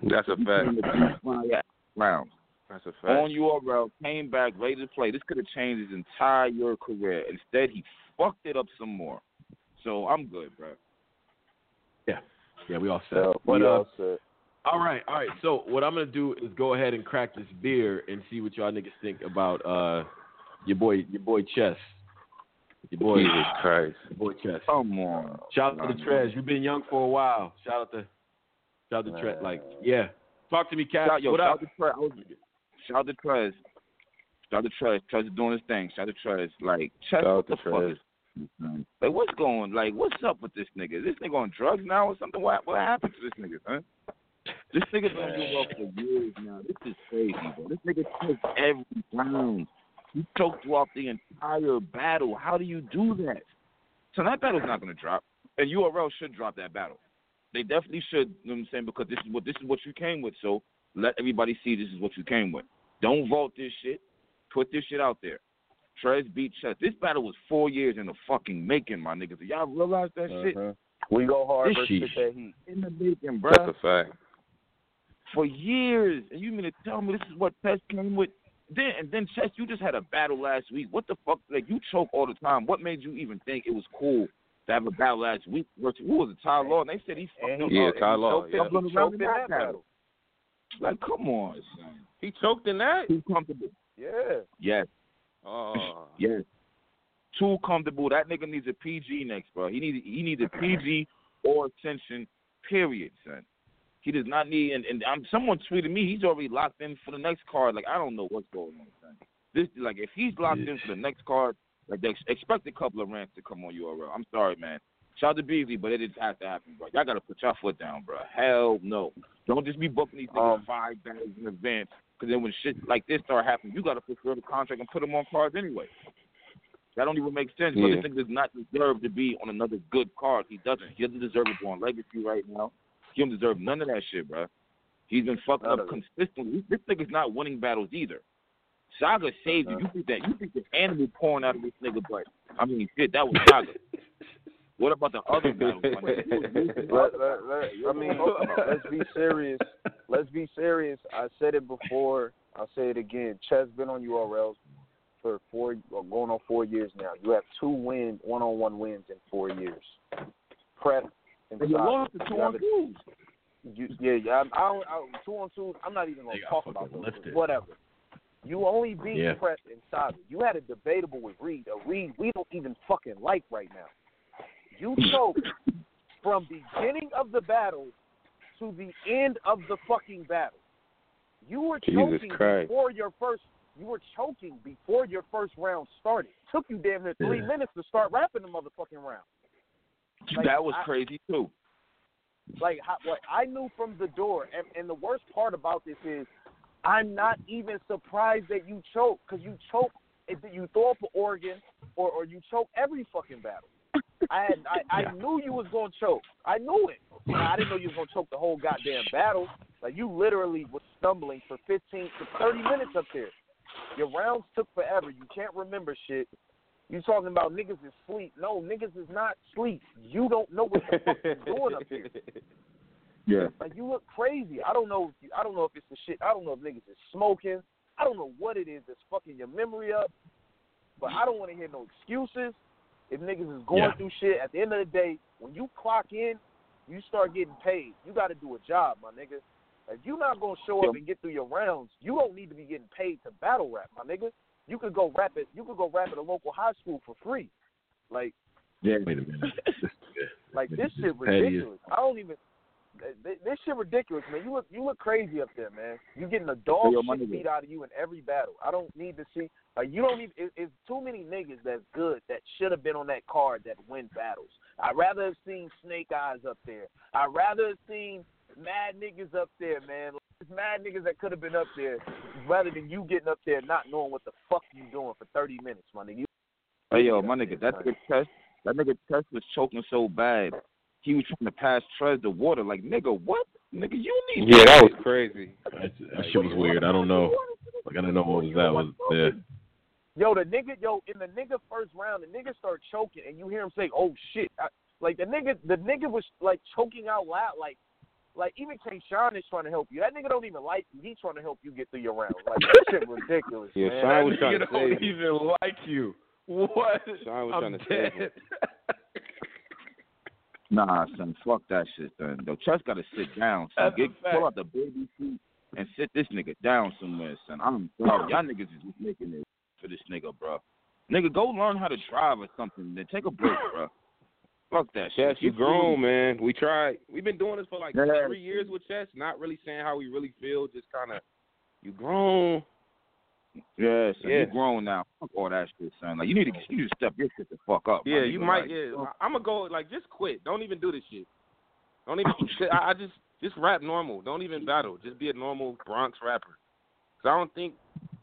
That's a fact. came to beat Fire rounds That's a on fact. URL, came back ready to play. This could have changed his entire career. Instead, he fucked it up some more. So I'm good, bro. Yeah, yeah, we all set. Yeah, but we uh, all set. all right, all right. So what I'm gonna do is go ahead and crack this beer and see what y'all niggas think about uh your boy, your boy Chess, your boy, Jesus Christ. your boy Chess. Come on. Shout out to the Trez. You've been young for a while. Shout out to, shout out to Trez. Like, yeah. Talk to me, Cap. Shout, yo, what shout up? out to Trez. Shout out to Trez. Shout out to Trez. Trez is doing his thing. Shout out to Trez. Like, Trez, Shout out what the fuck Trez. is man? Like, what's going? Like, what's up with this nigga? Is this nigga on drugs now or something? What what happened to this nigga, huh? This nigga's been doing well for years now. This is crazy, bro. This nigga choked every round. He choked throughout the entire battle. How do you do that? So that battle's not gonna drop. And URL should drop that battle. They definitely should, you know what I'm saying, because this is what this is what you came with. So let everybody see this is what you came with. Don't vault this shit. Put this shit out there. Trez beat Chess. This battle was four years in the fucking making, my niggas. Do y'all realize that shit? Mhm. We go hard This versus shit. that heat. In the making, bro. That's a fact. For years. And you mean to tell me this is what Chess came with? Then and then Chess, you just had a battle last week. What the fuck? Like you choke all the time. What made you even think it was cool to have a battle last week. versus- Who was it? Ty Law? And they said he fucked And up. Yeah, and Ty Law, choked yeah. him- Up on the he ground choked in in that that battle. Battle. Like, come on, son. He choked in that. Too comfortable. Yeah. Yes, Oh, yes. Too comfortable. That nigga needs a PG next, bro. He needs he needs a PG or attention. Period, son. He does not need. And, and I'm, someone tweeted me. He's already locked in for the next card. Like I don't know what's going on, son. This like if he's locked in for the next card, like they expect a couple of rants to come on URL. I'm sorry, man. Shout out to Beasley, but it didn't have to happen, bro. Y'all gotta put your foot down, bro. Hell no. Don't just be booking these niggas Um, five days in advance. Because then when shit like this start happening, you gotta fulfill the contract and put them on cards anyway. That don't even make sense. But this nigga does not deserve to be on another good card. He doesn't. He doesn't deserve to go on legacy right now. He don't deserve none of that shit, bro. He's been fucking up consistently. This nigga's not winning battles either. Saga saved you. You think that you think the animal pouring out of this nigga, but I mean shit, that was Saga. what about the other battles? my nigga? He was losing Let, let, let, I mean, let's be serious. Let's be serious. I said it before. I'll say it again. Chess been on URLs for four, going on four years now. You have two win, one-on-one wins in four years. Prep and And you lost the two on twos. You, yeah, yeah. I, I, don't- I, two on two. I'm not even gonna talk fucking about those. lifted. Whatever. You only beat Yeah. Prep and Saga. You had a debatable with Reed. A Reed we don't even fucking like right now. You choked from beginning of the battle to the end of the fucking battle. You were choking before your first. You were choking before your first round started. Took you damn near three Yeah. minutes to start rapping the motherfucking round. Like, that was I- crazy too. like how, what I knew from the door, and, and the worst part about this is, I'm not even surprised that you choke because you choke. If you throw up an organ or or you choke every fucking battle. I had I, I knew you was gonna choke. I knew it. Now, I didn't know you was gonna choke the whole goddamn battle. Like you literally was stumbling for 15 to 30 minutes up there. Your rounds took forever. You can't remember shit. You talking about niggas is sleep? No, niggas is not sleep. You don't know what the fuck you're doing up here. Yeah. Like you look crazy. I don't know. If you, I don't know if it's the shit. I don't know if niggas is smoking. I don't know what it is that's fucking your memory up. But I don't want to hear no excuses. If niggas is going Yeah. through shit, at the end of the day, when you clock in, you start getting paid. You got to do a job, my nigga. If you're not gonna show up and get through your rounds, you don't need to be getting paid to battle rap, my nigga. You could go rap it. You could go rap at a local high school for free. Like, Yeah. Wait a minute. like This shit ridiculous. I don't even. th- This shit ridiculous, man. You look, you look crazy up there, man. You getting a dog shit beat out of you in every battle. I don't need to see. Like you don't even. It, it's too many niggas that's good that should have been on that card that win battles. I'd rather have seen Snake Eyes up there. I'd rather have seen mad niggas up there, man. There's mad niggas that could have been up there, rather than you getting up there not knowing what the fuck you doing for 30 minutes, my nigga. You Hey yo, my nigga, that nigga test that nigga test was choking so bad. He was trying to pass Trez the water. Like nigga, what? Nigga, you need Yeah, that was crazy. That, that shit was weird. I don't know. Like I don't know what was that was there. Yo, the nigga, yo, in the nigga first round, the nigga start choking, and you hear him say, "Oh shit!" I, like the nigga, the nigga was like choking out loud, like, like even K. Shine is trying to help you. That nigga don't even like you. He's trying to help you get through your round. Like that shit ridiculous, Yeah, man. Shine was That trying nigga to don't him. even like you. What? Shine was I'm trying to save him. Nah, son, fuck that shit, son. Yo, Chess gotta sit down, son. That's a Get fact. pull out the baby seat and sit this nigga down somewhere, son. I'm sorry. Y'all niggas is just making it for this nigga, bro. Nigga, go learn how to drive or something. Then take a break, bro. Fuck that shit. Chess, you Get grown, man. We tried. We've been doing this for like Yeah. three years with Chess, not really saying how we really feel, just kind of, you grown. Yeah, son. Yeah. You grown now. Fuck all that shit, son. Like you need to you need to step your shit the fuck up. Yeah, you might. Like, Yeah, I'm gonna go like just quit. Don't even do this shit. Don't even. I, I just just rap normal. Don't even battle. Just be a normal Bronx rapper. Cause I don't think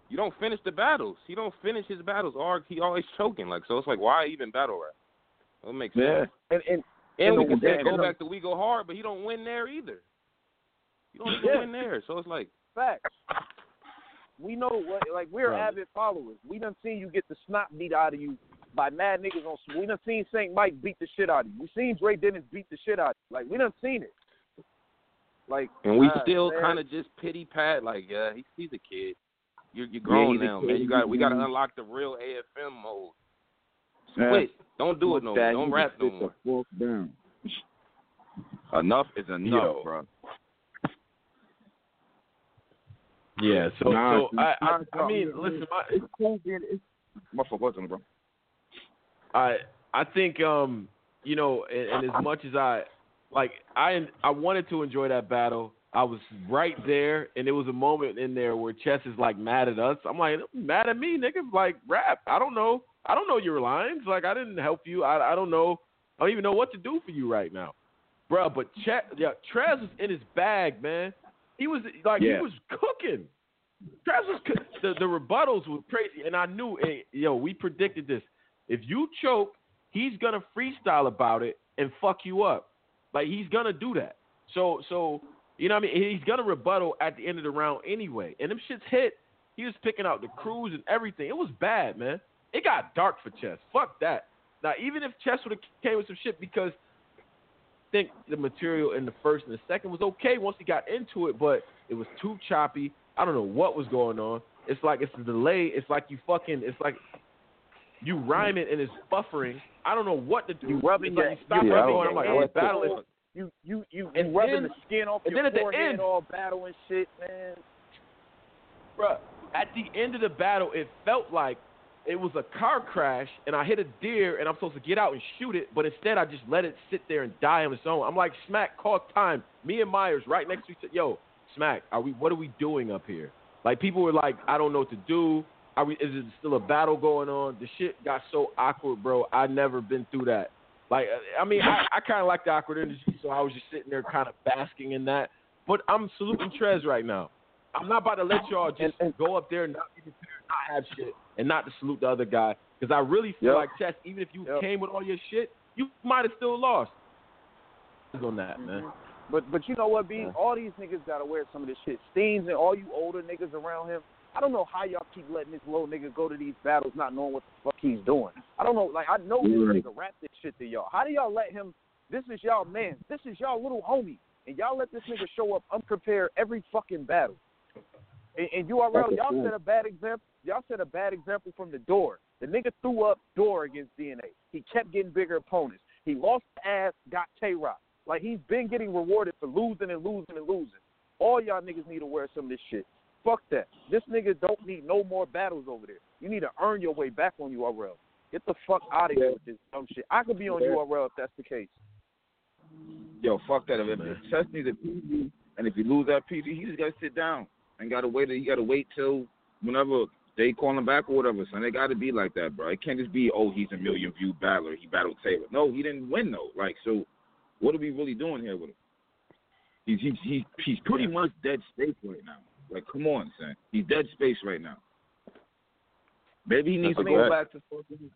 you don't finish the battles. He don't finish his battles, or he always choking. Like so, it's like why even battle rap? That makes Yeah. sense. And and And we can say go back to we go hard, but he don't win there either. You don't even Yeah. win there, so it's like facts. We know what, like we're Right. avid followers. We done seen you get the snot beat out of you by mad niggas on. We done seen Saint Mike beat the shit out of you. We seen Dre Dennis beat the shit out. of you. Like we done seen it. Like And we God, still kind of just pity pat, like, yeah, he, he's a kid. You're, you're grown he's a now, man. You got we got to unlock the real AFM mode. Yeah. Quit. Don't do it no more. Don't rap just no sit more. the fuck down. Enough is enough, Yo. bro. Yeah. So Nah, so I I, nah, I mean, listen, my, It's cool being. It's, my fault, what's on, bro? I I think um you know and, and as much as I like I I wanted to enjoy that battle. I was right there, and there was a moment in there where Chess is like mad at us. I'm like, mad at me, nigga. Like rap. I don't know. I don't know your lines. Like I didn't help you. I I don't know. I don't even know what to do for you right now, bro. But Chess, yeah, Trez was in his bag, man. He was like Yeah. he was cooking. Trez was cook- the the rebuttals were crazy, and I knew, hey, yo, we predicted this. If you choke, he's gonna freestyle about it and fuck you up. Like he's gonna do that. So so you know what I mean? He's gonna rebuttal at the end of the round anyway. And them shits hit. He was picking out the crews and everything. It was bad, man. It got dark for Chess. Fuck that. Now even if Chess would have came with some shit because I think the material in the first and the second was okay once he got into it, but it was too choppy. I don't know what was going on. It's like it's a delay. It's like you fucking. It's like you rhyme it and it's buffering. I don't know what to do. You rubbing it's your, like you stop rubbing. rubbing I'm like, I'm battling. You you you, And you rubbing then- the skin off and your then at the forehead, end- all battle and shit, man. Bruh, at the end of the battle, it felt like it was a car crash, and I hit a deer, and I'm supposed to get out and shoot it, but instead I just let it sit there and die on its own. I'm like, Smack, call time. Me and Myers right next to each other. Yo, Smack, are we? What are we doing up here? Like people were like, I don't know what to do. Are we? Is it still a battle going on? The shit got so awkward, bro. I never been through that. Like, I mean, I, I kind of like the awkward energy, so I was just sitting there kind of basking in that. But I'm saluting Trez right now. I'm not about to let y'all just go up there and not be prepared, not have shit, and not to salute the other guy. Because I really feel Yep. like Chess, even if you Yep. came with all your shit, you might have still lost. On that, man. But but you know what, B? All these niggas gotta wear some of this shit. Steens and all you older niggas around him. I don't know how y'all keep letting this little nigga go to these battles not knowing what the fuck he's doing. I don't know. Like I know this Right. nigga rap this shit to y'all. How do y'all let him? This is y'all man. This is y'all little homie, and y'all let this nigga show up unprepared every fucking battle. And, and URL, y'all set a bad example. Y'all set a bad example from the door. The nigga threw up door against DNA. He kept getting bigger opponents. He lost the ass, got K Rock. Like he's been getting rewarded for losing and losing and losing. All y'all niggas need to wear some of this shit. Fuck that. This nigga don't need no more battles over there. You need to earn your way back on URL. Get the fuck out of here with this dumb shit. I could be on Yeah. URL if that's the case. Yo, fuck that. If if Chess needs a PG, and if you lose that PG, he just gotta sit down and gotta wait. He gotta wait till whenever they call him back or whatever. So they gotta be like that, bro. It can't just be oh he's a million view battler. He battled Taylor. No, he didn't win though. Like so, what are we really doing here with him? He's he's he's, he's pretty much dead space right now. Like come on, son. He's dead space right now. Maybe he needs That's to go back to fucking.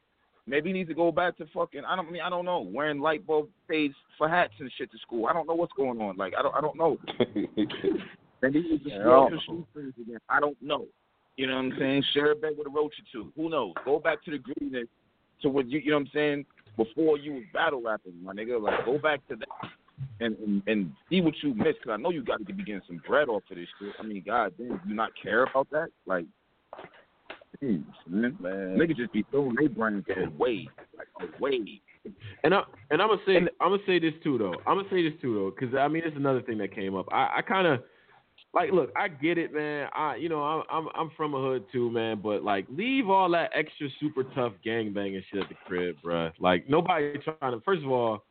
Maybe he needs to go back to fucking. I don't I mean I don't know. Wearing light bulb shades for hats and shit to school. I don't know what's going on. Like I don't I don't know. Maybe he needs to Yeah, screw I don't his shoestrings again. I don't know. You know what I'm saying? Share a bed with a roach or two. Who knows? Go back to the greenness to what you you know what I'm saying before you was battle rapping, my nigga. Like go back to that. And, and and see what you miss. cause I know you got to be getting some bread off of this shit. I mean, God damn, you not care about that? Like, jeez, man, Man. niggas just be throwing their brains away, like away. And I and I'm gonna say I'm gonna say this too though. I'm gonna say this too though, because I mean it's another thing that came up. I, I kind of like look. I get it, man. I you know I'm I'm I'm from a hood too, man. But like leave all that extra super tough gang banging shit at the crib, bruh. Like nobody trying to. First of all,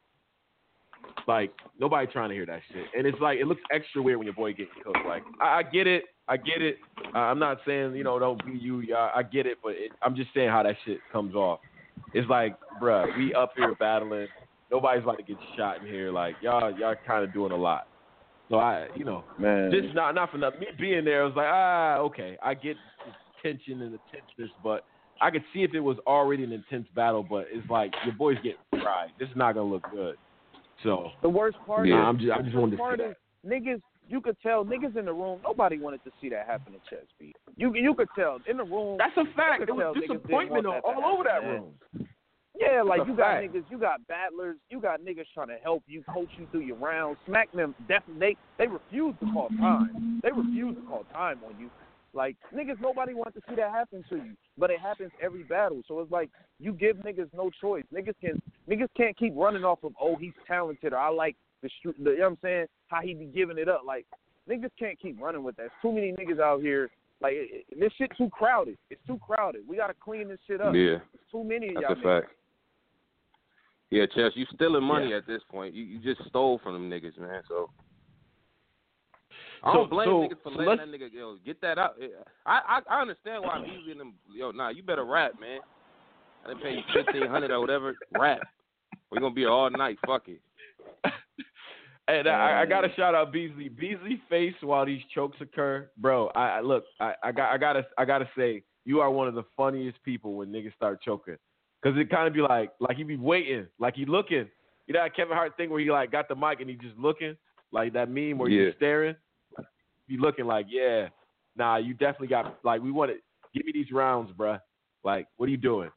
like nobody trying to hear that shit. And it's like it looks extra weird when your boy getting cooked. Like I, I get it. I get it. Uh, I'm not saying you know don't be you. y'all. I get it, but it, I'm just saying how that shit comes off. It's like, bruh, we up here battling. Nobody's about to get shot in here. Like y'all, y'all kind of doing a lot. So I, you know, Man. just not not for nothing. Me being there, I was like, ah, okay, I get the tension and the tenseness, but I could see if it was already an intense battle. But it's like your boys getting fried. This is not gonna look good. So The worst part Yeah. is, I'm just- I just wanted to part say is niggas. You could tell niggas in the room. Nobody wanted to see that happen in chess beat. You you could tell in the room. that's a fact. could There was tell niggas didn't disappointment want all, that to all over that man. room. Yeah, like That's you got fact. niggas, you got battlers, you got niggas trying to help you, coach you through your rounds. Smack them, definitely. They, they refuse to call time. They refuse to call time on you. Like niggas, nobody wants to see that happen to you, but it happens every battle. So it's like you give niggas no choice. Niggas can niggas can't keep running off of oh he's talented or I like the street. The, you know what I'm saying? How he be giving it up? Like niggas can't keep running with that. There's too many niggas out here. Like it, it, this shit too crowded. It's too crowded. We gotta clean this shit up. Yeah. It's too many of That's y'all a niggas. fact. Yeah, Chess, you stealing money at this point. You you just stole from them niggas, man. So I don't blame so- niggas for so letting that nigga yo get that out. I I, I understand why Beasley and them yo nah you better rap man. I didn't pay you fifteen hundred or whatever. Rap. We're gonna be all night. Fuck it. And I, I got to shout out Beasley. Beasley face while these chokes occur, bro. I, I look, I, I got, I gotta, I gotta say, you are one of the funniest people when niggas start choking, cause it kind of be like, like he be waiting, like he looking. You know that Kevin Hart thing where he like got the mic and he just looking, like that meme where Yeah. he's staring. Be looking like, yeah, nah, you definitely got like we want to give me these rounds, bruh. Like, what are you doing?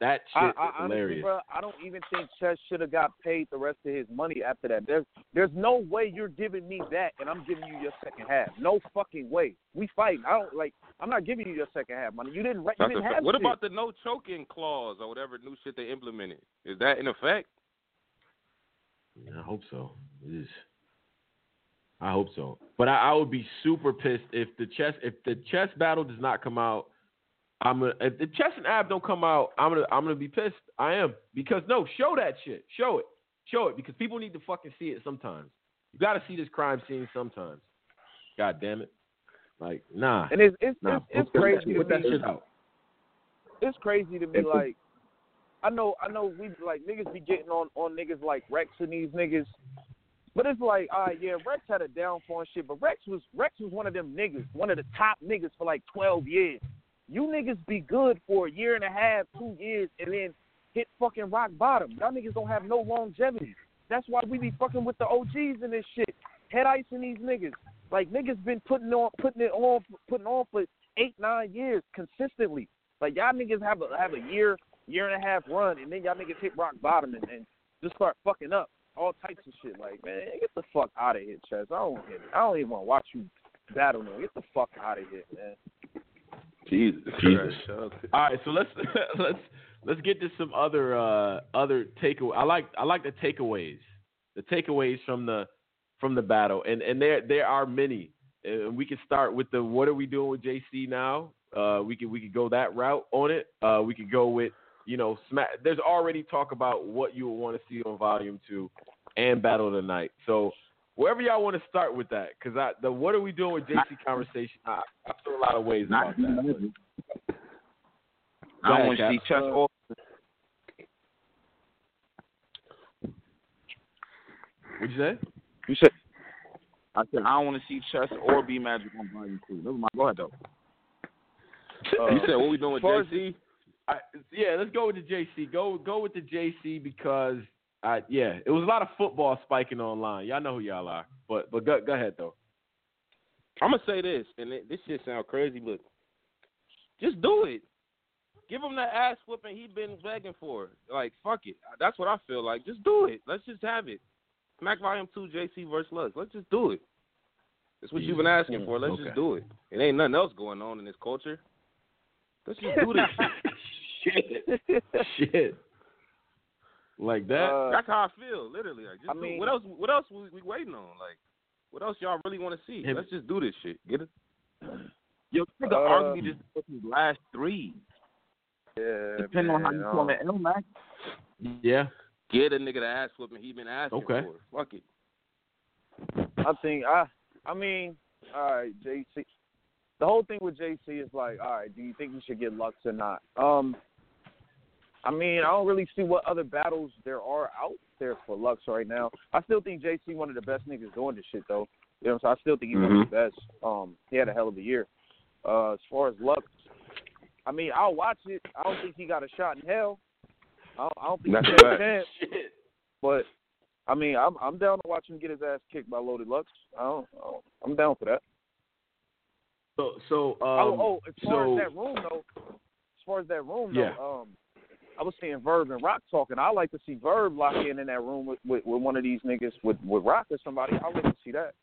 That shit I, is I, honestly, hilarious. bro, I don't even think Chess should have got paid the rest of his money after that. There's, there's no way you're giving me that and I'm giving you your second half. No fucking way. We fight. I don't like. I'm not giving you your second half money. You didn't. You didn't have What shit. about the no choking clause or whatever new shit they implemented? Is that in effect? I hope so. It is. I hope so. But I, I would be super pissed if the chess if the chess battle does not come out. I'm gonna if the chess and Av don't come out. I'm gonna I'm gonna be pissed. I am because no, show that shit. Show it. Show it because people need to fucking see it sometimes. You got to see this crime scene sometimes. God damn it. Like nah. And it's it's nah. it's, it's crazy to Put that me. shit out. It's crazy to me. And Like I know I know we like niggas be getting on on niggas like Rex and these niggas. But it's like, all right, yeah, Rex had a downfall and shit, but Rex was Rex was one of them niggas, one of the top niggas for like twelve years. You niggas be good for a year and a half, two years, and then hit fucking rock bottom. Y'all niggas don't have no longevity. That's why we be fucking with the OGs and this shit. Head icing these niggas. Like niggas been putting on putting it on putting on for eight, nine years consistently. Like y'all niggas have a have a year, year and a half run and then y'all niggas hit rock bottom and, and just start fucking up. All types of shit. Like, man, get the fuck out of here, Chess. I don't get it. I don't even want to watch you battle no. Get the fuck out of here, man. Jesus. Jesus. All right, so let's let's let's get to some other uh other takeaway. I like I like the takeaways, the takeaways from the from the battle, and and there there are many. And we can start with the what are we doing with JC now? Uh, we could we could go that route on it. Uh, we could go with you know smack. There's already talk about what you would want to see on Volume Two and Battle Tonight. So wherever y'all want to start with that, because I the what are we doing with JC conversation? I, I feel a lot of ways about that. I don't want to see. Chess What'd you say? you said. I said I don't want to see Chess or B Magic on Volume Two. Never mind. Go ahead though. Uh, you said what we doing with JC? I, yeah, let's go with the JC. Go go with the JC because I yeah, it was a lot of football spiking online. Y'all know who y'all are, but but go go ahead though. I'm gonna say this, and it, this shit sound crazy, but just do it. Give him that ass whooping he been begging for. Like fuck it. That's what I feel like. Just do it. Let's just have it. Smack Volume Two, JC versus Lux. Let's just do it. That's what you've been mm-hmm. asking for. Let's Okay. just do it. It ain't nothing else going on in this culture. Let's just do this shit. Shit, shit, like that. Uh, That's how I feel, literally. Like, just I do- mean- what else? What else we, we waiting on? Like, what else y'all really want to see? Him- Let's just do this shit. Get it? Yo, nigga Uh, arguably just took his last three. Yeah, Depending on how you call it. L Mac. yeah, Get a nigga the ass whooping he been asking Okay. for. Fuck it. I think I I mean, all right, JC. The whole thing with JC is like, all right, do you think we should get Lux or not? Um, I mean, I don't really see what other battles there are out there for Lux right now. I still think JC one of the best niggas doing this shit though. You know what I'm saying? I still think he's one of the best. Um, he had a hell of a year. Uh, as far as Lux, I mean, I'll watch it. I don't think he got a shot in hell. I don't, I don't think That's he a got a chance. shit. But I mean, I'm I'm down to watch him get his ass kicked by Loaded Lux. I don't, I don't I'm down for that. So so um, oh, oh, as far so as that room though, as far as that room Yeah. though, um, I was seeing Verb and Rock talking. I like to see Verb lock in in that room with, with, with one of these niggas with with Rock or somebody. I like to see that.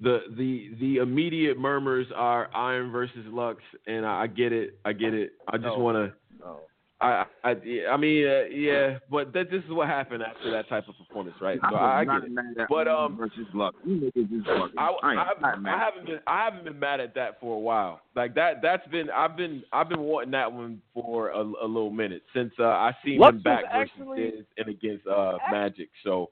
the the the immediate murmurs are Iron versus Lux, and I, I get it. I get it. I just No. want to. No. I I I mean uh, yeah, but that this is what happened after that type of performance, right? So I, I get it. But, um, versus luck. You niggas is fucking. I, I, I, I haven't been I haven't been mad at that for a while. Like that that's been I've been I've been wanting that one for a, a little minute since uh, I seen Lux him back was versus and against uh, Magic. So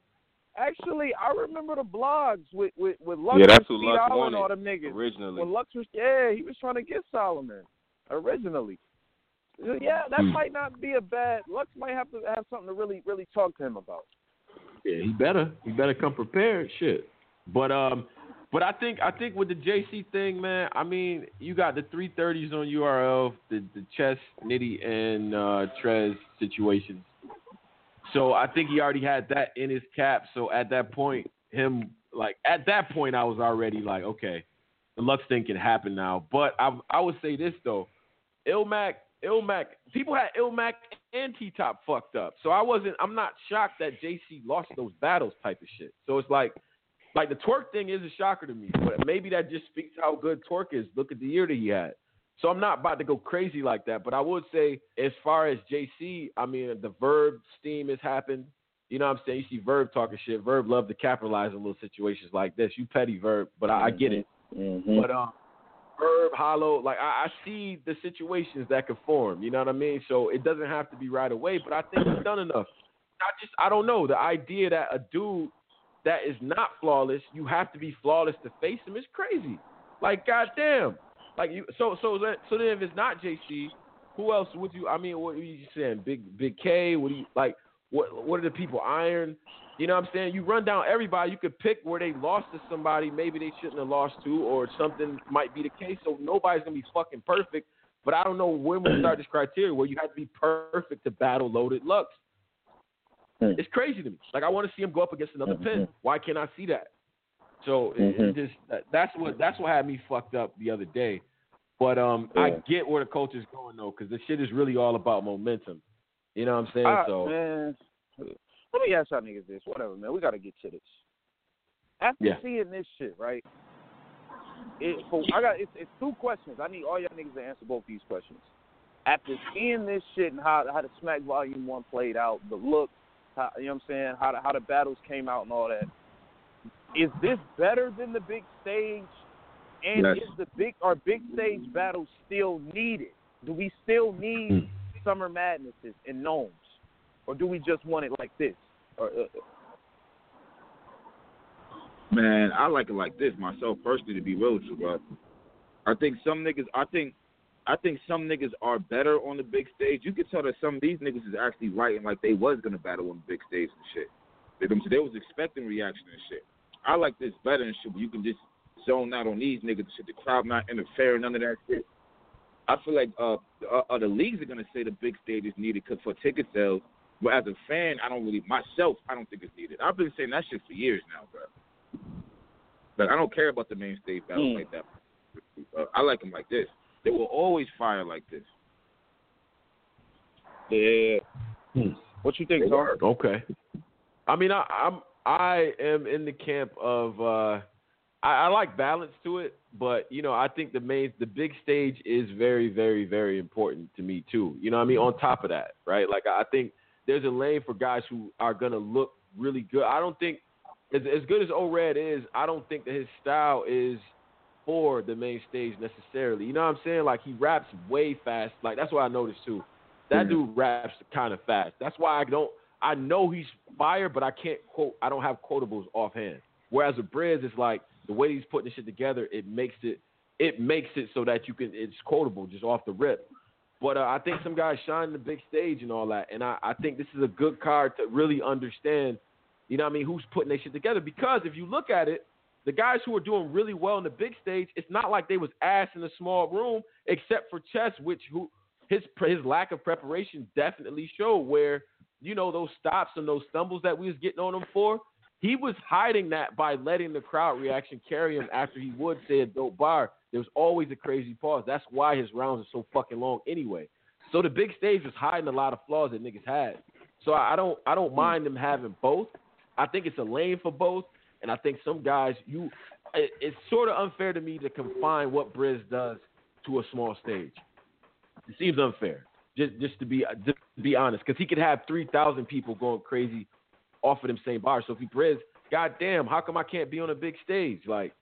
Actually, I remember the blogs with with with Lux Yeah, that's and who Speed Lux Owl wanted and all them niggas. originally. When Lux was yeah, he was trying to get Solomon originally. Yeah, that Hmm. might not be a bad. Lux might have to have something to really really talk to him about. yeah, he better he better come prepared. Shit. But um, but I think I think with the JC thing, man. I mean, you got the three thirties on URL, the the chess, Nitty, and uh, Trez situations. So I think he already had that in his cap. So at that point, him like at that point, I was already like, okay, the Lux thing can happen now. But I I would say this though, Ilmac, Ilmac, people had Ilmac and T Top fucked up. So I wasn't. I'm not shocked that JC lost those battles type of shit. So it's like. Like the Twork thing is a shocker to me, but maybe that just speaks to how good Twork is. Look at the year that he had. So I'm not about to go crazy like that, but I would say as far as JC, I mean the Verb steam has happened. You know what I'm saying? You see Verb talking shit. Verb love to capitalize on little situations like this. You petty Verb, but I, I get it. Mm-hmm. But um, Verb, Hollow, like I, I see the situations that could form. You know what I mean? So it doesn't have to be right away, but I think he's done enough. I just I don't know the idea that a dude that is not flawless, you have to be flawless to face him is crazy. Like goddamn. Like you, so so so then if it's not JC, who else would you? I mean, what are you saying? Big Big K? What do you like? What what are the people iron? You know what I'm saying? You run down everybody. You could pick where they lost to somebody. Maybe they shouldn't have lost to, or something might be the case. So nobody's gonna be fucking perfect. But I don't know when we start this criteria where you have to be perfect to battle loaded Lux. It's crazy to me. Like I want to see him go up against another pin. Why can't I see that? So it- it just that's what that's what had me fucked up the other day. But um, I get where the coach is going though, because the shit is really all about momentum. You know what I'm saying? Ah, so man, let me ask y'all niggas this. Whatever, man. We gotta get to this. After Yeah. seeing this shit, right? It, for, I got it's, it's two questions. I need all y'all niggas to answer both these questions. After seeing this shit and how how the Smack Volume One played out, the look, how, you know what I'm saying, how the, how the battles came out and all that. Is this better than the big stage? And Yes. is the big are big stage battles still needed? Do we still need mm. summer madnesses and NOMEs, or do we just want it like this? Or uh, Man, I like it like this myself personally. To be real with you. I think some niggas. I think. I think some niggas are better on the big stage. You can tell that some of these niggas is actually writing like they was gonna battle on the big stage and shit. They, them- they was expecting reaction and shit. I like this better and shit. Where you can just zone out on these niggas and shit. The crowd not interfering, none of that shit. I feel like uh, uh, uh the leagues are gonna say the big stage is needed because for ticket sales. But as a fan, I don't really myself. I don't think it's needed. I've been saying that shit for years now, bro. But I don't care about the main stage battles Hmm. like that. Uh, I like them like this. They will always fire like this. yeah, Hmm. what you think, Tom? Okay. I mean, I, I'm I am in the camp of uh, I, I like balance to it, but you know, I think the main the big stage is very, very, very important to me too. You know, what I mean, on top of that, right? Like I think there's a lane for guys who are gonna look really good. I don't think as as good as O Red is, I don't think that his style is for the main stage necessarily. You know what I'm saying? Like he raps way fast. Like that's what I noticed too. That Mhm. dude raps kind of fast. That's why I don't. I know he's fire, but I can't quote. I don't have quotables offhand. Whereas with Briz, it's like the way he's putting this shit together. It makes it. It makes it so that you can. It's quotable just off the rip. But uh, I think some guys shine the big stage and all that, and I, I think this is a good card to really understand. You know what I mean? Who's putting their shit together? Because if you look at it, the guys who are doing really well in the big stage, it's not like they was ass in a small room, except for Chess, which who his his lack of preparation definitely showed. Where you know those stops and those stumbles that we was getting on him for, he was hiding that by letting the crowd reaction carry him after he would say a dope bar. There was always a crazy pause. That's why his rounds are so fucking long anyway. So the big stage was hiding a lot of flaws that niggas had. So I don't I don't hmm. mind them having both. I think it's a lane for both. And I think some guys, you it, it's sort of unfair to me to confine what Briz does to a small stage. It seems unfair. Just just to be just to be honest, because he could have three thousand people going crazy off of them same bars. So if he Briz, goddamn, how come I can't be on a big stage? Like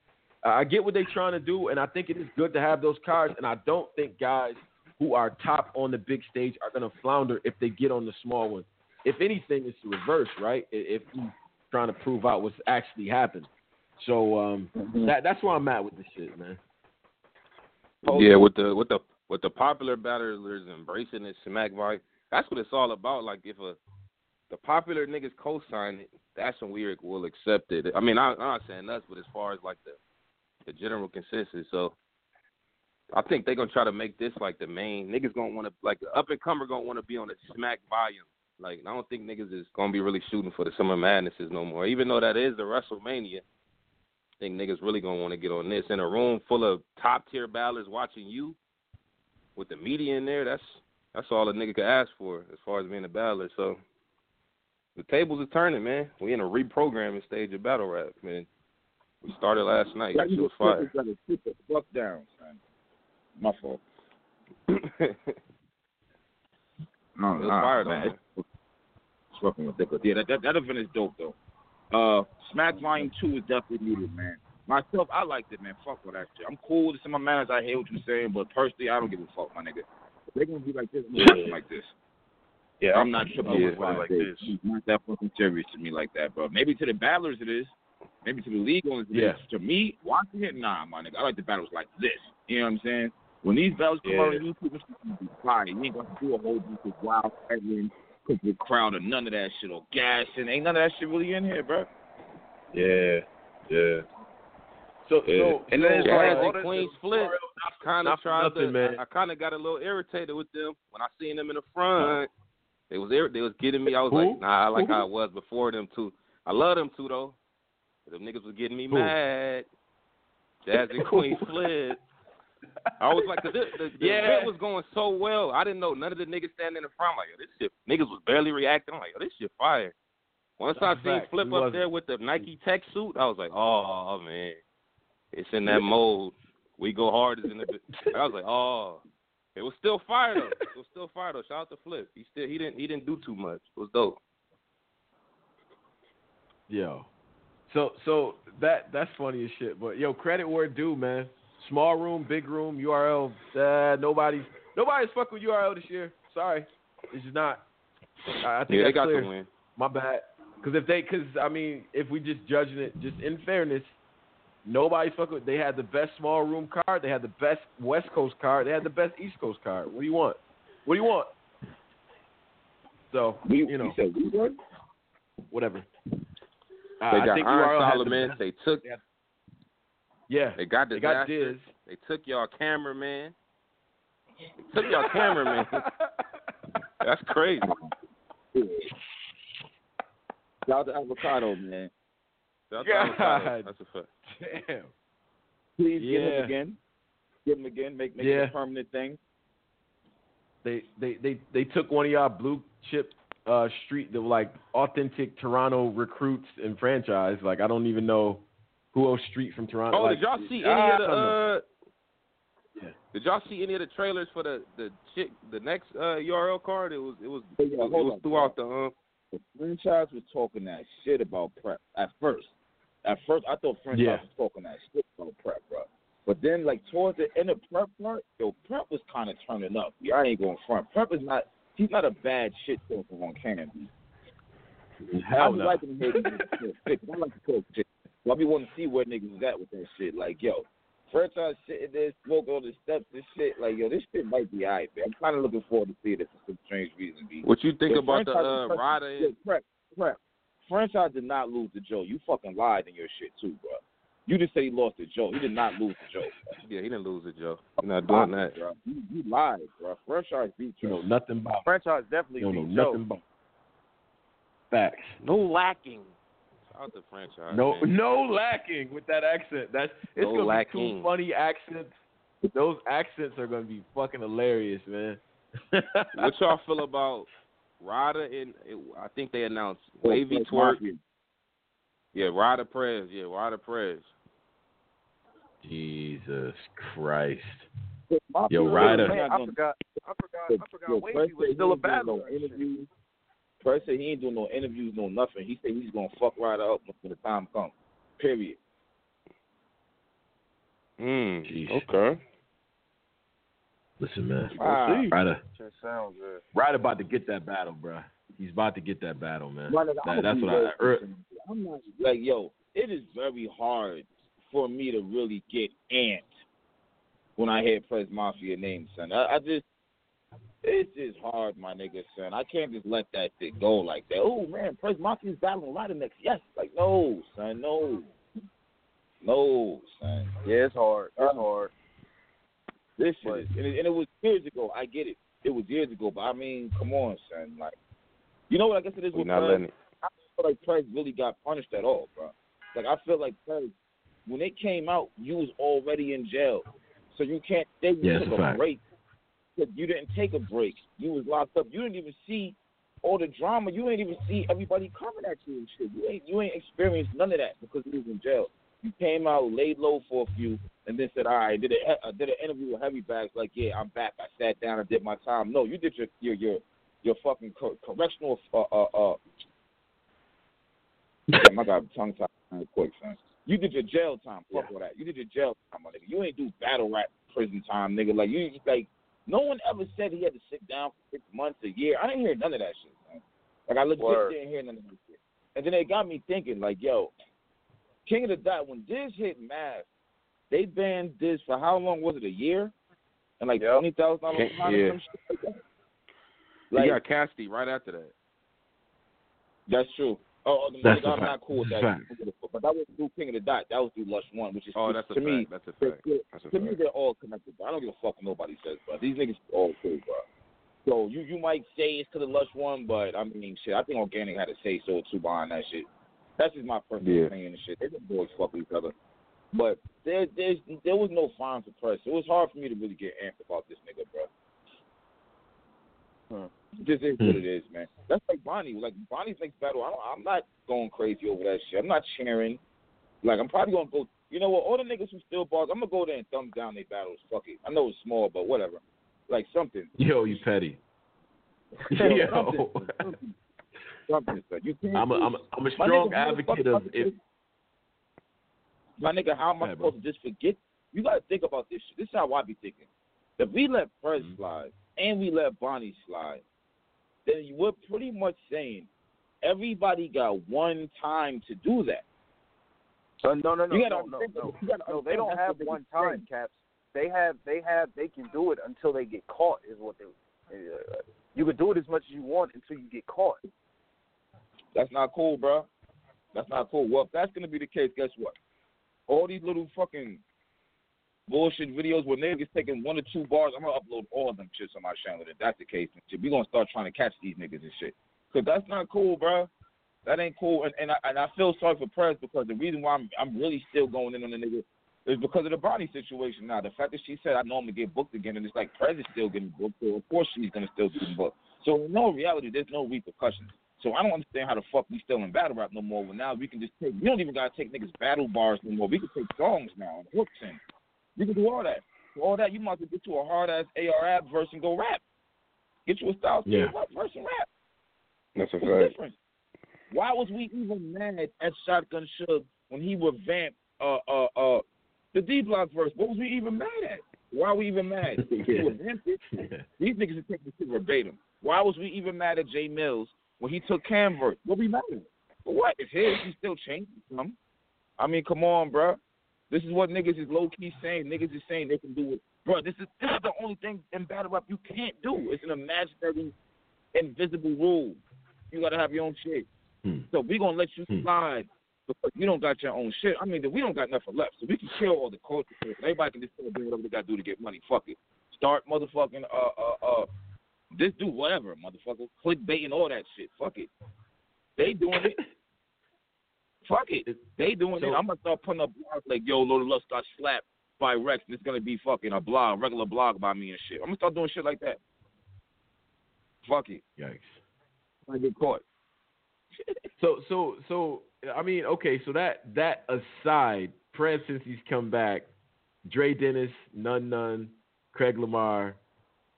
I get what they're trying to do, and I think it is good to have those cards. And I don't think guys who are top on the big stage are going to flounder if they get on the small one. If anything, it's the reverse, right? If he's trying to prove out what's actually happened. So um, Mm-hmm. that that's where I'm at with this shit, man. Yeah, with the with the with the popular battlers embracing this smack vibe, that's what it's all about. Like if a the popular niggas co-sign it, that's when we will accept it. I mean, I, I'm not saying us, but as far as like the the general consensus, so I think they're gonna try to make this like the main niggas gonna want to like the up and comer gonna want to be on the smack volume. Like I don't think niggas is gonna be really shooting for the summer madnesses no more. Even though that is the WrestleMania, I think niggas really gonna want to get on this in a room full of top tier ballers watching you with the media in there. That's that's all a nigga could ask for as far as being a battler. So the tables are turning, man. We in a reprogramming stage of battle rap, man. We started last night. That shit was fire. Gotta sit the fuck down, son. My fault. No, It was nah, fire, man. It's fucking ridiculous. Yeah, that, that that event is dope though. Uh, Smack Volume Two is definitely needed, man. Myself, I liked it, man. Fuck with that shit. I'm cool with some of my manners. I hear what you're saying, but personally, I don't give a fuck, my nigga. They're gonna be like this, I'm like this. Yeah, I'm not tripping Yeah. over it like this. It's not that fucking serious to me like that, bro. Maybe to the battlers it is. Maybe to the league owners it Yeah. is. To me, watching it, nah, my nigga. I like the battles like this. You know what I'm saying? When these battles come out on YouTube, it's gonna be fire. You ain't gonna do a whole bunch of wild fighting, cook the crowd or none of that shit or gassing. Ain't none of that shit really in here, bro. Yeah, yeah. So, Yeah. so And so, then uh, Jazz all and the- Queen split. Kind of tried nothing, to. man. I, kind of got a little irritated with them when I seen them in the front. They was they was getting me. I was Who? like, nah, I like Who? how it was before them too. I love them too though. But them niggas was getting me Who? mad. Jazz and Queen split. I was like, 'cause the, the, the Yeah. event was going so well. I didn't know none of the niggas standing in the front. I'm like, yo, this shit, niggas was barely reacting. I'm like, yo, this shit fire. Once That's I seen fact. Flip up there with the Nike mm. Tech suit, I was like, oh man, it's in that mode. We go hard is in the. I was like, oh, it was still fire though. It was still fire though. Shout out to Flip. He still he didn't he didn't do too much. It was dope. Yo. So so that that's funny as shit. But yo, credit where due, man. Small room, big room, URL. Uh, nobody's nobody's fuck with URL this year. Sorry, it's just not. I, I think Yeah, they got clear. the win. My bad. Because if they, because I mean, if we just judging it, just in fairness, nobody's fucking. with- They had the best small room card. They had the best West Coast card. They had the best East Coast card. What do you want? What do you want? So We, you know, said we won. whatever. They I got think Iron URL had the Solomon. best- They took Yeah, they got they got Dizaster. Diz. They took y'all cameraman. They took y'all cameraman. That's crazy. Shout out to Avocado, man. Shout out to God. That's a fact. Damn. Please get him again. Get him again. Make make it a permanent thing. They they they they took one of y'all blue chip uh street the like authentic Toronto recruits and franchise. Like I don't even know who else street from Toronto. Oh, like, did y'all see any I of the uh Yeah. Did y'all see any of the trailers for the the chick the next uh URL card? It was it was Hey, it was, it was throughout the um The franchise was talking that shit about prep at first. At first, I thought franchise Yeah. was talking that shit about prep, bro. But then, like towards the end of prep part, yo, prep was kind of turning up. I ain't going front. Prep is not. He's not a bad shit talker on camera. I Hell be no. liking to hear these niggas talk shit. 'cause I like to talk shit. I be wanting to see where niggas is at with that shit. Like, yo, franchise sitting there, smoking on the steps and shit. Like, yo, this shit might be alright, man. I'm kind of looking forward to seeing it for some strange reason. B. what you think The about the uh is- Ryder Yeah, and prep, prep. Franchise did not lose to Joe. You fucking lied in your shit too, bro. You just said he lost to Joe. He did not lose to Joe. Yeah, he didn't lose to Joe. He's not doing that. bro. You, you lied, bro. Franchise beat You Joe. know nothing about. Franchise definitely You don't know beat Joe. nothing about. Facts. No lacking. Shout out to franchise. No, man. no lacking with that accent. That's it's No gonna lacking. be two funny accents. Those accents are gonna be fucking hilarious, man. what y'all feel about Ryder and I think they announced Oh, Wavy like Twork. Mafia. Yeah, Ryder Prez. Yeah, Ryder Prez. Jesus Christ. My Yo, feeling Ryder. Man, not I gonna- forgot. I forgot. Yo, I forgot. yo, Wavy was still a he ain't doing battle. No interviews. Prez said he ain't doing no interviews, no nothing. He said he's gonna fuck Ryder up when the time comes. Period. Mm, Jeez. okay. Listen, man. Ah. Ryder, sounds good. Ryder about to get that battle, bro. He's about to get that battle, man. My nigga, That- that's be what I. real Er. I'm not like yo. It is very hard for me to really get amped when I hear Prez Mafia name, son. I, I just it's just hard, my nigga, son. I can't just let that shit go like that. Oh man, Prez Mafia's battling Ryder next. Yes, like no, son, no, no, son. Yeah, it's hard. It's hard. This shit But- is, and it, and it was years ago. I get it. It was years ago, but I mean, come on, son. Like, you know what? I guess it is We with not Prez. letting it. I feel like Prez really got punished at all, bro. Like I feel like Prez, when it came out, you was already in jail, so you can't say you Yeah, took a a fact. break. 'Cause You didn't take a break. You was locked up. You didn't even see all the drama. You didn't even see everybody coming at you and shit. You ain't you ain't experienced none of that because you was in jail. You came out, laid low for a few, and then said, "All right." Did a I did an interview with Heavy Bags. Like, yeah, I'm back. I sat down and did my time. No, you did your your your your fucking cor- correctional uh uh uh. Damn, I got tongue tied quick, son. You did your jail time. Fuck all that. You did your jail time, my nigga. You ain't do battle rap prison time, nigga. Like you, like no one ever said he had to sit down for six months, a year. I didn't hear none of that shit, man. Like I legit Word. didn't hear none of that shit. And then it got me thinking, like, yo, King of the Dot, when Diz hit Math, they banned Diz for how long was it? A year? And like Yep. twenty thousand dollars Yeah. fine or some shit like that. He Like got Cassidy right after that. that's true. Oh, oh, That's nigga, a I'm fact. not cool with That's that. a But that was through King of the Dot. That was through Lush One, which is Oh, which that's a to me fact. That's a they're fact. still- That's a to me, they're all connected. I don't give a fuck what nobody says, bro. These niggas all cool, bro. So you you might say it's to the Lush one, but I mean, shit. I think Organik had a say so too behind that shit. That's just my personal Yeah. opinion and shit. They just boys fuck with each other. But there there's there was no fine for Prez. It was hard for me to really get amped about this nigga, bro. Hmm. It just is what it is, man. That's like Bonnie. Like Bonnie's next battle, I don't, I'm not going crazy over that shit. I'm not cheering. Like I'm probably gonna go. You know what? All the niggas who still bars, I'm gonna go there and thumb down their battles. Fuck it. I know it's small, but whatever. Like something. yo, you petty. Yo, yo, something. Something. You can't. I'm a, I'm a, I'm a strong nigga, how the advocate of if. Supposed- My nigga, how am I Yeah, bro. supposed to just forget? You gotta think about this shit. This is how I be thinking. If we let Prez Mhm. slide and we let Bonnie slide, then you- we're pretty much saying everybody got one time to do that. Uh, no, no, no, You no, gotta no, understand- no. you gotta No, they don't have what they one saying. time caps. They have, they have, they can do it until they get caught. Is what they. Uh, you can do it as much as you want until you get caught. That's not cool, bro. That's not cool. Well, if that's gonna be the case, guess what? All these little fucking bullshit videos where niggas taking one or two bars, I'm gonna upload all of them shits on my channel. If that's the case, shit, we gonna start trying to catch these niggas and shit. Cause that's not cool, bro. That ain't cool. And and I, and I feel sorry for Prez because the reason why I'm I'm really still going in on the nigga is because of the Bonnie situation. Now the fact that she said I normally get booked again, and it's like Prez is still getting booked, so of course she's gonna still get booked. So in no reality, there's no repercussions. So I don't understand how the fuck we still in battle rap no more. When now we can just take, we don't even gotta take niggas battle bars no more. We can take songs now and hooks and we can do all that. For all that, you might as well get to a hard ass AR rap verse and go rap. Get you a style Yeah. what verse and rap. That's a What's the fact. difference? Why was we even mad at Shotgun Suge when he revamped uh uh uh the D Block verse? What was we even mad at? Why we even mad? He Yeah. revamped it. These niggas are taking shit verbatim. Why was we even mad at Jay Mills when he took Cam verse? What we mad at? For what? It's his. He still changing some. I mean, come on, bro. This is what niggas is low key saying. Niggas is saying they can do it, bro. This is this is the only thing in battle rap you can't do. It's an imaginary, invisible rule. You gotta have your own shit. Hmm. So we gonna let you Hmm. slide because you don't got your own shit. I mean, we don't got nothing left, so we can kill all the culture. shit. Everybody can just do whatever they got to do to get money. Fuck it. Start motherfucking uh uh uh. Just do whatever, motherfucker. Clickbait and all that shit. Fuck it. They doing it. Fuck it. They doing So- it. I'm gonna start putting up blogs like, yo, Lord of Lust got slapped by Rex, and it's gonna be fucking a blog, regular blog by me and shit. I'm gonna start doing shit like that. Fuck it. Yikes. I get caught. So so so I mean, okay, so that that aside, Prez since he's come back, Dre Dennis, None None, Craig Lamar,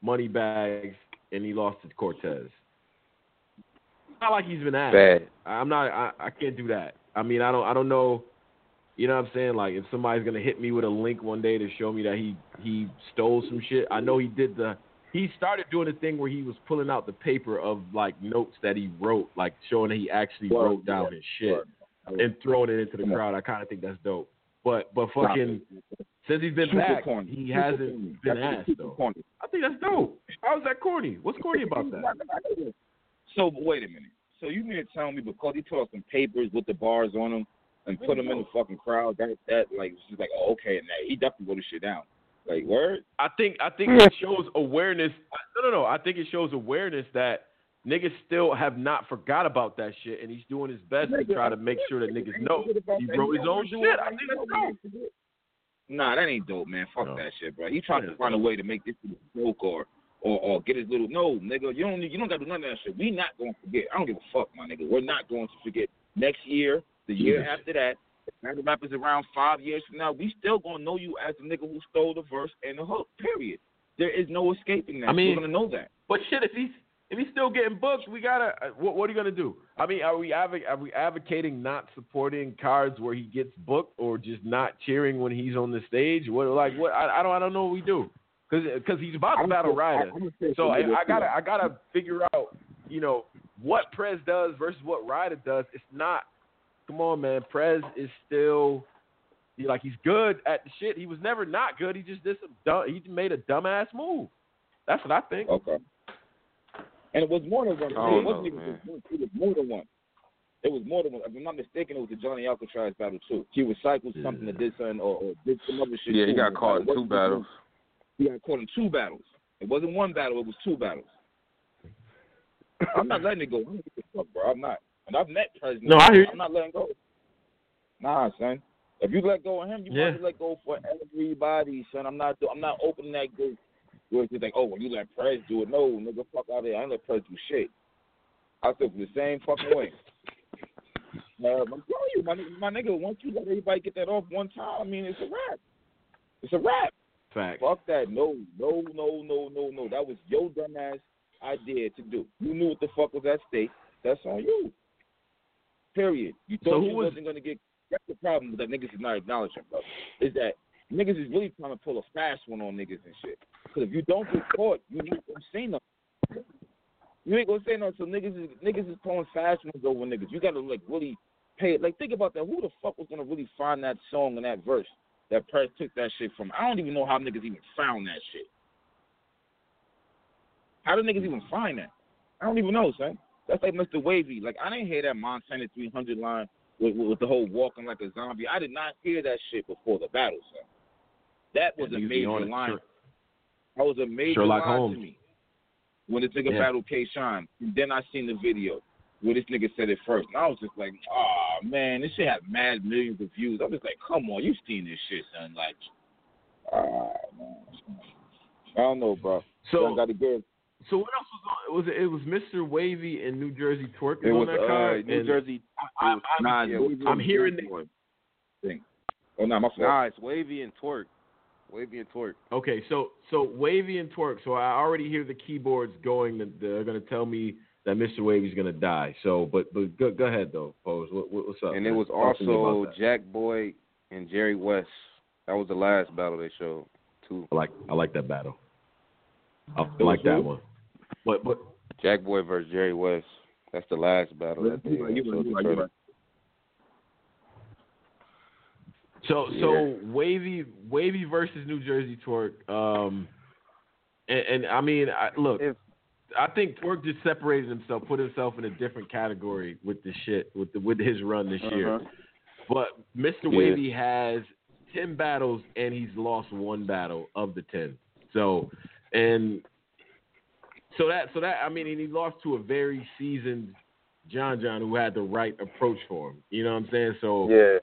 Money Bags, and he lost to Cortez. Not like he's been asked. Bad. I'm not. I, I can't do that. I mean, I don't. I don't know. You know what I'm saying? Like, if somebody's gonna hit me with a link one day to show me that he he stole some shit, I know he did the. He started doing a thing where he was pulling out the paper of like notes that he wrote, like showing that he actually wrote down word, his shit and throwing it into the crowd. I kind of think that's dope. But but fucking since he's been Super back, corny. he Super hasn't corny. been That's asked super though. corny. I think that's dope. How is that corny? What's corny about that? So but wait a minute. So you mean to tell me because he took some papers with the bars on them and put them in the fucking crowd, that that like it's just like oh, okay, and that he definitely wrote this shit down. Like word. I think I think it shows awareness. No, no, no. I think it shows awareness that niggas still have not forgot about that shit, and he's doing his best to try to make sure that niggas know he wrote his own shit. I think that's dope. Nah, that ain't dope, man. Fuck No. that shit, bro. He trying Yeah, to find a way to make this joke or, or or get his little no, nigga. You don't need, you don't gotta do none of that shit. We not going to forget. I don't give a fuck, my nigga. We're not going to forget. Next year, the year Jesus. after that, Battle Rap is around five years from now, we still gonna know you as the nigga who stole the verse and the hook. Period. There is no escaping that. I mean- We're gonna know that. But shit, if he's if he's still getting booked, we gotta. uh, What, what are you gonna do? I mean, are we are we advocating not supporting cards where he gets booked, or just not cheering when he's on the stage? What like what? I, I don't I don't know what we do because because he's about to battle Ryder. So I, I gotta I gotta figure out you know what Prez does versus what Ryder does. It's not. Come on, man. Prez is still. Like he's good at the shit. He was never not good. He just did some dumb. He made a dumbass move. That's what I think. Okay. And it was more than one. Oh, I it wasn't know, even man. just. It was more than one. It was more than one. If I'm not mistaken, it was the Johnny Alcatraz battle too. He recycled something that did something or, or did some other shit. Yeah, he got caught in two battles. He got caught in two battles. It wasn't one battle. It was two battles. I'm not letting it go. I don't give a fuck, bro. I'm not. And I've met presidents. No, I hear you. I'm not letting go. Nah, son. If you let go of him, you Yeah. want to let go for everybody, son. I'm not. I'm not opening that gate. Where it's just like, oh, well, you let Prez do it. No, nigga, fuck out of here. I ain't let Prez do shit. I feel the same fucking way. Uh, I'm telling you, my, nigga- my nigga, once you let everybody get that off one time, I mean, it's a wrap. It's a wrap. Fact. Fuck that. No, no, no, no, no, no. That was your dumbass idea to do. You knew what the fuck was at stake. That's on you. Period. You So thought who you was- wasn't gonna get. That's the problem with that niggas is not acknowledging, bro. Is that niggas is really trying to pull a fast one on niggas and shit. Because if you don't get caught, you ain't gonna say nothing. You ain't gonna say nothing. So niggas is niggas is pulling fast ones over niggas. You gotta like really pay it. Like think about that. Who the fuck was gonna really find that song and that verse that Prez took that shit from? I don't even know how niggas even found that shit. How did niggas even find that? I don't even know, son. That's like Mr. Wavy. Like I didn't hear that Montana 300 line with, with, with the whole walking like a zombie. I did not hear that shit before the battle, son. That was Yeah, a niggas be on major line. Sure. That was a major Sherlock line Holmes. to me. When this nigga Yeah. battled K Shine. And then I seen the video where this nigga said it first. And I was just like, oh man, this shit had mad millions of views. I was just like, come on, you seen this shit, son. Like ah man. I don't know, bro. So I gotta give So what else was on? Was it? It was Mr. Wavy and New Jersey Twork It uh, on that uh, card. New Jersey. I, I'm, Nah, yeah, I'm hearing Jack that- thing. Oh no, my fault. Nah, it's Wavy and Twork. Wavy and Twork. Okay, so so Wavy and Twork. So I already hear the keyboards going. That they're going to tell me that Mr. Wavy's going to die. So, but but go, go ahead though, Pose. What, what, what's up? And it was Talk to me about also. Jack Boy and Jerry West. That was the last battle they showed. Too. I like I like that battle. I It like that one. But but Jack Boy versus Jerry West. That's the last battle that they You right, you showed right, the you right, you So so Wavy Wavy versus New Jersey Twork. Um, and, and I mean, I, look, If- I think Twork just separated himself, put himself in a different category with the shit with the with his run this year. Uh-huh. But Mr. Yeah. Wavy has ten battles and he's lost one battle of the ten. So and so that so that I mean, and he lost to a very seasoned John John who had the right approach for him. You know what I'm saying? So Yeah.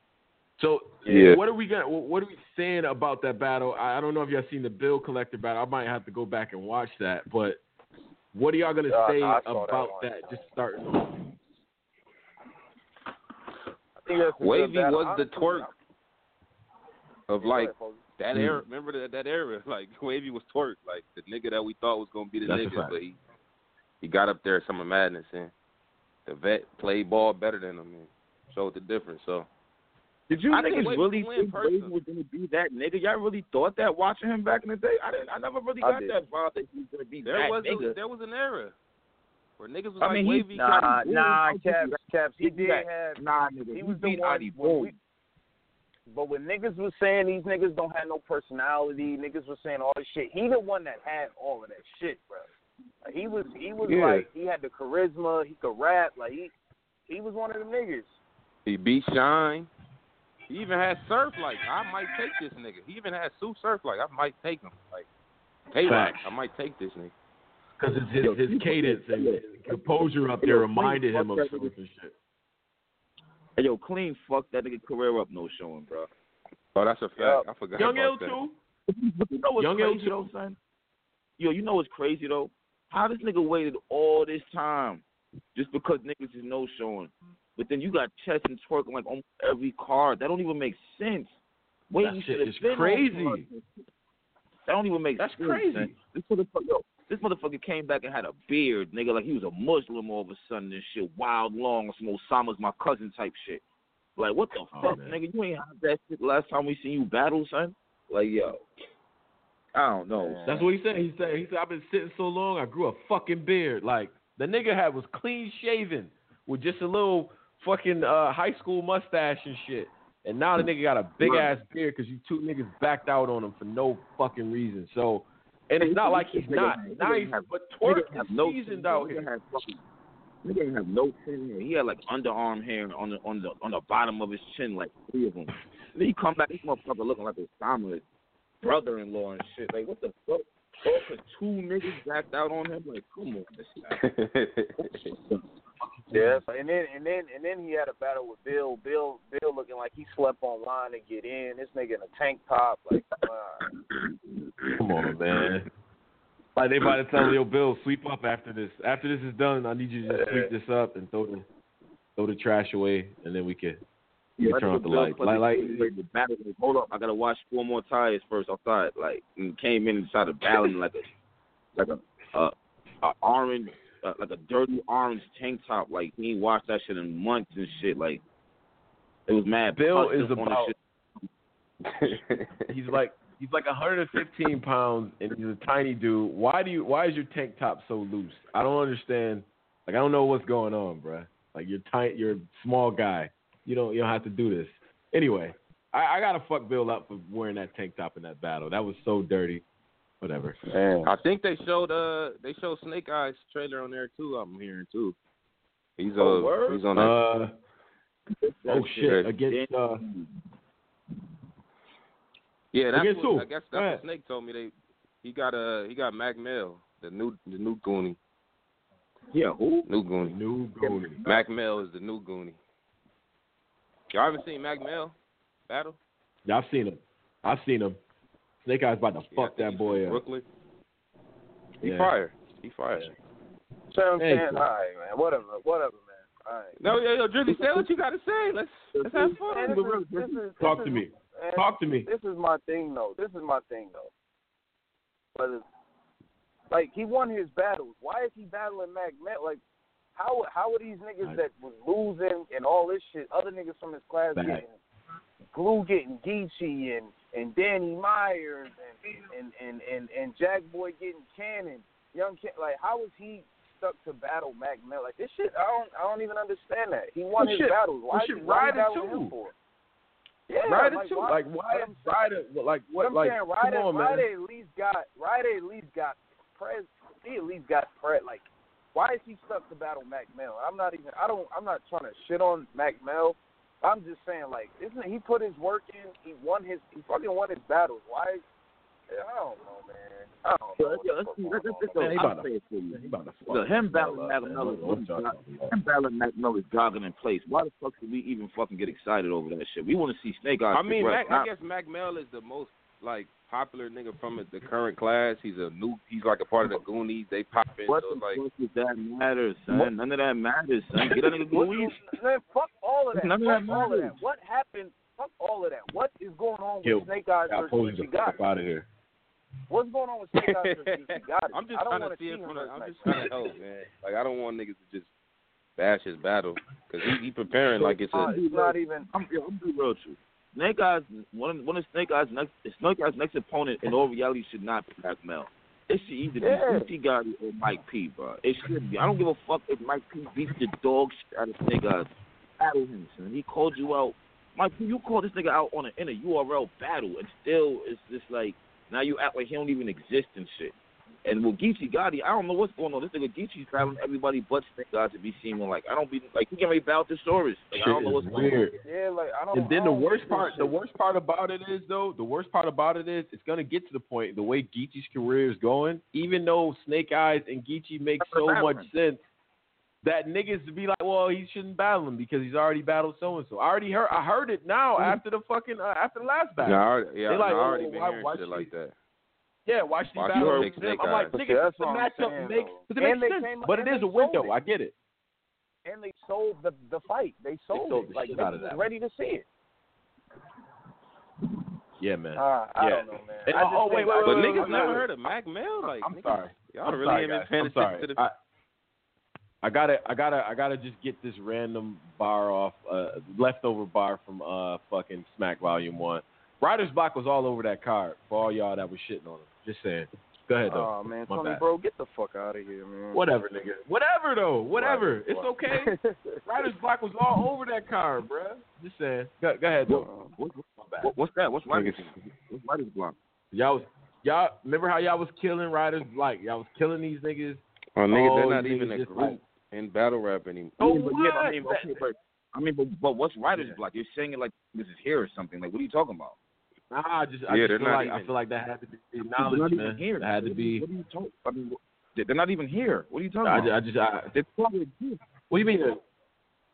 So Yeah. what are we gonna what are we saying about that battle? I I don't know if y'all seen the Bill Collector battle. I might have to go back and watch that. But what are y'all gonna Uh, say no, I that about that? Just starting. I think that's Wavy was the Twork of like. That Mm. era, remember that that era? Like Wavy was Twork, like the nigga that we thought was gonna be the That's nigga, but he he got up there Summer Madness and the vet played ball better than him and showed the difference. So Did you I think niggas Wade really think Wade was gonna be that nigga? Y'all really thought that watching him back in the day? I didn't. I never really got that vibe that he was gonna be there that was nigga. a, there was an era where niggas was I like he- Wavy. Nah, nah. Caps, Caps. He He did got- have. Nah, nigga, He he was the beat one. When we- But when niggas was saying these niggas don't have no personality, niggas was saying all this shit. He the one that had all of that shit, bro. Like, he was, he was Yeah. like, he had the charisma. He could rap. Like he, he was one of them niggas. He beat Shine. He even had Surf. Like I might take this nigga. He even had Tsu Surf. Like I might take him. Like K Rock. Facts. I might take this nigga. Because his, his, his cadence and his composure up there reminded him of Surf and shit. Hey, yo, clean fuck that nigga career up, no showing, bro. Oh, that's a fact. Yup. I forgot Young L too. You know what's Young L crazy too. though, son? Yo, you know what's crazy though? How this nigga waited all this time just because niggas is no showing, but then you got chess and twerking like on every card. That don't even make sense. Wait, That shit is crazy. That don't even make That's sense. That's crazy. son. This motherfucker, yo, this motherfucker came back and had a beard, nigga, like he was a Muslim all of a sudden and shit, wild long, some Osama's my cousin type shit. Like what the Oh, fuck, man. nigga? You ain't had that shit last time we seen you battle, son. Like yo, I don't know. That's what he said. He said, he said, I've been sitting so long, I grew a fucking beard. Like, the nigga had was clean shaven with just a little fucking uh, high school mustache and shit. And now the nigga got a big ass beard because you two niggas backed out on him for no fucking reason. So, and it's not like he's not nice, but Twork is no seasoned out here. had fucking- Nigga ain't have no chin hair. He had like underarm hair on the on the on the bottom of his chin, like three of them. then he come back, this motherfucker looking like Osama's brother-in-law and shit. Like what the fuck? All 'cause two niggas backed out on him. Like come on, this Yeah, and then and then and then he had a battle with Bill. Bill Bill looking like he slept online to get in. This nigga in a tank top, like Come on, man. Like they about to tell Leo Bill, sweep up after this. After this is done, I need you to just sweep this up and throw the throw the trash away, and then we can we can turn off the lights. Like, like like, Hold up, I gotta wash four more tires first outside. Like and came in and started battling like a like a a, a orange uh, like a dirty orange tank top. Like he ain't washed that shit in months and shit. Like it was mad. Bill is about shit. he's like he's like 115 pounds and he's a tiny dude. Why do you why is your tank top so loose? I don't understand. Like I don't know what's going on, bruh. Like you're tight, you're a small guy. You don't you don't have to do this. Anyway, I, I gotta fuck Bill up for wearing that tank top in that battle. That was so dirty. Whatever. Man. I think they showed uh they showed Snake Eyes trailer on there too. I'm hearing too. He's uh Oh, word? he's on that. Uh, oh shit! Against uh, yeah, that's against what, who? I guess Go that's ahead. what Snake told me. They he got uh he got Mac Mill, the new the new Goonie, Yeah, who? new Goonie. new Goonie. Mac Mill is the new Goonie. Y'all haven't seen Mac Mill battle? Yeah, I've seen him. I've seen him. Snake Eyes about to Yeah, fuck that boy up. Brooklyn. He Yeah. fire. He fire. so I'm Hey, saying, cool. all right, man, whatever, whatever, man. All right. No, yo, yo, Drizzy, say what you gotta say. Let's let's have fun. this is, this is, Talk this to is, me. Talk to me. This is my thing, though. This is my thing, though. But it's, like he won his battles. Why is he battling Mac Met? Like, how how are these niggas that was losing and all this shit? Other niggas from his class Right. getting Glue getting Geechee and and Danny Myers and and and and, and Jack Boy getting Cannon. Young Can like how is he stuck to battle Mac Mel? Like this shit, I don't I don't even understand that. He won Well, his shit. battles. Why Well, is shit, Ryder too. for? Yeah, Ryder like, too. why- Like why? Saying- Ryder. Like what? I'm Like saying come Ryder, on, man. At least got Ryder at least got Prez. He at least got Prez. Like, why is he stuck to battle Mac Mel? I'm not even. I don't. I'm not trying to shit on Mac Mel. I'm just saying, like, isn't it, he put his work in? He won his. He fucking won his battles. Why? I don't know, man. I don't know. Yo, what yo, the let's fuck see, going let's, let's, on, let's, man. Man, he I'll about say it for you. He about to fuck Look, him that battling up, Mac man. Miller, What you talking about? him battling Mac Miller is jogging in place. Why the fuck should we even fucking get excited over that shit? We want to see Snake Eyes. I mean, progress, Mac, not- I guess Mac Mel is the most like popular nigga from the current class. He's a new. He's like a part of the Goonies. They pop in. What so the it's like fuck does that matter, son? None of that matters, son. Get that nigga What- Louis. Man, fuck all of that. None of that all of matters. that. What happened? fuck all of that. What is going on with Yo, Snake Eyes Got versus posed the fuck out of here. What's going on with Snake Eyes versus Geechee Gotti? I'm just trying wanna see it him from the. I'm just trying to help, man. Like I don't want niggas to just bash his battle because he, he preparing like it's a. It's not even. I'm, yeah, I'm be real with you. Snake Eyes, one of, one of Snake Eyes' next Snake Eyes' next opponent in all reality should not be Mac Mel. It should either Yeah. be Geechee Gotti or Mike P, bro. It should be. I don't give a fuck if Mike P beats the dog shit out of Snake Eyes. Battle him, son. He called you out. Mike P, you called this nigga out on a, in a URL battle, and still it's just like now you act like he don't even exist and shit. And with Geechee Gotti, I don't know what's going on. This nigga Geechee's battling everybody but Snake Eyes to be seeming like I don't be like he can be battle Thesaurus. Like, I don't know is what's going on. Yeah, like I don't. And then the don't worst part, this the worst part about it is though, the worst part about it is it's gonna get to the point the way Geechee's career is going. Even though Snake Eyes and Geechee make so much sense, that niggas to be like, well, he shouldn't battle him because he's already battled so and so. I already heard, I heard it now after the fucking uh, after the last battle. Nah, I already, yeah, They like, I already well, been why- hearing why shit like that. Yeah, why should he Why battle should him? I'm like, Snake nigga, That's the what I'm matchup saying, makes, because it And makes sense, came- but it and is they a window. it. I get it. and they sold the the fight. They sold, sold it. the Like shit niggas out of that. ready to see it. Yeah, man. Uh, I Yeah. don't know, man. And- oh, wait, think- wait, But wait, niggas never heard of Mac Mel. Like, I'm niggas- sorry. Y'all I'm really sorry, guys. I'm sorry. to the. I, I gotta, I gotta, I gotta just get this random bar off, uh, leftover bar from uh fucking Smack Volume One. Writer's Block was all over that card for all y'all that was shitting on him. Just saying. Go ahead though. Oh man, My Tony, bad. bro, get the fuck out of here, man. Whatever, nigga. Whatever though. Whatever. Right, It's right. okay. Writer's Block was all over that card, bruh. Just saying. Go, go ahead though. Uh-huh. What, My bad. what, what's that? What's writer's, what's writer's block? Y'all was y'all remember how y'all was killing Writer's Block? Y'all was killing these niggas. Oh, nigga, Oh, they're not even a group like- in battle rap anymore. Oh, I mean, but, yeah, but I mean, okay, but I mean, but, but what's writer's Yeah. block? You're saying it like this is here or something. Like, what are you talking about? Nah, I just, I Yeah, just feel not like I feel like that had to be They're acknowledged, not man. even here. That had to What- be. What are you talking? I mean, they're not even here. What are you talking I, about? I just, I, They're probably here. what do you mean? They're,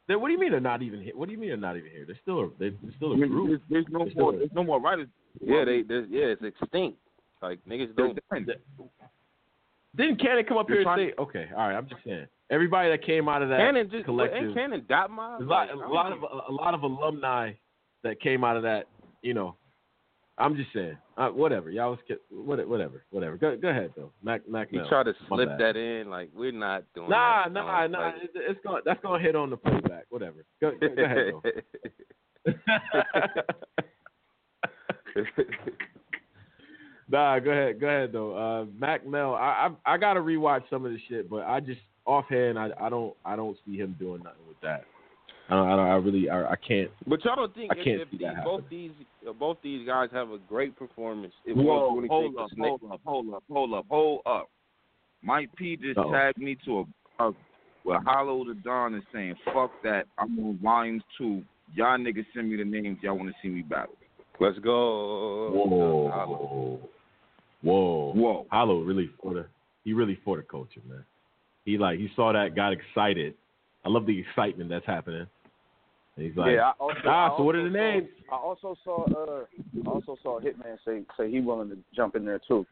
they're, what do you mean they're not even here? What do you mean they're not even here? They're still, a, they're still I a mean, group. there's, there's no They're more. still- There's no more writers. Yeah, they, there's, yeah, it's extinct. Like niggas They're don't. Didn't Cannon come up You're here and trying- say, okay, all right, I'm just saying, everybody that came out of that Cannon just collective, ain't Cannon dot mob. a lot, Like, a I lot don't- of a, lot of alumni that came out of that, you know. I'm just saying, uh, whatever. Y'all was ki- what- whatever, whatever. Go, go ahead though, Mac, Mac. Mel. tried to slip that in. Like we're not doing. Nah, that. nah, Um, nah. like- It, it's going. That's going to hit on the playback. Whatever. Go, go, go ahead though. nah, go ahead. Go ahead though. Uh, Mac Mel. I, I I gotta rewatch some of the shit, but I just offhand I I don't I don't see him doing nothing with that. I don't, I, don't, I really I, I can't. But y'all don't think I can't if see these, that both these uh, both these guys have a great performance, it Whoa, won't do anything hold up, hold up, hold up, hold up, hold up. Mike P just Uh-oh. tagged me to a, a where Hollow Da Don is saying, "Fuck that, I'm on volume two. Y'all niggas send me the names y'all want to see me battle." Let's go. Whoa, whoa, Whoa. Hollow really for the he really for the culture, man. He like he saw that, got excited. I love the excitement that's happening. And he's like, yeah, I also, ah, I so what are also the saw- names? I also saw uh I also saw Hitman say say he willing to jump in there too.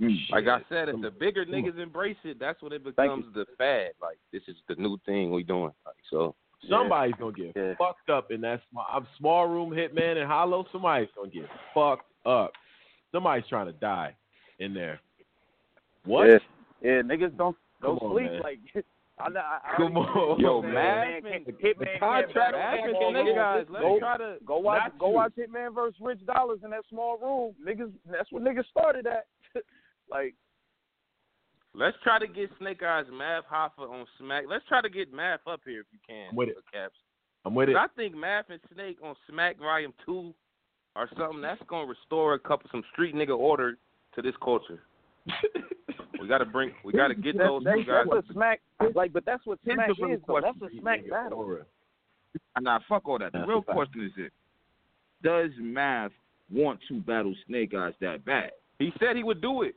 Mm. Like I said, if the bigger niggas embrace it, that's when it becomes the fad. Like this is the new thing we doing. Like so. yeah. Somebody's gonna get Yeah. fucked up in that small. I'm small room hitman and hollow. Somebody's gonna get fucked up. Somebody's trying to die in there. What? Yeah, yeah niggas don't don't on, sleep man. like. I, I, I Come on. Yo, Hitman Math Hitman the contract- battle Math and Snake room. guys, let's Go- try to Go watch go you. watch Hitman versus Rich Dollars in that small room. Niggas that's what niggas started at. like Let's try to get Snake Eyes Math Hoffa on Smack. Let's try to get Math up here if you can. I'm with it. Caps. I'm with it. 'Cause I think Math and Snake on Smack Volume Two or something that's gonna restore a couple some street nigga order to this culture. We gotta bring. We gotta get that's, those that's, two guys. that's what smack like but that's what Here's smack the real is though. That's question. a smack battle. Aura. Nah, fuck all that. The That's real a question is this: Does Math want to battle Snake Eyes that bad? He said he would do it.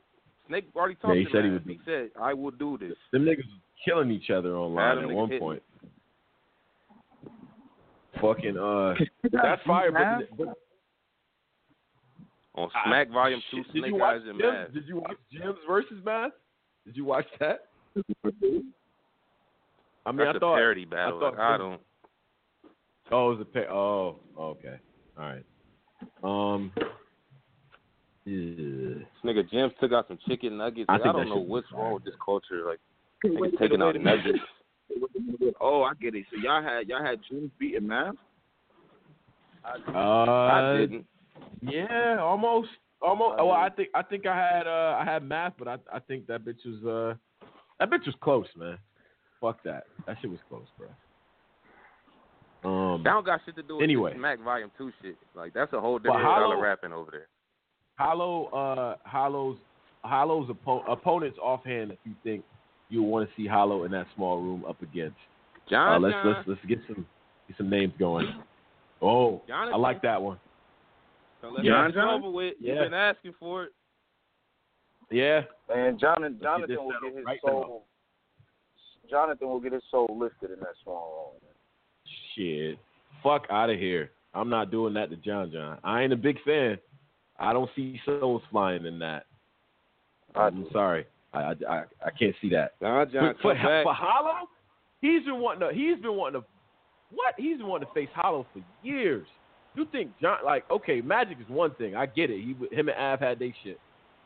Snake already talked Yeah, he to said he would do He said, "I will do this." Them niggas killing each other online Adam at one hitting. point. Fucking uh, that's fire. But, but On Smack Volume Two, shit, did Snake you watch Eyes and Jim's, Math. Did you watch Jim's versus Math? Did you watch that? I mean, That's I a thought parody battle. thought Like, I don't. Oh, it was a pay. Oh, okay. All right. Um. Yeah. This nigga James took out some chicken nuggets. I Like, I, think don't know what's was wrong with this culture. Like Wait, niggas wait, taking out a nuggets. Oh, I get it. So y'all had y'all had James beating math. Uh, I didn't. Yeah, almost, almost. Oh, I think I think I had uh I had math, but I I think that bitch was uh that bitch was close, man. Fuck that. That shit was close, bro. Um, That don't got shit to do with Anyway. Smack Volume Two shit. Like that's a whole different Hollow- style of rapping over there. Hollow, uh, Hollow's Hollow's oppo- opponents offhand. If you think you want to see Hollow in that small room up against, John, uh, let's John, let's let's get some get some names going. Oh, Jonathan. I like that one. So let's Yeah. get it over with. Yeah. You've been asking for it. Yeah, Man, Jonathan, get Jonathan will get his right soul. Jonathan will get his soul lifted in that small room. shit. Fuck out of here. I'm not doing that to John John. I ain't a big fan. I don't see souls flying in that. I I'm sorry. I I, I, I can't see that. John, John, for, for, back. for Hollow, he's been wanting to. He's been wanting to. What? He's been wanting to face Hollow for years. You think John? Like, okay, Magic is one thing. I get it. He, him and Av had they shit,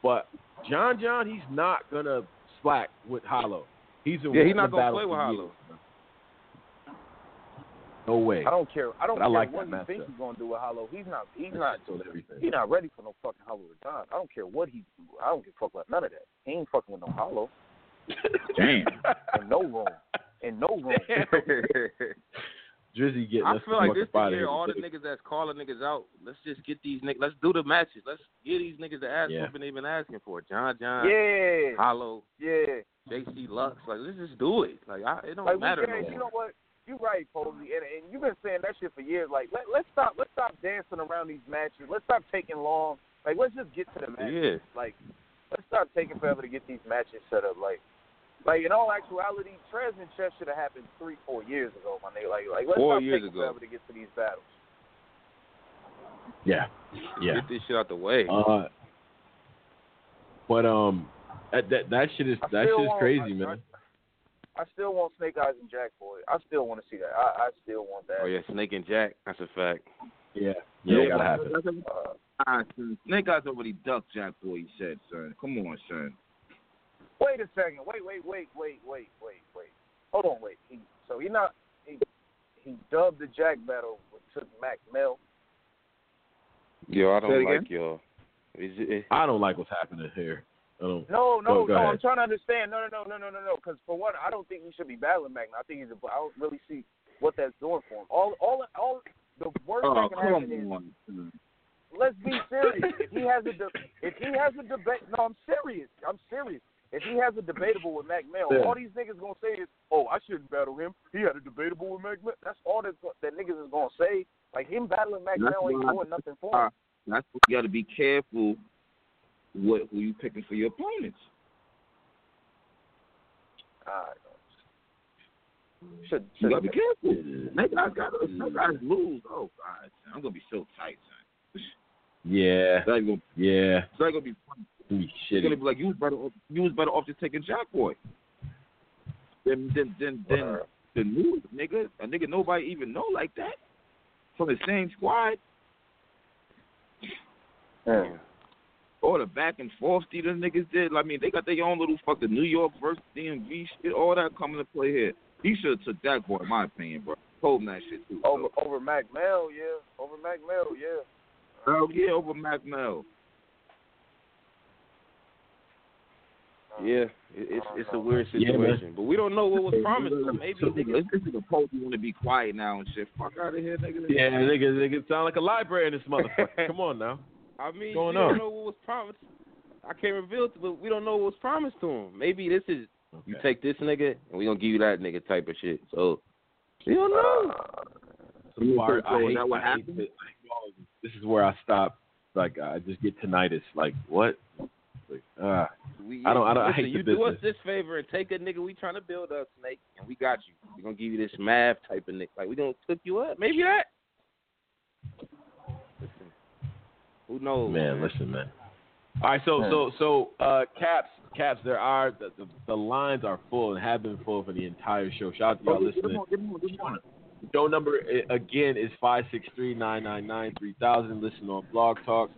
but John John, he's not gonna slack with Hollow. He's been Yeah, he's not to gonna play with Hollow. years. No way. I don't care. I don't But I care like what that think he's gonna do with Hollow. He's not. He's That not. shit everything. He's not ready for no fucking Hollow or John. I don't care what he do. I don't give a fuck about none of that. He ain't fucking with no Hollow Damn. in no room. In no room. Drizzy getting I us feel like this up the year, all the niggas that's calling niggas out. Let's just get these niggas. Let's do the matches. Let's get these niggas the ass Yeah. whooping they've been asking for. John, John, Yeah. Hollow, Yeah. JC Lux. Like let's just do it. Like I, it don't Like matter we no you know what? You're right, Posey, and, and you've been saying that shit for years. Like, let, let's stop, let's stop dancing around these matches. Let's stop taking long. Like, let's just get to the matches. Yeah. Like, let's stop taking forever to get these matches set up. Like, like in all actuality, Trez and Chess should have happened three, four years ago, my nigga. Like, like let's Four stop years taking ago. forever to get to these battles. Yeah, yeah. Get this shit out the way. Uh, but um, that that, that shit is I that shit is crazy, I- man. I still want Snake Eyes and Jack Boy. I still want to see that. I, I still want that. oh yeah, Snake and Jack. That's a fact. Yeah, yeah, it gotta happen. Uh, Ah, son. Snake Eyes already ducked Jack Boy. He said, son. Come on, son. Wait a second. Wait, wait, wait, wait, wait, wait, wait. Hold on, wait. He, so he not he he dubbed the Jack battle with took Mac Mel. Yo, I don't like y'all. Is it, I don't like what's happening here. I don't. No, no, Go- go no. ahead. I'm trying to understand. No, no, no, no, no, no, no. Because for one, I don't think he should be battling Mac. I think he's. A, I don't really see what that's doing for him. All, all, all. The worst Oh, that can happen is on. son. let's be serious. if he has a de- if he has a debate, no, I'm serious. I'm serious. If he has a debatable with Mac Mel, Yeah. all these niggas gonna say is, "Oh, I shouldn't battle him. He had a debatable with Mac Mel." That's all that that niggas is gonna say. Like him battling Mac That's Mel ain't why- doing nothing for why- him. That's why you got to be careful what who you picking for your opponents. I Should You got to be careful. Snake Eyes got to Snake Eyes lose. Oh God. I'm gonna be so tight, son. Yeah, It's like gonna, yeah. it's like gonna be funny. Gonna be gonna shitty. be like you was better off, you was better off just taking Jack Boy. Then then then then the new nigga, a nigga nobody even know like that from the same squad. Yeah. All the back and forth these niggas did. I mean, they got their own little fucking New York versus DMV shit. All that coming to play here. He should have took that boy, in my opinion, bro. Told him that shit too. Over over Mac Mel, yeah. Over Mac Mel, yeah. Oh yeah, over Mac Mel. Yeah, it's it's a weird Yeah, situation, but we don't know what was promised. So maybe So, niggas. this is a post you want to be quiet now and shit. Fuck out of here, nigga. Yeah, niggas, niggas sound like a library in this motherfucker. Come on now. I mean, going we on? don't know what was promised. I can't reveal it, but we don't know what was promised to him. Maybe this is you take this nigga and we gonna give you that nigga type of shit. So we don't know. So far, So I is hate, that what happened? This is where I stop. Like I just get tinnitus. Like what? Like, uh, We, I don't- I don't- I hate you the do us this favor and take a nigga we trying to build up, Snake, and we got you. We are gonna give you this math type of nigga. Like we gonna cook you up. Maybe that. Listen, who knows? man, listen, man. All right, so so so uh, caps caps. There are the, the the lines are full and have been full for the entire show. Shout out to y'all Oh, give him listening. one, give him give him. Show number eh, again is five six three nine nine nine three thousand. Listen on Blog Talk.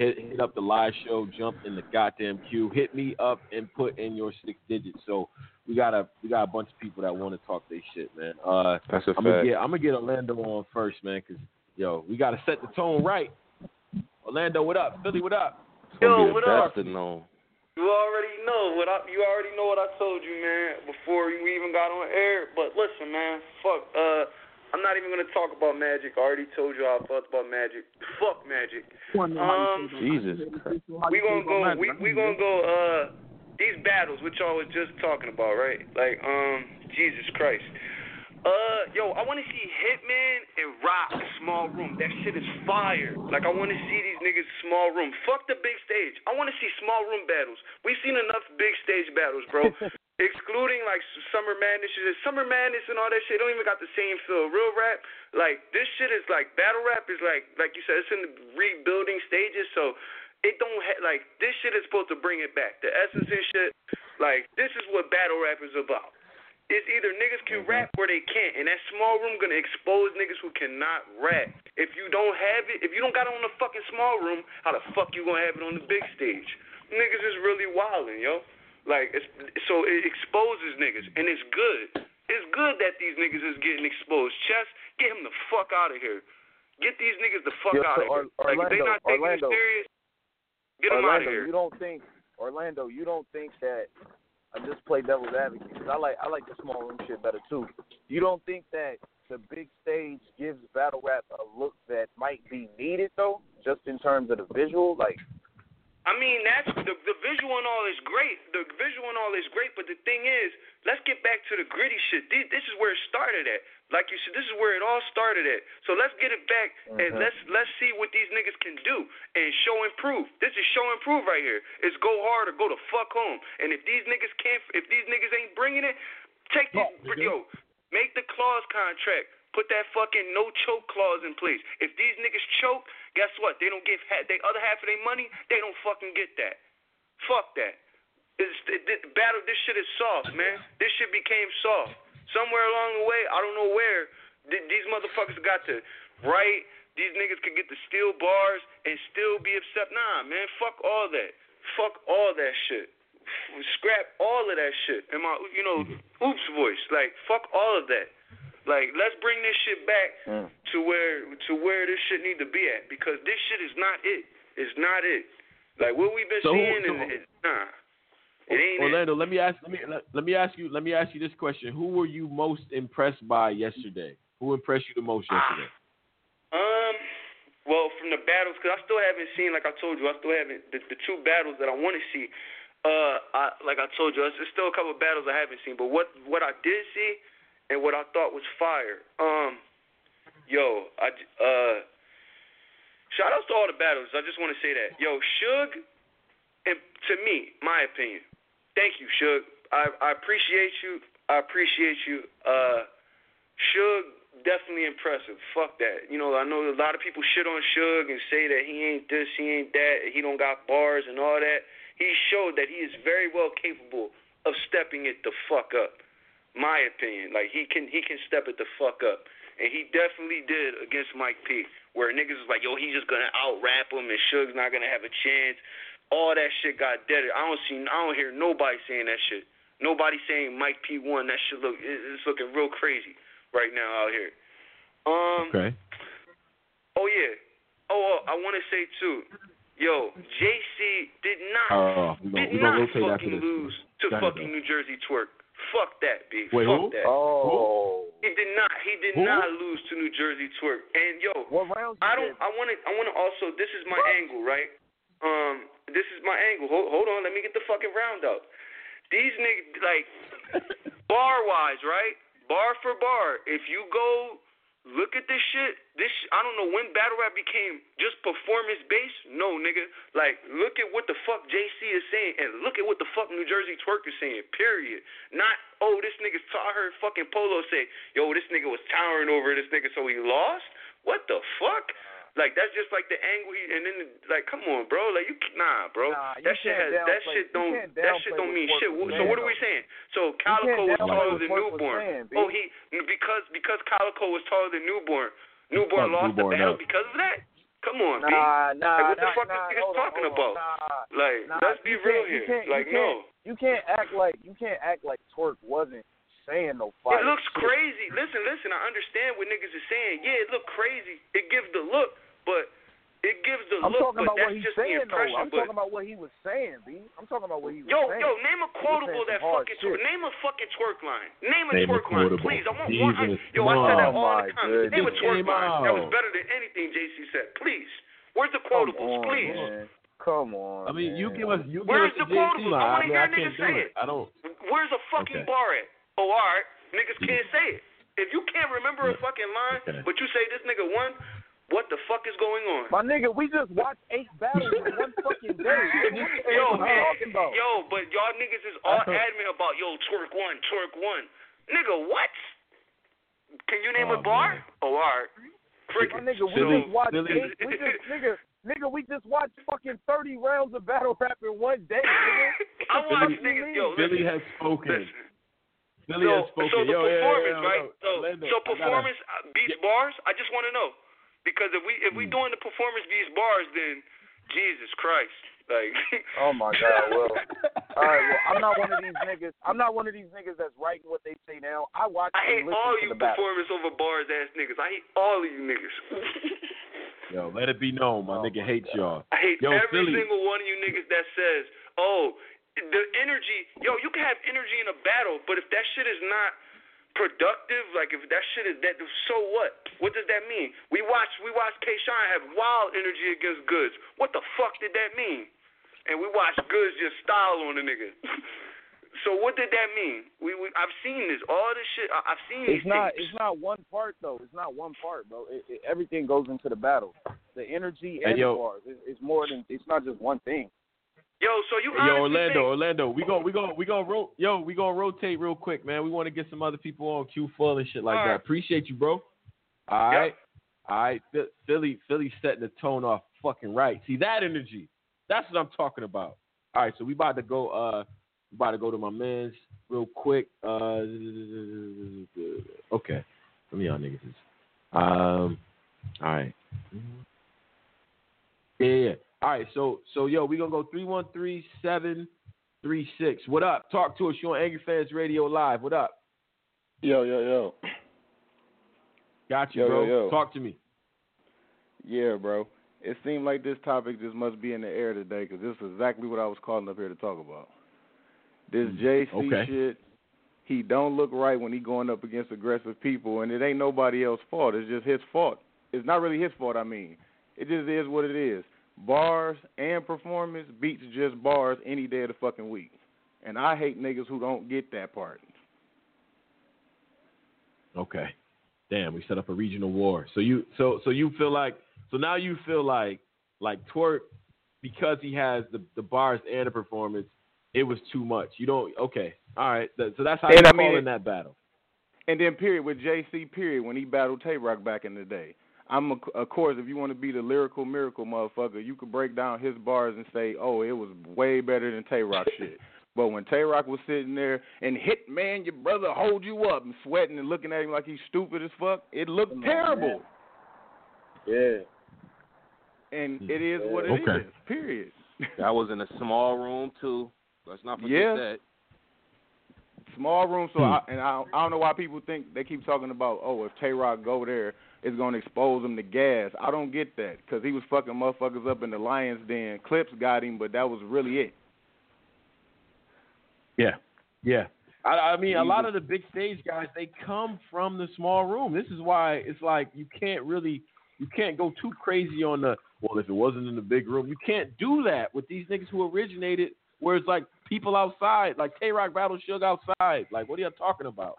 Hit, hit up the live show. Jump in the goddamn queue. Hit me up and put in your six digits. So we got a we got a bunch of people that want to talk their shit, man. Uh, That's a I'm gonna fact. get I'm gonna get Orlando on first, man, because yo, we gotta set the tone right. Orlando, what up? Philly, what up? It's gonna Yo, what up? to know. You already know what I you already know what I told you, man, before you even got on air. But listen, man, fuck. Uh, I'm not even gonna talk about Magic. I already told you how I felt about Magic. Fuck Magic. Um, Jesus Christ. we gonna go. We we gonna go. Uh, these battles, which y'all was just talking about, right? Like, um, Jesus Christ. Uh, yo, I want to see Hitman and Rock small room. That shit is fire. Like, I want to see these niggas small room. Fuck the big stage. I want to see small room battles. We've seen enough big stage battles, bro. Excluding like Summer Madness, Summer Madness and all that shit don't even got the same feel. Real rap, like this shit is like battle rap is like like you said, it's in the rebuilding stages. So it don't ha- like this shit is supposed to bring it back. The essence and shit, like this is what battle rap is about. It's either niggas can mm-hmm. rap or they can't, and that small room gonna expose niggas who cannot rap. If you don't have it, if you don't got it on the fucking small room, how the fuck you gonna have it on the big stage? Niggas is really wildin', yo. Like, it's, so it exposes niggas, and it's good. It's good that these niggas is getting exposed. Chess, get him the fuck out of here. Get these niggas the fuck out of here. Or- like, if they not taking Orlando. it serious, get them out of here. you don't think Orlando, you don't think that I just play devil's advocate because I like I like the small room shit better too. You don't think that the big stage gives battle rap a look that might be needed though, just in terms of the visual? Like, I mean, that's the the visual and all is great. The visual and all is great, but the thing is, let's get back to the gritty shit. This, this is where it started at. Like you said, this is where it all started at. So let's get it back and Mhm. let's let's see what these niggas can do and show and prove. This is show and prove right here. It's go hard or go the fuck home. And if these niggas can't, if these niggas ain't bringing it, take these yo, make the clause contract. Put that fucking no choke clause in place. If these niggas choke, guess what? They don't get ha- they other half of their money. They don't fucking get that. Fuck that. It's, it, it, battle. This shit is soft, man. This shit became soft. Somewhere along the way, I don't know where, th- these motherfuckers got to write. These niggas could get the steel bars and still be upset. Nah, man. Fuck all that. Fuck all that shit. F- Scrap all of that shit. In my, you know, mm-hmm. oops voice. Like, fuck all of that. Like, let's bring this shit back to where to where this shit need to be at because this shit is not it. It's not it. Like what we've been So seeing so- is, is nah. It ain't it. Orlando, let me ask let me let, let me ask you let me ask you this question: Who were you most impressed by yesterday? Who impressed you the most yesterday? Um, well, from the battles, because I still haven't seen, like I told you, I still haven't the, the two battles that I want to see. Uh, I like I told you, there's still a couple of battles I haven't seen, but what what I did see and what I thought was fire. Um, yo, I uh, shout outs to all the battles. I just want to say that, yo, Suge, and to me, my opinion, thank you, Suge. I I appreciate you. I appreciate you. Uh. Suge definitely impressive. Fuck that. You know, I know a lot of people shit on Suge and say that he ain't this, he ain't that, he don't got bars and all that. He showed that he is very well capable of stepping it the fuck up. My opinion, like he can he can step it the fuck up, and he definitely did against Mike P. Where niggas was like, yo, he's just gonna out rap him and Suge's not gonna have a chance. All that shit got dead. I don't see, I don't hear nobody saying that shit. Nobody saying Mike P won. That shit look, it's looking real crazy right now out here. Um. Okay. Oh yeah. Oh, oh I want to say too. Yo, JC did not gonna, did not fucking lose to fucking. New Jersey Twork. Fuck that, B. Wait, Fuck who? that. oh, He did not. He did Who? not lose to New Jersey Twork. And yo, what rounds? I don't. did? I want to. I want to also. This is my angle, right? Um, this is my angle. Hold, hold on. Let me get the fucking round out. These niggas, like, bar wise, right? Bar for bar. If you go look at this shit, this I don't know when battle rap became just performance based. No, nigga. Like, look at what the fuck JC is saying, and look at what the fuck New Jersey Twork is saying. Period. Not oh, this nigga. I heard fucking Polo say, yo, this nigga was towering over this nigga, so he lost. What the fuck? Like that's just like the angle he and then like come on, bro. Like you nah, bro. Nah, you that shit can't has that shit don't that shit don't mean shit. was So what are we saying? So can't Calicoe was taller than Norbes. saying, oh, B. oh he because because Calicoe was taller than Norbes. Norbes lost Norbes the battle up. because of that. Come on, B. Nah, nah, Like what the fuck nah, is niggas talking on, about? Nah, Like nah, let's be real you here. can't- you Like can't- no. You can't act like you can't act like Twork wasn't saying no fire. It looks shit. crazy. Listen, listen. I understand what niggas are saying. Yeah, it look crazy. It gives the look, but it gives the I'm look. talking but about that's what he's just the saying though. I'm but talking about what he was saying, B. I'm talking about what he was yo, saying. yo, yo, name a quotable that fucking shit. Twork. Name a fucking Twork line. Name a Name a Twork line, please. I want one. I, Jesus, yo, I said that on. all Oh, the time. my Name a Twork Came line that was better than anything JC said. Please. Where's the Come quotables, on, please? man. Come on. I mean, you give us you give Where's us the the JC quotables? I wanna I mean, hear I niggas can't do say it. it. I don't. Where's a fucking Okay. bar at? Oh, all right. Niggas mm. can't say it. If you can't remember a mm. fucking line, but you say this nigga won, what the fuck is going on? My nigga, we just watched eight battles in one fucking day. What the fuck Yo, man, yo, but y'all niggas is all I thought- adamant about yo Twork one, Twork one. Nigga, what? Can you name Oh, a bar? man. Oh, all right. My Cricket. nigga, we Billy- just watched Billy- eight. We just nigga, nigga, we just watched fucking thirty rounds of battle rap in one day, nigga. I watch Billy- niggas. Yo, Billy listen, has spoken. listen. Billy so, has spoken. so the Yo, yeah, yeah, performance, yeah, right? no, So, so I gotta- performance uh beats bars. I just want to know because if we if we Hmm. doing the performance beats bars, then Jesus Christ, like. Oh my God, well, all right, well, I'm not one of these niggas. I'm not one of these niggas that's writing what they say now. I watch I hate all you the battle. performance over bars ass niggas. I hate all of you niggas. Yo, let it be known, my nigga hates y'all. I hate Yo, every Philly. single one of you niggas that says, "Oh, the energy." Yo, you can have energy in a battle, but if that shit is not productive, like if that shit is that, so what? What does that mean? We watch we watch K. Shine have wild energy against Goodz. What the fuck did that mean? And we watched Goodz just style on the nigga. so what did that mean? We, we I've seen this. All this shit. I, I've seen It's these not. things. It's not one part though. It's not one part, bro. It, it, everything goes into the battle. The energy and Hey, yo. the bars. It, it's more than. It's not just one thing. Yo, so you yo, Orlando, think, Orlando, we go, we go, we go, ro- yo, we gonna rotate real quick, man. We want to get some other people on Q full and shit like All that. right. Appreciate you, bro. All Yep. right, all right. Phil- Philly, Philly setting the tone off fucking right. See that energy? That's what I'm talking about. All right, so we about to go. Uh, about to go to my man's real quick. Uh, okay, let me y'all niggas. is. Um, all right. Yeah, yeah. All right, so so yo, we gonna go three one three seven three six. What up? Talk to us. You on Angry Fans Radio Live. What up? Yo, yo, yo. Got you, Yo, bro. yo, yo. Talk to me. Yeah, bro. It seemed like this topic just must be in the air today because this is exactly what I was calling up here to talk about. This JC Mm, okay. shit, he don't look right when he going up against aggressive people, and it ain't nobody else's fault. It's just his fault. It's not really his fault. I mean, it just is what it is. Bars and performance beats just bars any day of the fucking week, and I hate niggas who don't get that part. Okay. Damn, we set up a regional war. So you so so you feel like so now you feel like like Twork because he has the the bars and the performance, it was too much. You don't okay. All right. So that's how And you I mean- in that battle. And then period with JC period when he battled Tay Rock back in the day. I'm a, of course if you want to be the lyrical miracle motherfucker, you could break down his bars and say, oh, it was way better than Tay Rock shit. But when Tay Rock was sitting there and hit man, your brother hold you up and sweating and looking at him like he's stupid as fuck, it looked Come on, terrible. Yeah. And it is what it is. Okay. Period. That was in a small room too. Let's not forget Yeah. that. Small room, so Hmm. I, and I, I don't know why people think they keep talking about, oh, if Tay Rock go there, it's gonna expose him to gas. I don't get that because he was fucking motherfuckers up in the Lions Den. Clips got him, but that was really it. Yeah. Yeah. I, I mean, a lot of the big stage guys, they come from the small room. This is why it's like you can't really, you can't go too crazy on the, well, if it wasn't in the big room, you can't do that with these niggas who originated where it's like people outside, like Tay Rock Battle Suge outside. Like, what are y'all talking about?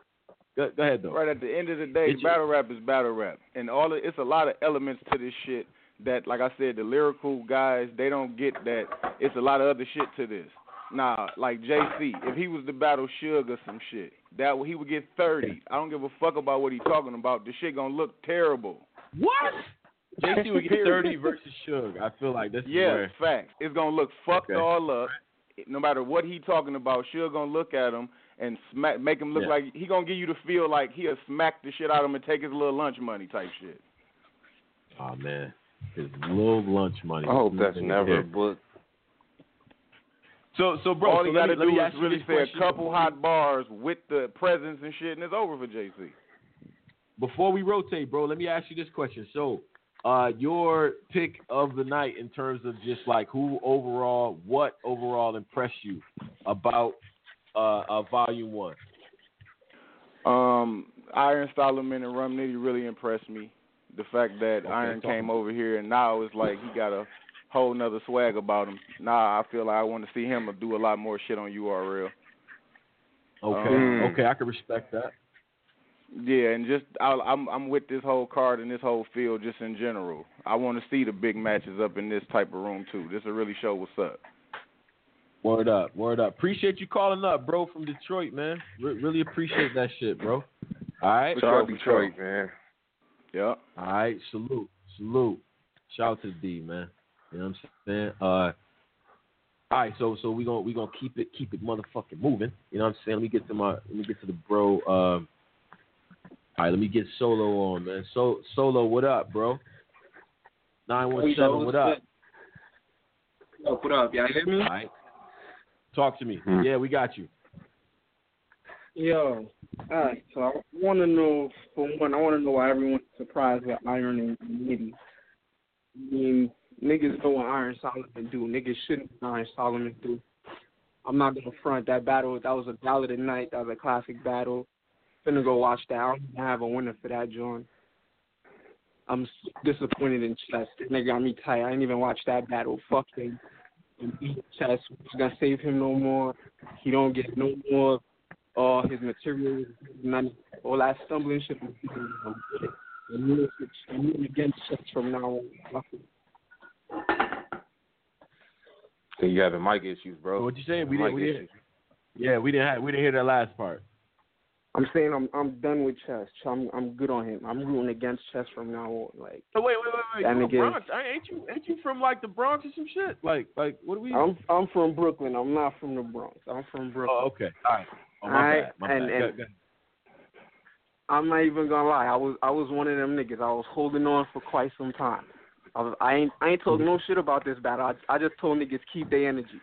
Go, go ahead, though. Right at the end of the day, Get your- battle rap is battle rap, and all of, it's a lot of elements to this shit that, like I said, the lyrical guys they don't get that. It's a lot of other shit to this. Nah, like JC, if he was to battle Suge or some shit, that he would get thirty. I don't give a fuck about what he's talking about. The shit gonna look terrible. What? JC would get thirty versus Suge. I feel like this Yeah, where facts. It's gonna look fucked Okay. all up. No matter what he talking about, Suge gonna look at him and smack, make him look Yeah. like he gonna give you the feel like he'll smack the shit out of him and take his little lunch money type shit. Oh man, his little lunch money. I hope that's never here. booked. So so bro, all so he let gotta me, let me do ask is you really say a question. couple hot bars with the presence and shit, and it's over for JC. Before we rotate, bro, let me ask you this question. So, uh, your pick of the night in terms of just like who overall, what overall impressed you about uh, uh Volume One? Um, Iron Solomon and Rum Nitty really impressed me. The fact that Iron talk came over here and now it's like he got a whole nother swag about him. Now I feel like I want to see him do a lot more shit on URL. Okay, Um, okay, I can respect that. Yeah, and just I, I'm I'm with this whole card and this whole field just in general. I want to see the big matches up in this type of room too. This will really show what's up. Word up, word up. Appreciate you calling up, bro, from Detroit, man. Re- really appreciate that shit, bro. All right, Shout out Detroit, man. Yep. All right, salute, salute. Shout out to the D, man. You know what I'm saying? Uh, all right, so so we gonna we gonna keep it keep it motherfucking moving. You know what I'm saying? Let me get to my let me get to the bro. Um, all right, let me get Solo on, man. So Solo, what up, bro? Nine one seven, what up? Yo, what up? Y'all hear me? All right, talk to me. Hmm. Yeah, we got you. Yo, alright, so I want to know, for one, I want to know why everyone's surprised with Iron and Nitty. I mean, niggas know what Iron Solomon do. Niggas shouldn't know what Iron Solomon do. I'm not going to front that battle. That was a battle of night. That was a classic battle. Finna go watch that. I don't even have a winner for that, John. I'm disappointed in Chess. Nigga got me tight. I didn't even watch that battle. Fuck him. And beat Chess. Who's gonna save him no more? He don't get no more. Uh, his material, none, all that stumbling shit. And you and against Chess from now on. Fuck. So you having mic issues, bro. What you saying? We didn't, we didn't. Yeah, we didn't have we didn't hear that last part. I'm saying I'm I'm done with Chess. I'm I'm good on him. I'm rooting against Chess from now on. Like So wait, wait, wait, wait. Nigga- Bronx? I- Ain't you ain't you from like the Bronx or some shit? Like like what do we? I'm I'm from Brooklyn. I'm not from the Bronx. I'm from oh, Brooklyn. Oh, okay. All right. Oh, my Alright, bad. My and- bad. and- Go- go- I'm not even gonna lie. I was I was one of them niggas. I was holding on for quite some time. I was I ain't I ain't told mm-hmm. no shit about this battle. I I just told niggas keep their energy.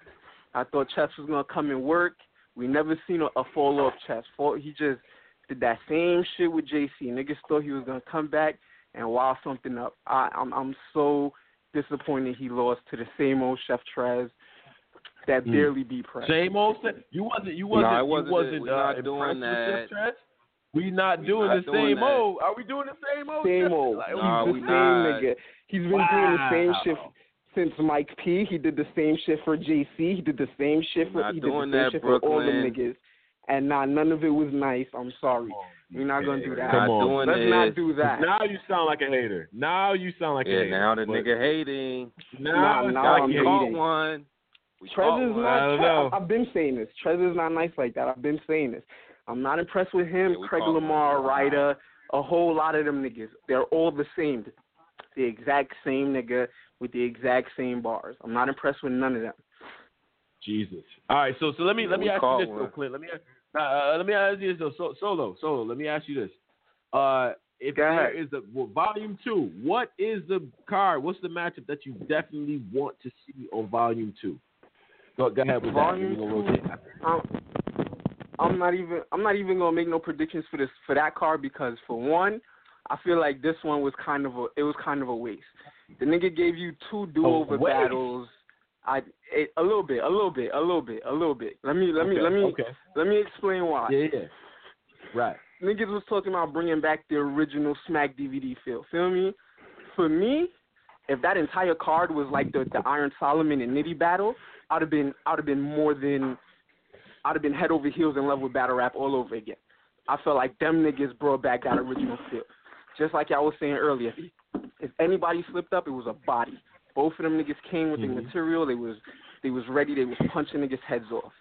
I thought Chess was gonna come and work. We never seen a, a fall off Chess. Fall, he just did that same shit with JC. Niggas thought he was gonna come back and wow something up. I I'm I'm so disappointed he lost to the same old Chef Trez that Hmm. barely beat Prez. Same old thing. You wasn't you wasn't Nah, it wasn't you wasn't it. We uh, not impressed doing with Chef that. Trez? We not We doing not the doing same that. old. Are we doing the same old? Same old. Like, Nah, He's we the same not. nigga. He's been doing the same shit since Mike P. He did the same shit for JC. He did the same shit for Not he did the same that, shit for all them Brooklyn. niggas. And nah, none of it was nice. I'm sorry. Oh, We're not gonna do that. Come on. Let's this. not do that. Now you sound like a hater. Now you sound like a hater. Yeah, now the But nigga hating. Now, Nah, it's nah, I'm we you caught hating. one. We Trez is one. I not. don't Tre- know. I've been saying this. Trez is not nice like that. I've been saying this. I'm not impressed with him. Yeah, Craig caught one. Lamar, Ryder, a whole lot of them niggas. They're all the same. The exact same nigga with the exact same bars. I'm not impressed with none of them. Jesus. All right, so so let me let me we ask you this, though, one. Clint. Let me uh, uh, let me ask you this though. So, solo, solo. Let me ask you this. Uh, if Go there ahead. is a well, volume two, what is the card? What's the matchup that you definitely want to see on volume two? Go, go ahead with Volume that. Gonna. I'm, I'm not even I'm not even gonna make no predictions for this for that card because for one, I feel like this one was kind of a it was kind of a waste. The nigga gave you two do oh, over waste? battles. I it, a little bit, a little bit, a little bit, a little bit. Let me let me Okay, let me Okay. let me explain why. Yeah, yeah. Right. Niggas was talking about bringing back the original Smack DVD feel. Feel me? For me, if that entire card was like the the Iron Solomon and Nitty battle, I'd have been I'd have been more than I'd have been head over heels in love with battle rap all over again. I felt like them niggas brought back that original feel. Just like I was saying earlier, if anybody slipped up, it was a body. Both of them niggas came with Mhm. the material. They was they was ready. They was punching niggas heads off.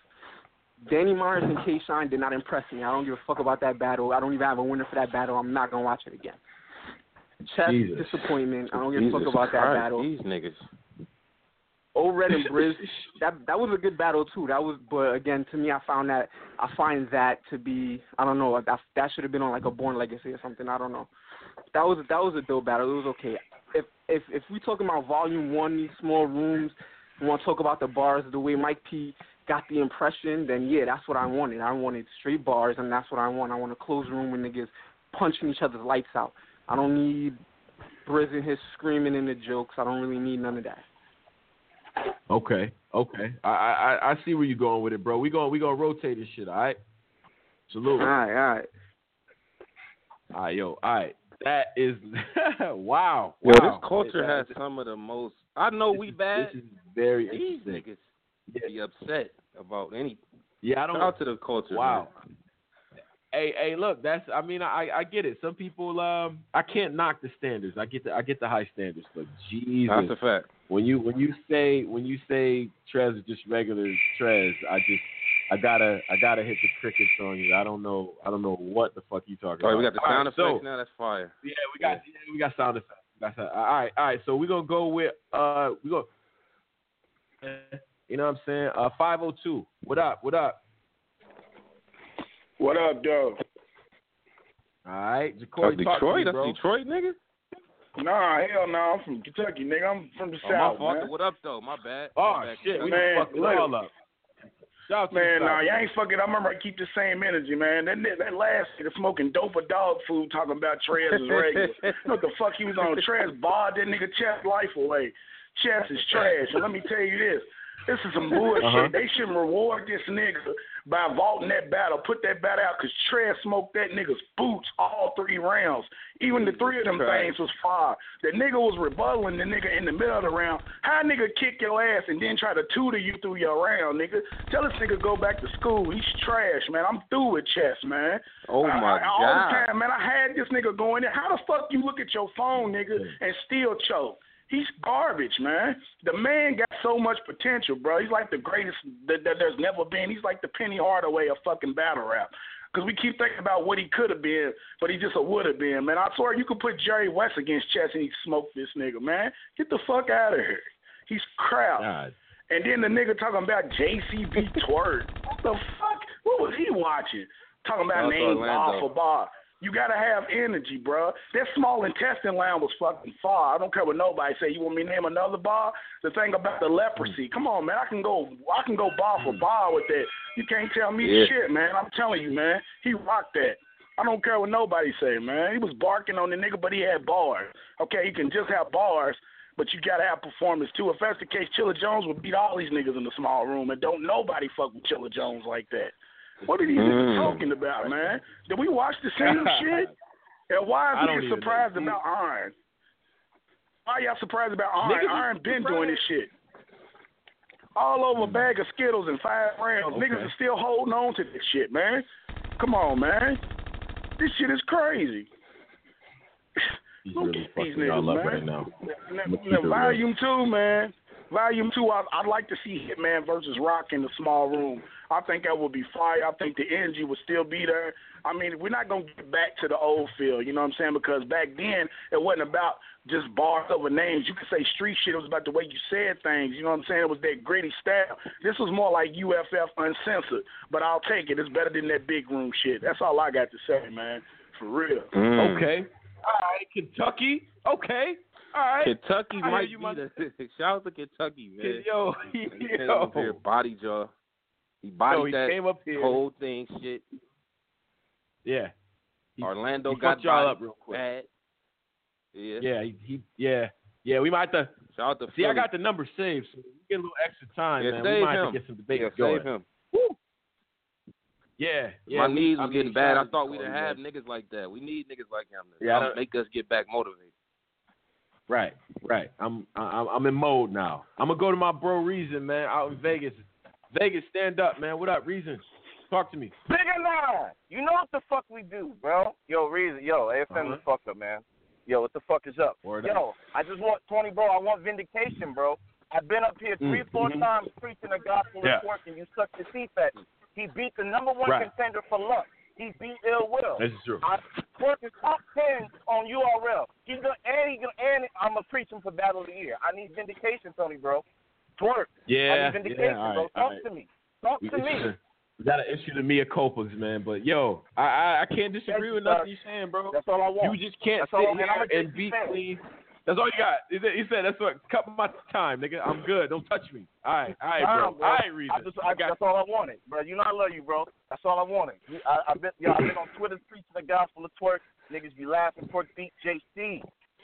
Danny Myers and K Shine did not impress me. I don't give a fuck about that battle. I don't even have a winner for that battle. I'm not gonna watch it again. Chess Jesus. disappointment. I don't give a fuck about that battle. These niggas. O Red and Briz, that that was a good battle too. That was, but again, to me, I found that I find that to be, I don't know, that that should have been on like a Born Legacy or something. I don't know. That was that was a dope battle. It was okay. If if if we talking about Volume One, these small rooms, we want to talk about the bars the way Mike P got the impression, then yeah, that's what I wanted. I wanted straight bars, and that's what I want. I want a closed room with niggas punching each other's lights out. I don't need Briz and his screaming in the jokes. I don't really need none of that. Okay, okay. I I I see where you're going with it, bro. We going we gonna rotate this shit. All right. Salute. All right, all right. All right, yo. All right. That is wow. Well, wow. this culture That- has some of the most. I know we bad. This is very These interesting. niggas be upset about any. Yeah, I don't. Shout out to the culture. Wow. man. Hey, hey, look, that's I mean, I I get it. Some people um I can't knock the standards. I get the I get the high standards, but Jesus. That's a fact. When you when you say when you say Trez is just regular Trez, I just I gotta I gotta hit the crickets on you. I don't know I don't know what the fuck you talking All right, about. we got the All sound right, so- effects now. That's fire. Yeah, we got yeah, we got sound effects. That's all right, all right. So we're gonna go with uh we go you know what I'm saying? Uh five oh two. What up? What up? What up, Doe? All right, Oh, Jacory, talk to Detroit? me, That's bro. Detroit, nigga. Nah, hell no. I'm from Kentucky, nigga. I'm from the Oh, my South, fault. man. What up, though? My bad. Oh My bad. shit, we Man, done fucked it all up. Shout Man, nah, you ain't fucking. I remember I keep the same energy, man. That that last nigga smoking dope or dog food, talking about Trez is regular. what the fuck he was on? Trez barred that nigga chest life away. Chess is trash. And let me tell you this. This is some bullshit. Uh-huh. They should reward this nigga by vaulting that battle, put that battle out, because Trez smoked that nigga's boots all three rounds. Even the three of them things was fire. The nigga was rebuttaling the nigga in the middle of the round. How nigga kick your ass and then try to tutor you through your round, nigga? Tell this nigga go back to school. He's trash, man. I'm through with chess, man. Oh, my I- All God. the time, man. I had this nigga going there. How the fuck you look at your phone, nigga, and still choke? He's garbage, man. The man got so much potential, bro. He's like the greatest that, that there's never been. He's like the Penny Hardaway of fucking battle rap. Because we keep thinking about what he could have been, but he just a would have been, man. I swear you could put Jerry West against Chess and he'd smoke this nigga, man. Get the fuck out of here. He's crap. God. And then the nigga talking about JCB Twork. What the fuck? What was he watching? Talking about Shout out to name bar for bar. You gotta have energy, bro. That small intestine line was fucking far. I don't care what nobody say. You want me to name another bar? The thing about the leprosy. Mm. Come on, man. I can go. I can go bar for mm. bar with that. You can't tell me Yeah. shit, man. I'm telling you, man. He rocked that. I don't care what nobody say, man. He was barking on the nigga, but he had bars. Okay, he can just have bars, but you gotta have performance too. If that's the case, Chilla Jones would beat all these niggas in the small room, and don't nobody fuck with Chilla Jones like that. What are these niggas Mm. talking about, man? Did we watch the same shit? And why don't niggas surprised about Iron? Why y'all surprised about Iron? Niggas Iron been doing this shit. All over a bag of Skittles in five rounds. Okay. Niggas are still holding on to this shit, man. Come on, man. This shit is crazy. Look really at these niggas, man. right now. Now, now, it real. volume two, man. Volume two, I, I'd like to see Hitman versus Rock in the small room. I think that would be fire. I think the energy would still be there. I mean, we're not gonna get back to the old feel, you know what I'm saying? Because back then it wasn't about just bars over names. You could say street shit. It was about the way you said things. You know what I'm saying? It was that gritty style. This was more like UFF uncensored. But I'll take it. It's better than that big room shit. That's all I got to say, man. For real. Mm. Okay. All right, Kentucky. Okay. All right. Kentucky I might you, be my- the shout out to Kentucky, man. Yo, He came yo. here, body jaw. He bodied Yo, he that came up here. whole thing, shit. Yeah. He- Orlando he got y'all up real quick. bad. Yeah. Yeah, he, he yeah. Yeah, we might have to Shout out to See, I got the number saved, so we get a little extra time, Yeah, man. We might him. have to get some debate yeah, going. save him. Yeah, yeah. My we- knees I was mean, getting bad. I thought we'd have niggas like that. We need niggas like him to Yeah, I make us get back motivated. Right, right. I'm I'm I'm in mode now. I'm gonna go to my bro Reason, man, out in Vegas. Vegas, stand up, man. What up, Reason? Talk to me. Bigger nine. You know what the fuck we do, bro? Yo, reason. Yo, AFM Uh-huh. is fucked up, man. Yo, what the fuck is up? Word yo, I just want Tony, bro. I want vindication, bro. I've been up here three, Mm, four mhm. times preaching the gospel Yeah. and and you suck the teeth at me. He beat the number one Right. contender for luck. He beat Ill Will. This is true. I, Twork is top ten on URL. He's gonna and he gonna and I'm gonna preach him for Battle of the Year. I need vindication, Tony, bro. Twork. I Yeah, need vindication, yeah, all bro. right, Talk all right. to me. Talk We to me. We got an issue the mea culpas, man. But yo, I I, I can't disagree with nothing you're saying, bro. That's all I want. You just can't That's sit I- and here and be clean. That's all you got. He said, he said that's what cut my time, nigga. I'm good. Don't touch me. All right, all right, Nah, bro. All right, Reason. I just, I, that's all I wanted, bro. You know I love you, bro. That's all I wanted. I, I've been, yo, I've been on Twitter preaching the gospel of Twork. Niggas be laughing. Twork beat JC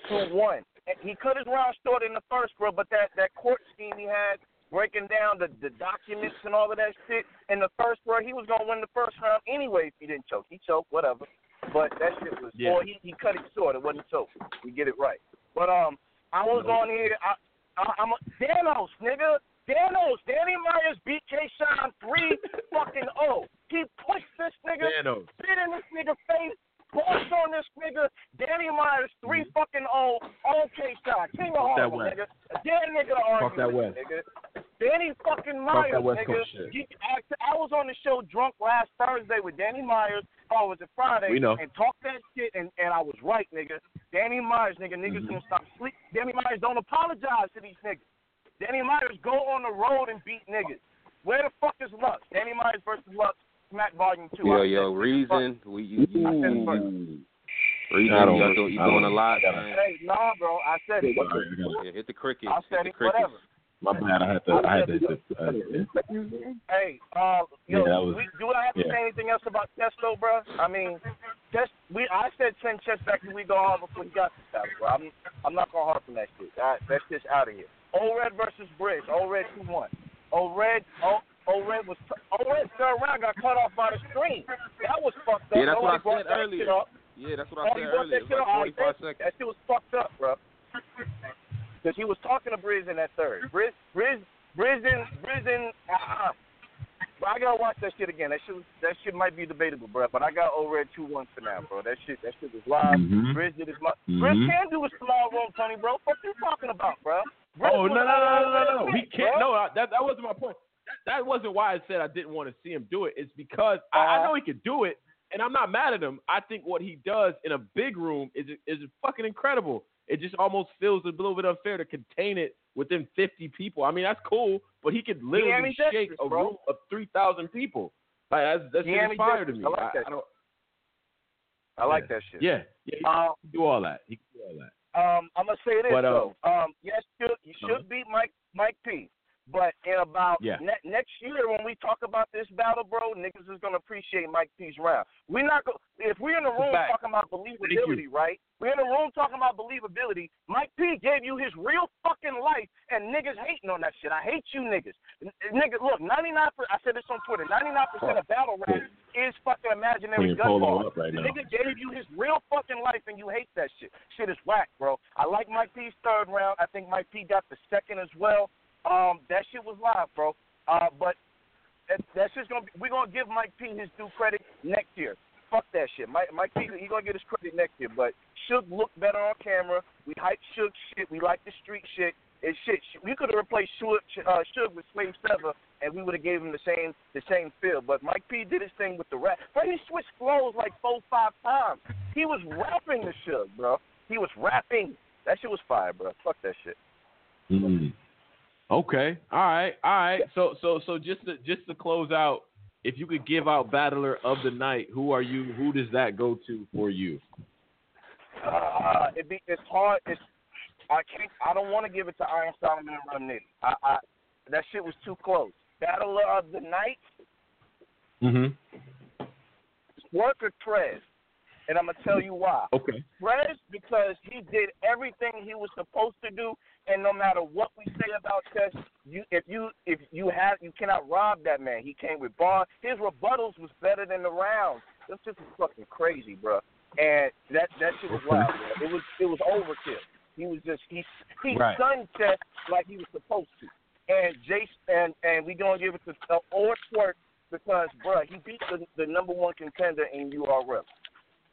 two one. He cut his round short in the first, bro. But that that court scheme he had, breaking down the the documents and all of that shit in the first, bro. He was gonna win the first round anyway if he didn't choke. He choked, whatever. But that shit was, Yeah. or he he cut it short. It wasn't choke. We get it right. But um, I was on here. I, I, I'm a, Danos, nigga. Danos. Danny Myers beat K. Shine three fucking oh. He pushed this nigga, Danos. spit in this nigga face, bossed on this nigga. Danny Myers three fucking oh on K. Shine. King of Harlem, nigga. Dead nigga to argue Fuck that with, West. nigga. Danny fucking Fuck Myers, nigga. You, I, I was on the show drunk last Thursday with Danny Myers. Oh, was it Friday? We know. And talked that shit, and, and I was right, nigga. Danny Myers, nigga, niggas Mhm. gonna stop sleep. Danny Myers don't apologize to these niggas. Danny Myers go on the road and beat niggas. Where the fuck is Lux? Danny Myers versus Lux, Smack Volume Two. Yo, I yo, said, reason we you, you, I said first. reason I don't- you, do, you doing a lot, man. Hey, nah, bro, I said it. Yeah, hit the cricket. I hit said the it, cricket. whatever. My bad. I had to. I had to. hit the- uh, Hey, uh, yo, Yeah, that was- we, do I have to yeah. say anything else about Testo, bro? I mean, just we. I said send Chess back to we go hard before he got this battle, bro. I'm, I'm not gonna harp on that shit. That, that's just out of here. O Red versus Briz. O Red two one. O Red. O O Red was. O Red third round got cut off by the screen. That was fucked up. Yeah, that's what I said earlier. Yeah, that's what I you said earlier. that It was shit up. like 45 that, seconds. that shit was fucked up, bro. Because he was talking to Briz in that third. Briz, Briz, Briz didn't, Briz didn't, uh-uh. But I gotta watch that shit again. That shit, that shit might be debatable, bro. But I got O Red two one for now, bro. That shit, that shit was live. Mhm. Briz did his, mu- Briz can do a small room, Tony, bro. Fuck you talking about, bro? Briz Oh no no no no no no! He can't. shit, No. I- that that wasn't my point. That, wasn't why I said I didn't want to see him do it. It's because I, I Uh-huh. know he could do it, and I'm not mad at him. I think what he does in a big room is is fucking incredible. It just almost feels a little bit unfair to contain it within 50 people. I mean, that's cool, but he could literally shake a bro. room of 3,000 people. Like that's that's inspired to me. I like that I don't, I like that shit. yeah, yeah, he Um, can do all that. He can do all that. Um, I'm gonna say this But, uh, though. Um, yes, you should, you should Uh-huh. beat Mike Mike P. But in about Yeah. ne- next year when we talk about this battle, bro, niggas is gonna appreciate Mike P's round. We're not go- if we're in the room fact. talking about believability, right? We're in the room talking about believability. Mike P gave you his real fucking life, and niggas hating on that shit. I hate you niggas. N- nigga, look, 99. I said this on Twitter. 99 percent of battle rap is fucking imaginary Putting gun Polo right the nigga gave you his real fucking life, and you hate that shit. Shit is whack, bro. I like Mike P's third round. I think Mike P got the second as well. Um, that shit was live, bro. Uh, but that, that's just gonna be, we're gonna give Mike P his due credit next year. Fuck that shit. Mike, Mike P, he gonna get his credit next year. But Suge looked better on camera. We hype Suge shit. We like the street shit. And shit. We could have replaced Suge, uh, Suge with Slave Sever, and we would have gave him the same the same feel. But Mike P did his thing with the rap. But he switched flows like four, five times. He was rapping the Suge, bro. He was rapping. That shit was fire, bro. Fuck that shit. Mm. Okay. All right. All right. So so so just to just to close out, if you could give out battler of the night, who are you? Who does that go to for you? Uh, it be it's hard. It's I can't. I don't want to give it to Iron Solomon and Rum I, I that shit was too close. Battler of the night, Mm-hmm. work or Trez, and I'm gonna tell you why. Okay. Trez because he did everything he was supposed to do, and no matter what we say about Chess, you if you if you have you cannot rob that man. He came with bars. His rebuttals was better than the rounds. This just was fucking crazy, bro. And that that shit was wild, bro. It was it was overkill. He was just he he Right. stunned Chess like he was supposed to. And Jace and and we gonna give it to uh, or Twork because, bro, he beat the the number one contender in URL.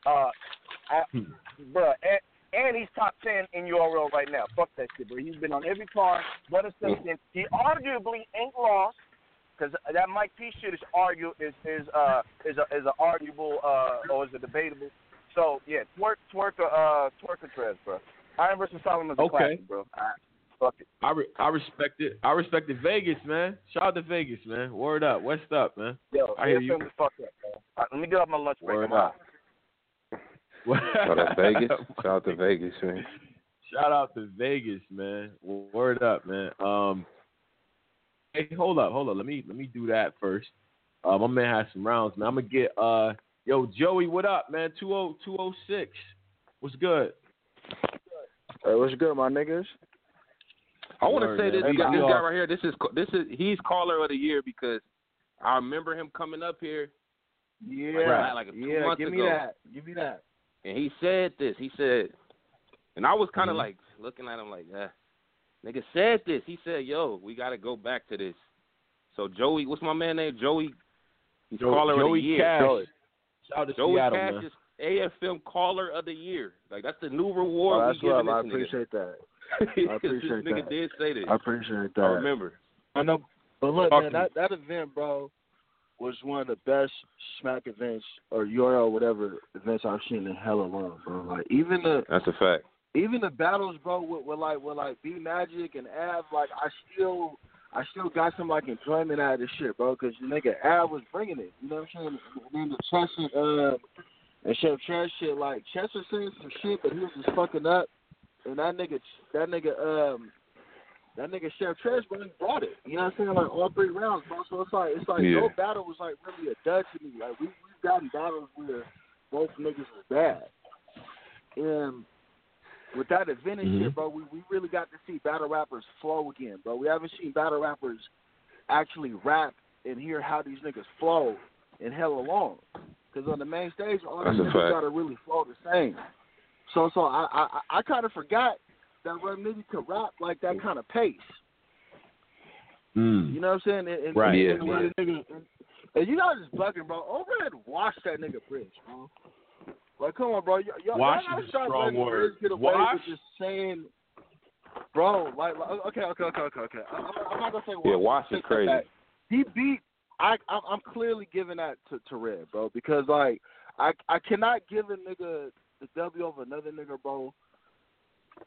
Uh, I, bruh, and, and he's top ten in URL right now. Fuck that shit, bro. He's been on every card, but it's something. He arguably ain't lost because that Mike P shit is argue is is uh is a is a arguable uh or is a debatable. So yeah, Twork, Twork, uh, Twork Trez, bro. Iron versus Solomon is a Okay. classic, bro. I, fuck it. I re- I respect it. I respect it. Vegas, man. Shout out to Vegas, man. Word up. What's up, man. Yo, I hear you. is fucked up, bro. All right, let me get off my lunch break. Word up. Shout out Vegas. Shout out to Vegas, man. Shout out to Vegas, man. Word up, man. Um, hey, hold up, hold up. Let me let me do that first. Uh, my man has some rounds, man. I'm gonna get uh, yo Joey, what up, man? Two oh two oh six. What's good? Hey, what's good, my niggas? I want to say this, Hey, this guy right here. This is this is he's caller of the year because I remember him coming up here. Yeah, like, like, two yeah. months Give ago, me that. Give me that. And he said this. He said, and I was kind of Mhm. like looking at him like, eh. nigga said this. He said, yo, we got to go back to this. So Joey, what's my man name? Joey. He's Jo- caller of the year. Cash. Joey, Shout out to Joey Seattle, Cash man. is AFM caller of the year. Like that's the new Oh, reward that's we giving love. I this appreciate that. I appreciate this nigga that. did say this. I appreciate that. I remember. I know, but look, Talk man, that that event, bro, was one of the best smack events or URL whatever events I've seen in hella long, bro. Like even the That's a fact. even the battles, bro, with, with like with like B Magic and Av, like I still I still got some like enjoyment out of this shit, bro, because the nigga Av was bringing it. You know what I'm saying? And then the Chess and uh, and Chef Chess shit, like Chess was saying some shit, but he was just fucking up. And that nigga, that nigga, um, that nigga Chef bro, brought it. You know what I'm saying? Like all three rounds, bro. So it's like it's like Yeah. no battle was like really a dud to me. Like we we've gotten battles where both niggas was bad. And with that event and Mhm. shit, bro, we, we really got to see battle rappers flow again, bro. We haven't seen battle rappers actually rap and hear how these niggas flow in hella long. Because on the main stage, all That's these niggas gotta really flow the same. So so I I, I kind of forgot that Rum Nitty could rap like that kind of pace. Mm. You know what I'm saying? And, and, Right. and, Yeah. and, and, and, and, and you guys is bugging, bro. Over and watch that nigga Briz, bro. Like, come on, bro. Y- y'all, Wash y'all is a gotta stop strong letting word. Briz get away Wash? with just saying, bro. Like, like okay, okay, okay, okay, okay. I'm, I'm- I'm not gonna say wash. Yeah, wash. Wash is Take that crazy. He beat. I, I'm, I'm clearly giving that to, to Red, bro, because like I I cannot give a nigga the W over another nigga, bro.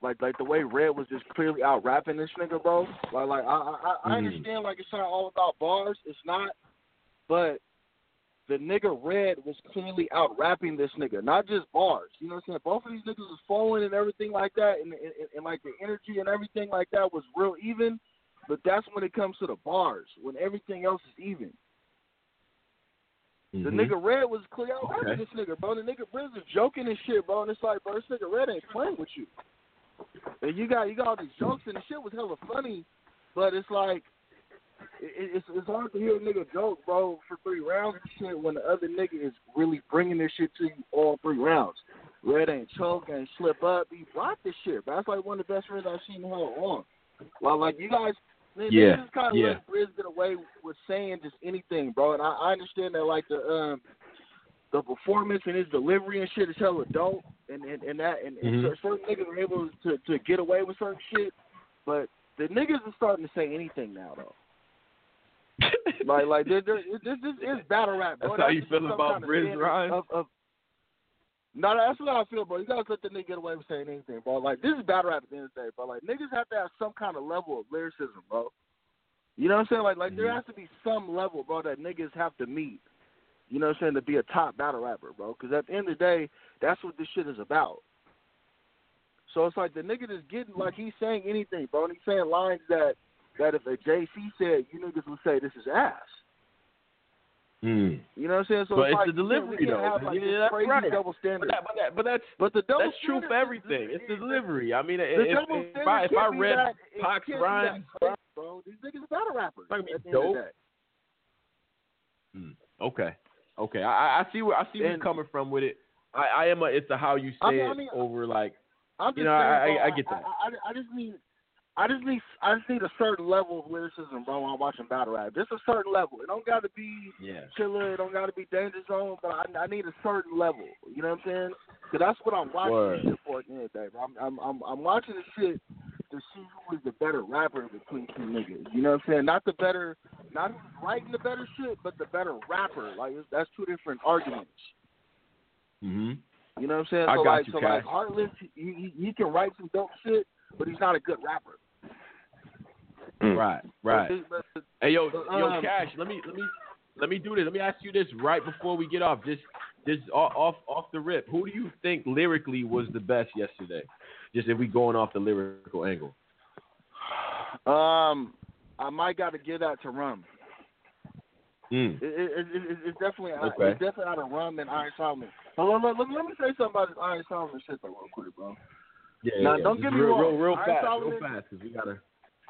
Like like the way Red was just clearly out rapping this nigga, bro. Like like I I, I Mhm. understand like it's not all about bars. It's not, but the nigga Red was clearly out rapping this nigga, not just bars. You know what I'm saying? Both of these niggas was flowing and everything like that, and, and, and, like the energy and everything like that was real even. But that's when it comes to the bars, when everything else is even. The Mhm. nigga Red was clear out rapping Okay. this nigga, bro. The nigga is joking and shit, bro. And it's like, bro, this nigga Red ain't playing with you. And you got you got all these jokes and the shit was hella funny, but it's like it, it's it's hard to hear a nigga joke, bro, for three rounds and shit when the other nigga is really bringing this shit to you all three rounds. Red ain't choke, ain't slip up. He blocked this shit, bro. That's like one of the best friends I've seen hell on. Well, like you guys, man, Yeah, just kind of yeah. let Briz get away with saying just anything, bro. And I, I understand that, like the um the performance and his delivery and shit is hella dope, and and, and that and, and Mhm. certain niggas are able to to get away with certain shit, but the niggas are starting to say anything now though. like like there, there, this this is battle rap. Bro. That's how you feel about kind of Briz Rhymes? Of, of, no, that's what I feel, bro. You gotta let the nigga get away with saying anything, bro. Like this is battle rap at the end of the day, bro. Like niggas have to have some kind of level of lyricism, bro. You know what I'm saying? Like like there Mm-hmm. has to be some level, bro, that niggas have to meet. You know what I'm saying? To be a top battle rapper, bro. Because at the end of the day, that's what this shit is about. So it's like the nigga that's getting like he's saying anything, bro, and he's saying lines that that if a JC said, you niggas would say this is ass. Mm. You know what I'm saying? So But it's, it's like the delivery, we can't though. Have, like, Yeah, that's crazy right. double standard. But, that, but, that, but that's But the double that's true for is- everything. It's the delivery. I mean, The if, if, if I if I read that- it Pac's can't be that rhymes, bro. These niggas are battle rappers. Not gonna be at the end of dope. the day. Mm, okay, okay. I, I see where I see where you're coming from with it. I, I am a it's a how you say I mean- it mean, over like I'm just you know I, saying, I, I get that. I, I, I just need, I just need, I just need a certain level of lyricism, bro. When I'm watching battle rap, just a certain level. It don't got to be yeah. killer. It don't got to be Danja Zone, but I, I need a certain level. You know what I'm saying? Because that's what I'm watching Word. this shit for at the end of the day. Bro. I'm, I'm, I'm, I'm watching this shit to see who is the better rapper between two niggas. You know what I'm saying? Not the better, not who's writing the better shit, but the better rapper. Like that's two different arguments. Mhm. You know what I'm saying? I so got like, you, so Cash. like Heartless, he, he he can write some dope shit, but he's not a good rapper. Right, right. But- but- Hey yo, but, yo, um, Cash. Let me let me let me do this. Let me ask you this right before we get off. Just just off off, off the rip. Who do you think lyrically was the best yesterday? Just if we going off the lyrical angle. Um, I might got to give that to Rum. Mm. It, it, it, it, it's definitely out- Okay. it's definitely out of Rum and Iron Solomon. But let, let, let, me- let me say something about this Iron Solomon shit though, real quick, bro. Yeah, Now, yeah, don't get me real, wrong. Real, real Iron fast, Solomon- real fast, because we gotta.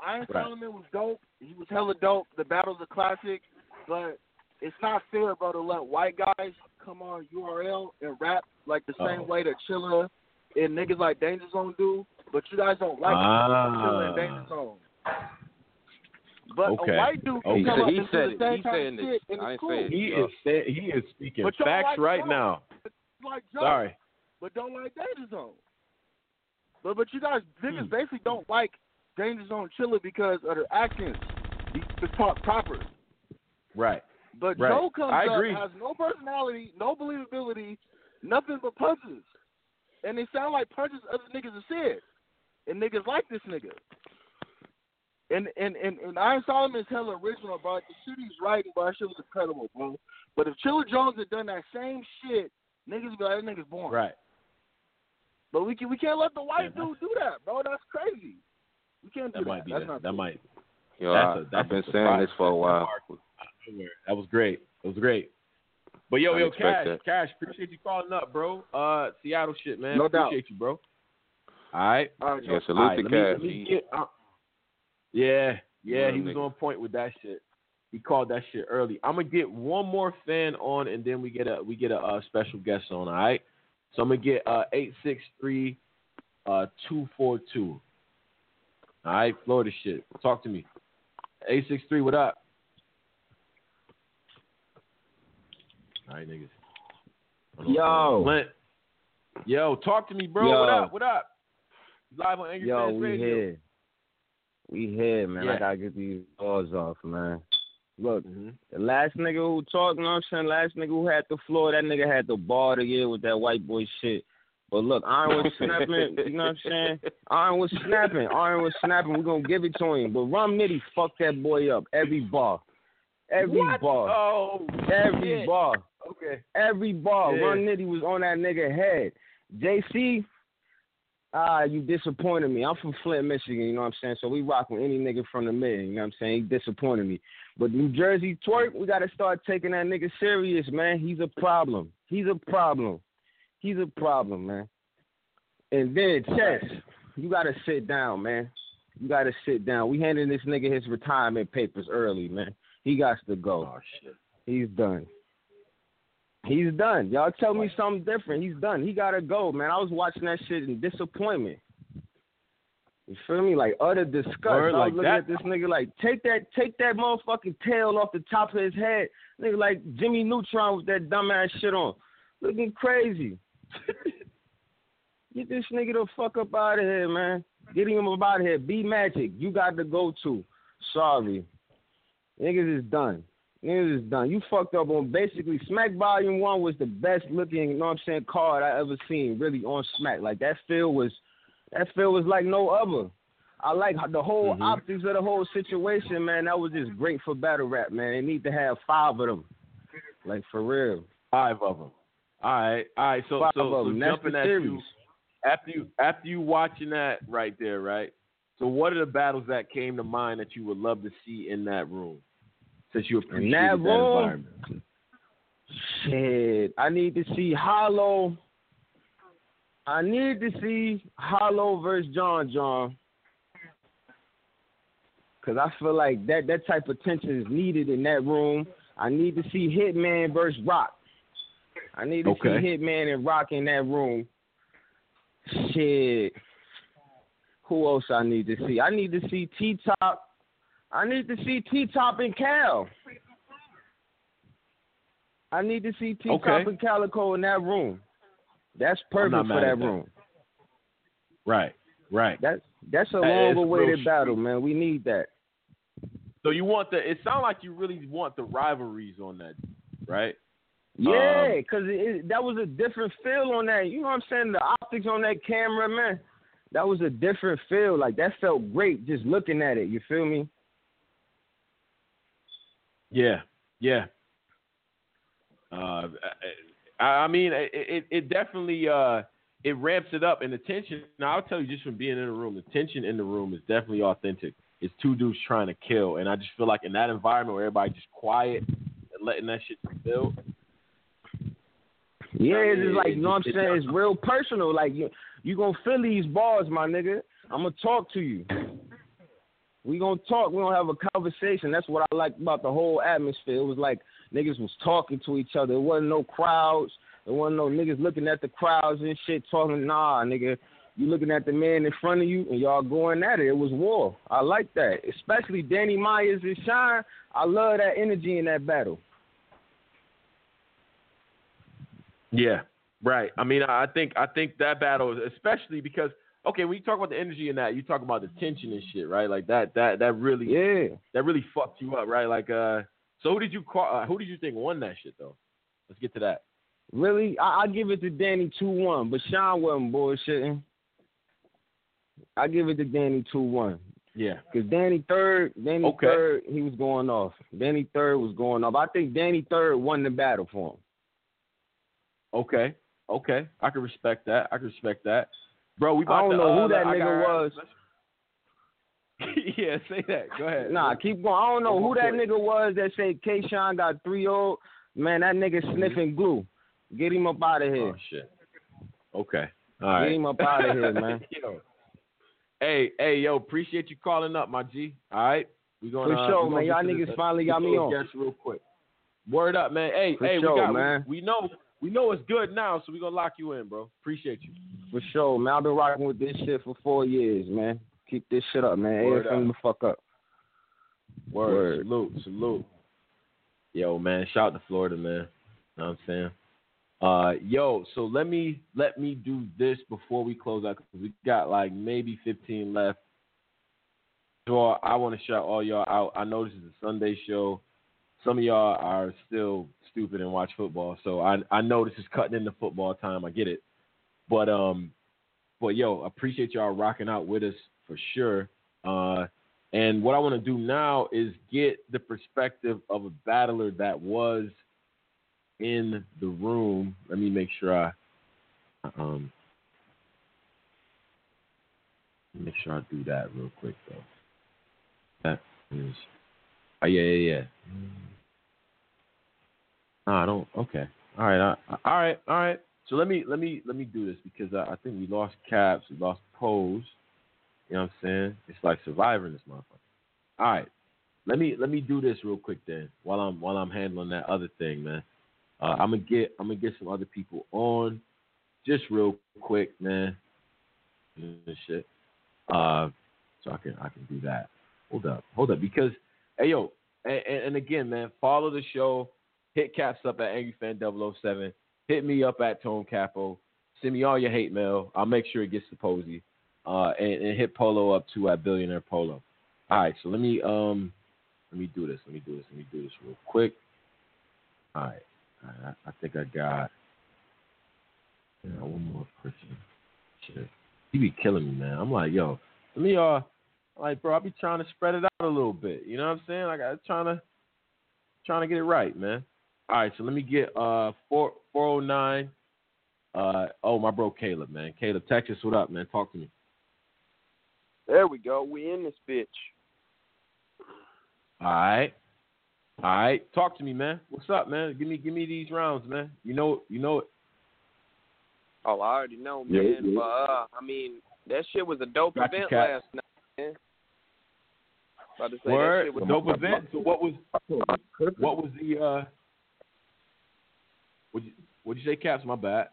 Iron Right. Solomon was dope. He was hella dope. The battle's a classic, but it's not fair, bro, to let white guys come on URL and rap like the same Oh. way that Chilla and niggas like Danja Zone do, but you guys don't like Ah. Chilla Danja Zone. But Okay. a white dude can Okay. come up He and said do it. the same He kind saying of this. shit, and I it's ain't cool. saying He Yeah. is say, he is speaking But facts like right Joe. now. like Joe, Sorry. but don't like Danja Zone. But but you guys Hmm. niggas basically don't like Danger Zone Chilla because of their accents. He can talk proper. Right. But Right. Joe comes I up, agree. has no personality, no believability, nothing but punches. And they sound like punches other niggas have said. And niggas like this nigga. And and, and, and Iron Solomon's hella original, bro. The shit he's writing, bro, that shit was incredible, bro. But if Chilla Jones had done that same shit, niggas would be like, that nigga's born. Right. But we can we can't let the white dude do that, bro. That's crazy. We can't do That that. might be That's that. not That might. Yo, that's I, a, that's I've been saying this for a while. mark was out of nowhere. That was great. That was great. But yo, I yo, expect Cash, that. Cash, appreciate you calling up, bro. Uh, Seattle shit, man. No doubt. appreciate you, bro. All right. All right, Yeah, salute All right, to let me- Cash. me get- uh, yeah, yeah, he was on point with that shit. He called that shit early. I'm gonna get one more fan on, and then we get a we get a uh, special guest on. All right. So I'm gonna get uh eight six three uh two four two. All right, Florida shit. Talk to me. Eight six three. What up? All right, niggas. Yo. Clint. Yo, talk to me, bro. Yo. What up? What up? Live on Angry Yo, Fans we Radio. here. We here, man. Yeah. I gotta get these doors off, man. Look, Mm-hmm. the last nigga who talked, you know what I'm saying? Last nigga who had the floor, that nigga had the bar to get with that white boy shit. But look, Iron was snapping, you know what I'm saying? Iron was snapping. Iron was snapping. We're gonna give it to him. But Rum Nitty fucked that boy up every bar. Every What? bar. Oh, Every shit. bar. Okay. Every ball, Yeah. Rum Nitty was on that nigga head. JC, ah, you disappointed me. I'm from Flint, Michigan, you know what I'm saying? So we rock with any nigga from the mid, you know what I'm saying? He disappointed me. But New Jersey Twork, we gotta start taking that nigga serious, man. He's a problem. He's a problem. He's a problem, man. And then Chess, you gotta sit down, man. You gotta sit down. We handed this nigga his retirement papers early, man. He got to go. Oh shit. He's done. He's done. Y'all tell me something different. He's done. He gotta go, man. I was watching that shit in disappointment. You feel me? Like utter disgust. Word I was like looking that. at this nigga like take that take that motherfucking tail off the top of his head. Nigga like Jimmy Neutron with that dumbass shit on. Looking crazy. Get this nigga the fuck up out of here, man. Get him up out of here. Be magic. You got to go to. Sorry. Niggas is done. Niggas is done. You fucked up on basically Smack Volume One was the best looking, you know what I'm saying, card I ever seen really on Smack. Like that feel was that feel was like no other. I like the whole Mhm. optics of the whole situation, man. That was just great for battle rap, man. They need to have five of them. Like for real. Five of them. All right, all right. So, Five so, so jumping at series. you after you after you watching that right there, right? So, what are the battles that came to mind that you would love to see in that room? Since you appreciate that environment. Shit, I need to see Hollow. I need to see Hollow versus John John. Cause I feel like that that type of tension is needed in that room. I need to see Hitman versus Rock. I need to Okay. see Hitman and Rock in that room. Shit. Who else I need to see? I need to see T Top. I need to see T Top and Cal. I need to see T Top Okay. and Calicoe in that room. That's perfect for that at that. room. Right, right. That's that's a That long awaited battle, man. We need that. So you want the? It sounds like you really want the rivalries on that, right? Yeah, um, because it, that was a different feel on that. You know what I'm saying? The optics on that camera, man. That was a different feel. Like that felt great just looking at it. You feel me? Yeah, yeah. Uh, I, I mean, it, it, it definitely uh, it ramps it up, and the tension. Now, I'll tell you, just from being in the room, the tension in the room is definitely authentic. It's two dudes trying to kill, and I just feel like in that environment where everybody just quiet and letting that shit build. Yeah, it's just like you know what I'm saying. It's real personal. Like you, you gonna feel these bars, my nigga. I'm gonna talk to you. We gonna talk. We gonna have a conversation. That's what I liked about the whole atmosphere. It was like niggas was talking to each other. It wasn't no crowds. There wasn't no niggas looking at the crowds and shit talking. Nah, nigga. You looking at the man in front of you and y'all going at it. It was war. I like that. Especially Danny Myers and Shine. I love that energy in that battle. Yeah, right. I mean, I think I think that battle, especially because okay, when you talk about the energy in that, you talk about the tension and shit, right? Like that that that really yeah that really fucked you up, right? Like uh, so who did you call? Uh, who did you think won that shit though? Let's get to that. Really, I, I give it to Danny two one, but Shine wasn't bullshitting. I give it to Danny two one. Yeah. Cause Danny third, Danny Okay. third, he was going off. Danny third was going off. I think Danny third won the battle for him. Okay. Okay. I can respect that. I can respect that. Bro, we I don't to, know uh, who that nigga got- was. yeah, say that. Go ahead. Nah, keep going. I don't know who that nigga was that said K Shine got three old. Man, that nigga sniffing glue. Get him up out of here. Oh shit. Okay. All right. Get him up out of here, man. yo. Hey, hey, yo, appreciate you calling up, my G. All right. We gonna, For uh, sure, we man. Y'all niggas the- finally got me little on. guest real quick. Word up, man. Hey, For hey, sure, we got man. We, we know we know it's good now, so we gonna lock you in, bro. Appreciate you. For sure, man. I've been rocking with this shit for four years, man. Keep this shit up, man. Word Everything the fuck up. Word. Word. Salute, salute. Yo, man, shout out to Florida, man. You Know what I'm saying? Uh, yo, so let me let me do this before we close out because we got like maybe 15 left. So I want to shout all y'all out. I know this is a Sunday show. Some of y'all are still stupid and watch football, so I I know this is cutting into football time. I get it, but um, but yo, appreciate y'all rocking out with us for sure. Uh, and what I want to do now is get the perspective of a battler that was in the room. Let me make sure I um make sure I do that real quick though. That is oh yeah yeah yeah. No, I don't. Okay. All right. I- all right. All right. So let me let me let me do this because I, I think we lost caps, we lost pose. You know what I'm saying? It's like surviving this motherfucker. All right. Let me let me do this real quick then while I'm while I'm handling that other thing, man. Uh, I'm gonna get I'm gonna get some other people on just real quick, man. Shit. Uh, so I can I can do that. Hold up, hold up, because hey yo, and, and, and again, man, follow the show. Hit caps up at AngryFan007. Hit me up at Tone Capo. Send me all your hate mail. I'll make sure it gets to Posey. Uh, and, and hit Polo up too at Billionaire Polo. All right, so let me um let me do this. Let me do this. Let me do this real quick. All right. I, I think I got one more person. Shit. He be killing me, man. I'm like, yo, let me uh like bro, I be trying to spread it out a little bit. You know what I'm saying? Like I'm trying to trying to get it right, man. All right, so let me get uh four four oh nine. Uh oh my bro Caleb, man. Caleb, Texas, what up, man? Talk to me. There we go. We in this bitch. All right. All right. Talk to me, man. What's up, man? Give me give me these rounds, man. You know you know it. Oh, I already know, man. yeah. But uh, I mean, that shit was a dope Got event last night, man. About to say that shit was dope event. So what was what was the uh what you what'd you say, Caps? My bad.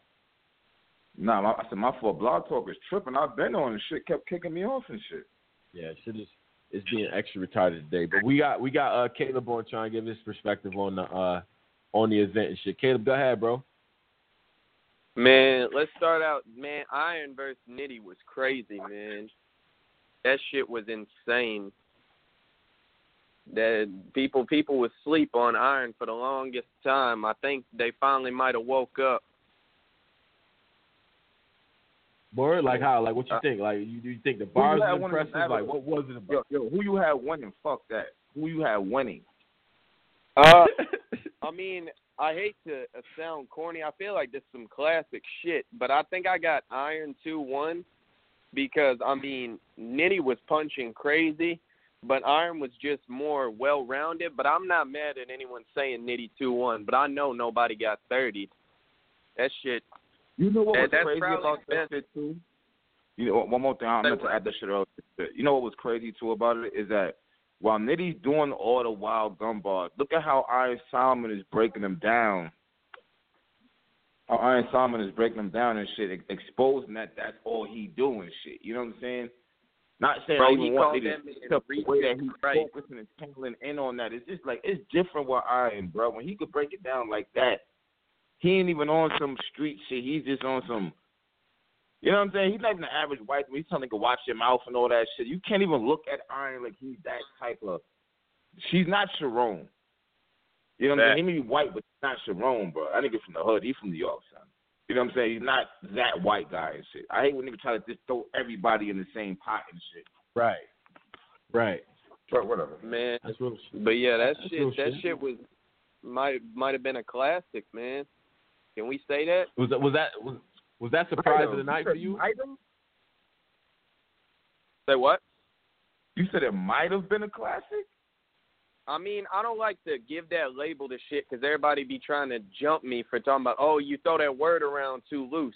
Nah, my, I said my fault. Blog Talk is tripping. I've been on and shit, kept kicking me off and shit. Yeah, shit is it's being extra retarded today. But we got we got uh Caleb on trying to give his perspective on the uh on the event and shit. Caleb, go ahead, bro. Man, let's start out. Man, Iron versus Nitty was crazy, man. That shit was insane. That people people would sleep on Iron for the longest time. I think they finally might have woke up. Word, like how? Like what you Uh, think? Like you do you think the Who bars you had was impressive? Like what was it about? Yo, yo, who you had winning? Fuck that. Who you had winning? Uh, I mean, I hate to uh, sound corny. I feel like this is some classic shit, but I think I got Iron two one because I mean Nitty was punching crazy, but Iron was just more well rounded. But I'm not mad at anyone saying Nitty two one, but I know nobody got thirty. That shit. You know what that- was crazy about that shit too? You know, one more thing. I meant to add that shit earlier. You know what was crazy too about it is that while Nitty's doing all the wild gun bars, look at how Iron Solomon is breaking them down. How Iron Solomon is breaking them down and shit, exposing that that's all he doing shit. You know what I'm saying? Not saying Bro, I he even want that to man step the way that he's right. focusing and tangling in on that. It's just like it's different with Iron, bro. When he could break it down like that, he ain't even on some street shit. He's just on some you know what I'm saying? He's not even the average white man. He's telling nigga watch your mouth and all that shit. You can't even look at Iron like he's that type of. She's not Sharon. You know what I'm saying? He may be white, but he's not Sharon, bro. That nigga from the hood. He's from New York, son. You know what I'm saying? He's not that white guy and shit. I hate when niggas try to just throw everybody in the same pot and shit. Right. Right. But whatever. Man, That's real shit. but yeah, that That's shit that shit. shit was might might have been a classic, man. Can we say that? Was that was that was, was that surprise of the night for you? Say what? You said it might have been a classic. I mean, I don't like to give that label to shit because everybody be trying to jump me for talking about, oh, you throw that word around too loose.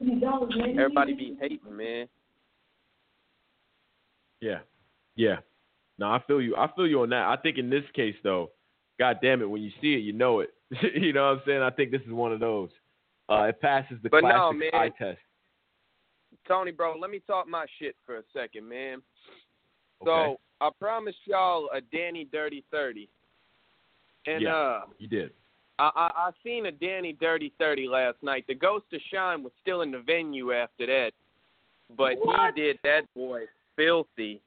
Everybody be hating, man. Yeah. Yeah. No, I feel you. I feel you on that. I think in this case though, god damn it, when you see it, you know it. you know what I'm saying? I think this is one of those. Uh it passes the But no, classic man. eye test. Tony, bro, let me talk my shit for a second, man. So Okay. I promised y'all a Danny Dirty Thirty, and Yeah. uh, You did. I, I I seen a Danny Dirty Thirty last night. The Ghost of Shine was still in the venue after that, but What? he did that boy filthy.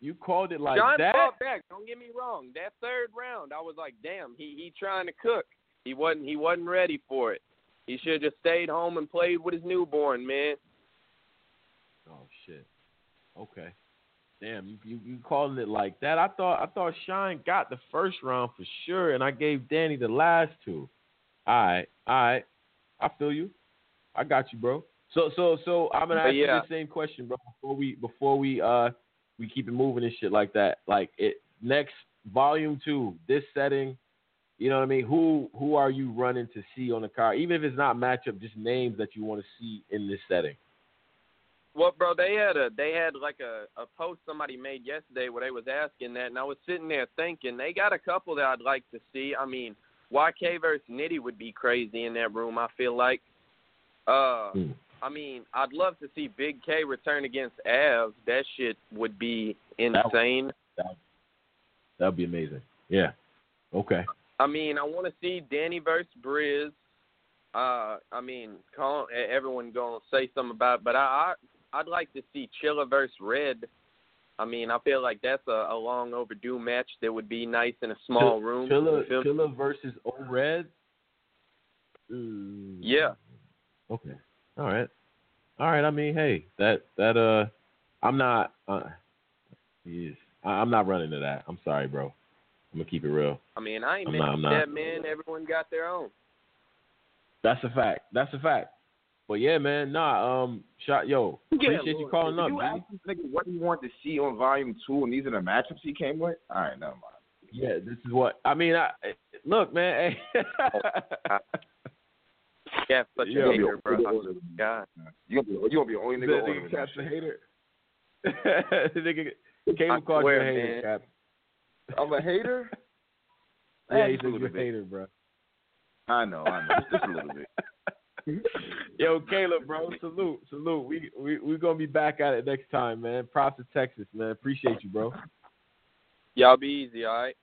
You called it like Shine that? fought back. Don't get me wrong. That third round, I was like, damn, he he trying to cook. He wasn't he wasn't ready for it. He should have just stayed home and played with his newborn, man. Oh shit. Okay. Damn, you, you calling it like that? I thought I thought Shine got the first round for sure, and I gave Danny the last two. All right, all right. I feel you. I got you, bro. So so so I'm gonna ask yeah. you the same question, bro. Before we before we uh we keep it moving and shit like that. Like it next volume two, this setting. You know what I mean? Who who are you running to see on the car? Even if it's not matchup, just names that you want to see in this setting. Well, bro, they had a they had like a a post somebody made yesterday where they was asking that, and I was sitting there thinking they got a couple that I'd like to see. I mean, YK versus Nitty would be crazy in that room. I feel like. Uh, Hmm. I mean, I'd love to see Big K return against Av. That shit would be insane. That that'd be amazing. Yeah. Okay. I mean, I want to see Danny versus Briz. Uh, I mean, call, everyone gonna say something about, it, but I, I I'd like to see Chilla versus Red. I mean, I feel like that's a, a long overdue match that would be nice in a small Ch- room. Chilla? Chilla versus O Red. Mm, Yeah. Okay. All right. All right. I mean, hey, that that uh, I'm not. Uh, yes, I, I'm not running to that. I'm sorry, bro. I'm gonna keep it real. I mean, I ain't I'm not- I'm that, not. man. Everyone got their own. That's a fact. That's a fact. But yeah, man. Nah. Um. Shot. Yo. Appreciate you calling up. You B. asked this nigga what he wanted to see on volume two, and these are the matchups he came with. All right, never mind. Yeah. This is what I mean. I look, man. Hey. Yeah, such Yeah. a hater, bro. God. You gonna be you gonna be the only The nigga. nigga ordering that Cap's a hater. the nigga Caleb I called you a swear, hater, man. Cap. I'm a hater. Yeah, he Just a little bit. hater, bro. I know, I know, just a little bit. Yo, Caleb, bro, salute, salute. We we we gonna be back at it next time, man. Props to Texas, man. Appreciate you, bro. Y'all be easy, all right?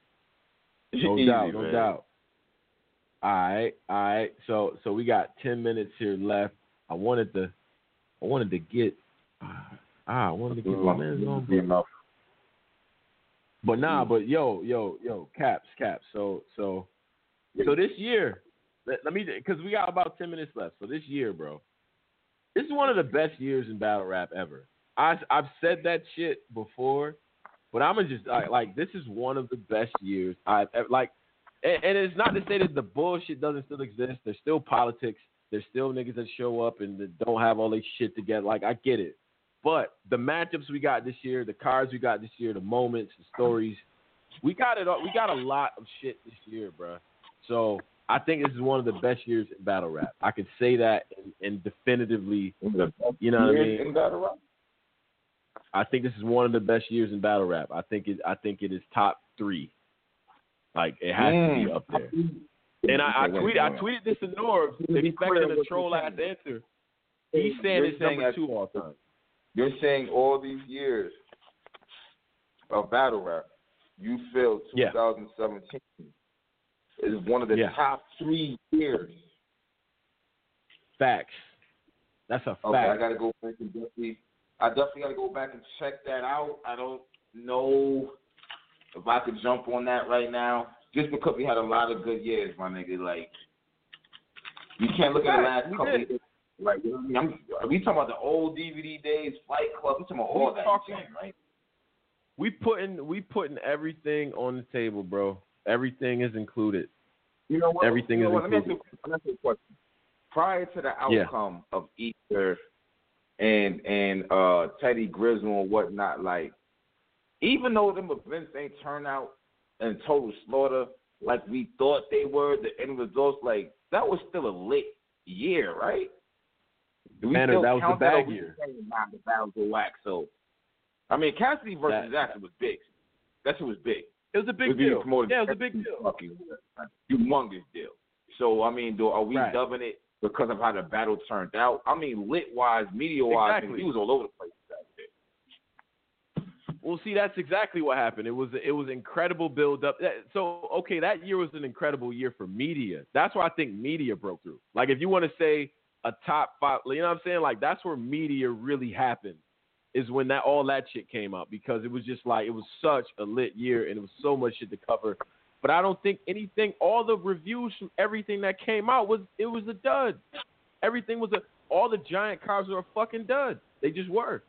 No Easy, doubt, no man. doubt. All right, all right. So so we got ten minutes here left. I wanted to I wanted to get ah I wanted to get my man's on. But nah, but yo, yo, yo, caps, caps. So, so, so this year, let, let me, because we got about ten minutes left. So this year, bro, this is one of the best years in battle rap ever. I, I've said that shit before, but I'm gonna just like, like this is one of the best years I've ever like. And, it's not to say that the bullshit doesn't still exist. There's still politics. There's still niggas that show up and that don't have all their shit together. Like I get it. But the matchups we got this year, the cards we got this year, the moments, the stories, we got it. all We got a lot of shit this year, bro. So I think this is one of the best years in battle rap. I could say that and, and definitively. You know what I mean? In battle rap. I think this is one of the best years in battle rap. I think it. I think it is top three. Like it has to be Mm. up there. And I, I tweeted. I tweeted this to Norbes, expecting a troll ass answer. He's saying it's number two all time. You're saying all these years of battle rap, you feel Yeah. 2017 is one of the Yeah. top three years. Facts. That's a Okay, I fact. gotta go back and definitely. I definitely gotta go back and check that out. I don't know if I could jump on that right now, just because we had a lot of good years, my nigga. Like, you can't look at the last We couple. did. Years. Like, you know what I mean, I'm, are we talking about the old DVD days, Fight Club? We talking about all We that talking- shit, right? We putting we putting everything on the table, bro. Everything is included. You know what? Everything you know is what? Let me ask included. let me ask you a question. Prior to the Yeah. outcome of Easter and and uh Tee Grizzley and whatnot, like even though them events ain't turn out in total slaughter like we thought they were, the end results like that was still a lit year, right? Do we Man, still that was the count bag or year. Nah, the battles whack. So, I mean, Cassidy versus That- Jackson was big. That shit was big. It was a big It was being deal. Yeah, it was a big deal. fucking uh, humongous deal. So I mean, do are we Right. dubbing it because of how the battle turned out? I mean, lit wise, media wise, Exactly. he was all over the place. That day. Well, see, that's exactly what happened. It was it was incredible build up. So, okay, that year was an incredible year for media. That's why I think media broke through. Like, if you want to say a top five, you know what I'm saying? Like, that's where media really happened. Is when that all that shit came out because it was just like it was such a lit year and it was so much shit to cover. But I don't think anything. All the reviews from everything that came out was it was a dud. Everything was a. All the giant cars were a fucking dud. They just were.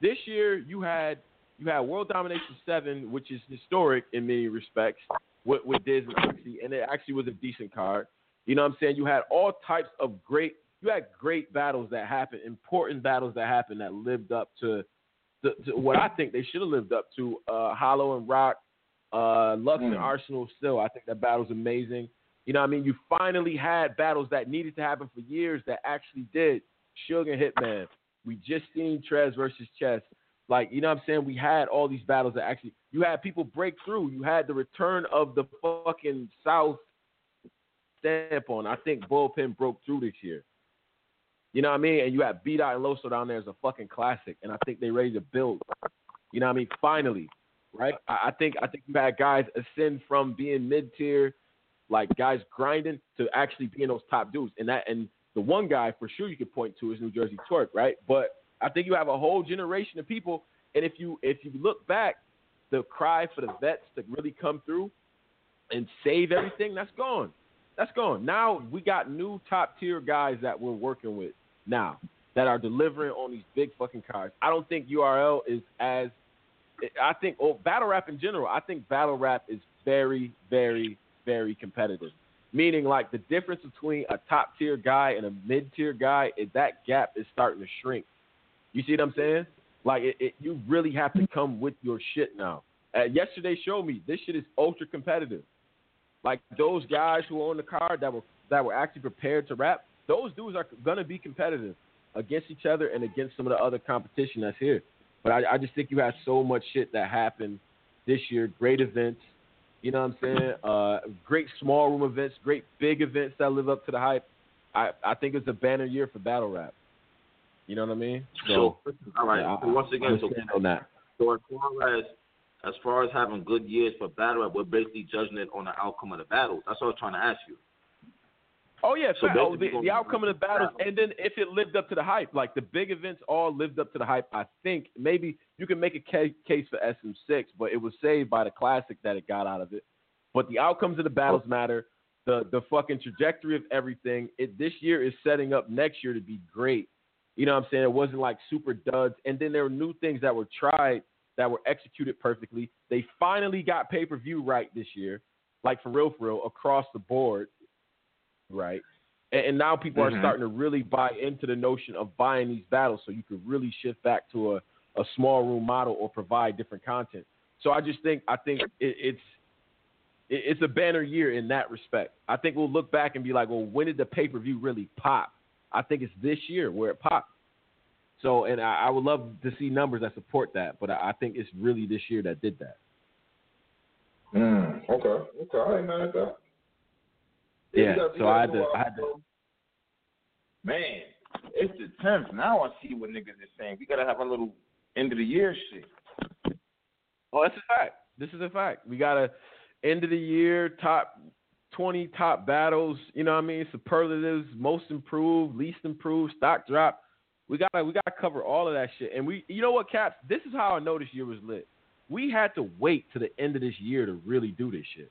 This year you had you had World Domination Seven, which is historic in many respects, with, with Diz and and it actually was a decent card. You know what I'm saying? You had all types of great. You had great battles that happened, important battles that happened that lived up to, to, to what I think they should have lived up to. Uh, Hollow and Rock, uh, Lux and Mm. Arsonal. Still, I think that battle's amazing. You know what I mean? You finally had battles that needed to happen for years that actually did. Suge and Hitman. We just seen Trez versus Chess. Like, you know what I'm saying? We had all these battles that actually you had people break through. You had the return of the fucking South stamp on. I think Bullpen broke through this year. You know what I mean? And you had B Dot and Loso down there as a fucking classic. And I think they're ready to build. You know what I mean? Finally. Right? I, I think I think you had guys ascend from being mid tier, like guys grinding to actually being those top dudes. And that and the one guy for sure you could point to is New Jersey Twork, right? But I think you have a whole generation of people, and if you if you look back, the cry for the vets to really come through and save everything, that's gone. That's gone. Now we got new top tier guys that we're working with now that are delivering on these big fucking cards. I don't think URL is as I think oh, battle rap in general. I think battle rap is very, very, very competitive. Meaning, like the difference between a top tier guy and a mid tier guy is that gap is starting to shrink. You see what I'm saying? Like it, it, you really have to come with your shit now. Uh, yesterday showed me this shit is ultra competitive. Like those guys who own the card that were that were actually prepared to rap, those dudes are gonna be competitive against each other and against some of the other competition that's here. But I, I just think you had so much shit that happened this year. Great events, you know what I'm saying? Uh, great small room events, great big events that live up to the hype. I, I think it's a banner year for battle rap. You know what I mean? So, all right. yeah, so once again, so, on that. so as far as as far as having good years for battle rap, we're basically judging it on the outcome of the battles. That's what I was trying to ask you. Oh yeah, So oh, the, the outcome of the battles, and then if it lived up to the hype, like the big events all lived up to the hype. I think maybe you can make a ca- case for SM6, but it was saved by the classic that it got out of it. But the outcomes of the battles matter. The the fucking trajectory of everything. It this year is setting up next year to be great. You know what I'm saying? It wasn't like super duds, and then there were new things that were tried that were executed perfectly. They finally got pay per view right this year, like for real, for real, across the board right? And, and now people Mhm. are starting to really buy into the notion of buying these battles, so you could really shift back to a, a small room model or provide different content. So I just think I think it, it's it, it's a banner year in that respect. I think we'll look back and be like, well, when did the pay per view really pop? I think it's this year where it popped. So, and I, I would love to see numbers that support that, but I, I think it's really this year that did that. Mm, okay, okay, I ain't mad at that. Yeah, so I had to, I had to. Man, it's the tenth. Now I see what niggas is saying. We gotta have a little end of the year shit. Oh, that's a fact. This is a fact. We gotta end of the year top twenty top battles. You know what I mean? Superlatives, most improved, least improved, stock drop. We gotta we gotta cover all of that shit. And we, you know what, Caps? This is how I know this year was lit. We had to wait to the end of this year to really do this shit.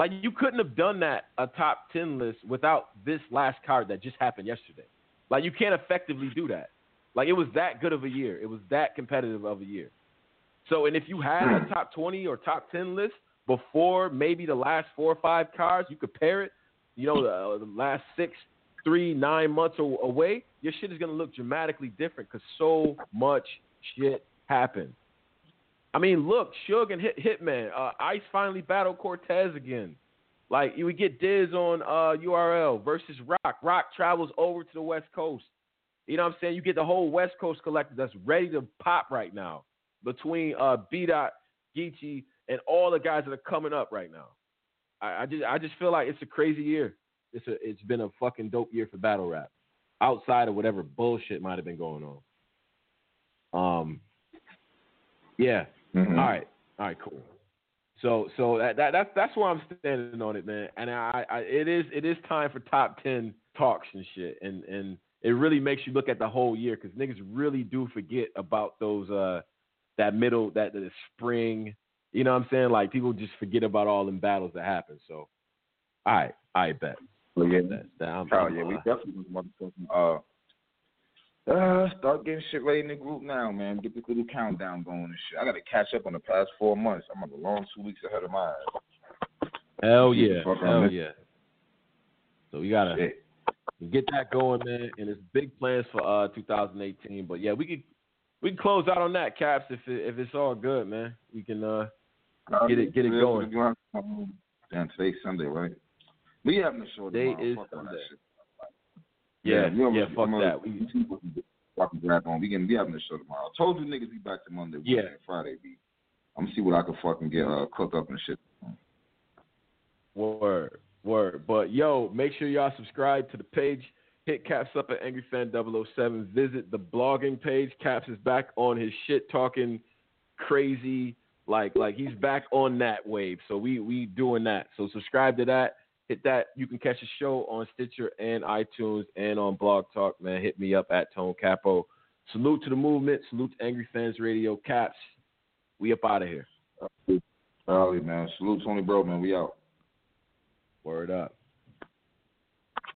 Like you couldn't have done that a top ten list without this last card that just happened yesterday. Like you can't effectively do that. Like it was that good of a year. It was that competitive of a year. So, and if you had a hmm. top 20 or top 10 list before maybe the last four or five cards, you compare it, you know, the, the last six, three, nine months away, your shit is going to look dramatically different because so much shit happened. I mean, look, Suge and Hit, Hitman, uh, Ice finally battled Cortez again. Like, you would get Diz on uh, URL versus Rock. Rock travels over to the West Coast. You know what I'm saying? You get the whole West Coast collective that's ready to pop right now between uh, B. Dot, Geechee, and all the guys that are coming up right now. I, I just I just feel like it's a crazy year. It's a it's been a fucking dope year for battle rap, outside of whatever bullshit might have been going on. Um, yeah. Mhm. All right. All right. Cool. So so that, that that's that's where I'm standing on it, man. And I, I it is it is time for top ten talks and shit, and and it really makes you look at the whole year because niggas really do forget about those uh that middle that the spring. You know what I'm saying? Like people just forget about all them battles that happen. So, all right, I bet. Well, yeah, That, that, I'm, Oh I'm, yeah, we uh, definitely uh uh start getting shit ready in the group now, man. Get this little countdown going and shit. I gotta catch up on the past four months. I'm on the long two weeks ahead of mine. Hell yeah, hell yeah. So we gotta get that going, man. And it's big plans for uh 2018. But yeah, we could we can close out on that, Caps. If it, if it's all good, man, we can uh get it get it going. Damn, today's Sunday, right? We having a show Today is Sunday. Yeah, we yeah, fuck I'm that. We- we see what we fucking grab on. We can be having a show tomorrow. I told you niggas be back to Monday, Wednesday, Yeah. Friday. Be. I'm gonna see what I can fucking get uh, cooked up and shit. Word, word. But yo, make sure y'all subscribe to the page. Hit Caps up at AngryFan007. Visit the blogging page. Caps is back on his shit talking crazy. Like like he's back on that wave. So we we doing that. So subscribe to that. Hit that. You can catch the show on Stitcher and iTunes and on Blog Talk, man. Hit me up at Tone Capo. Salute to the movement. Salute to Angry Fans Radio. Caps. We up out of here. Charlie, man. Salute Tony Bro, man. We out. Word up.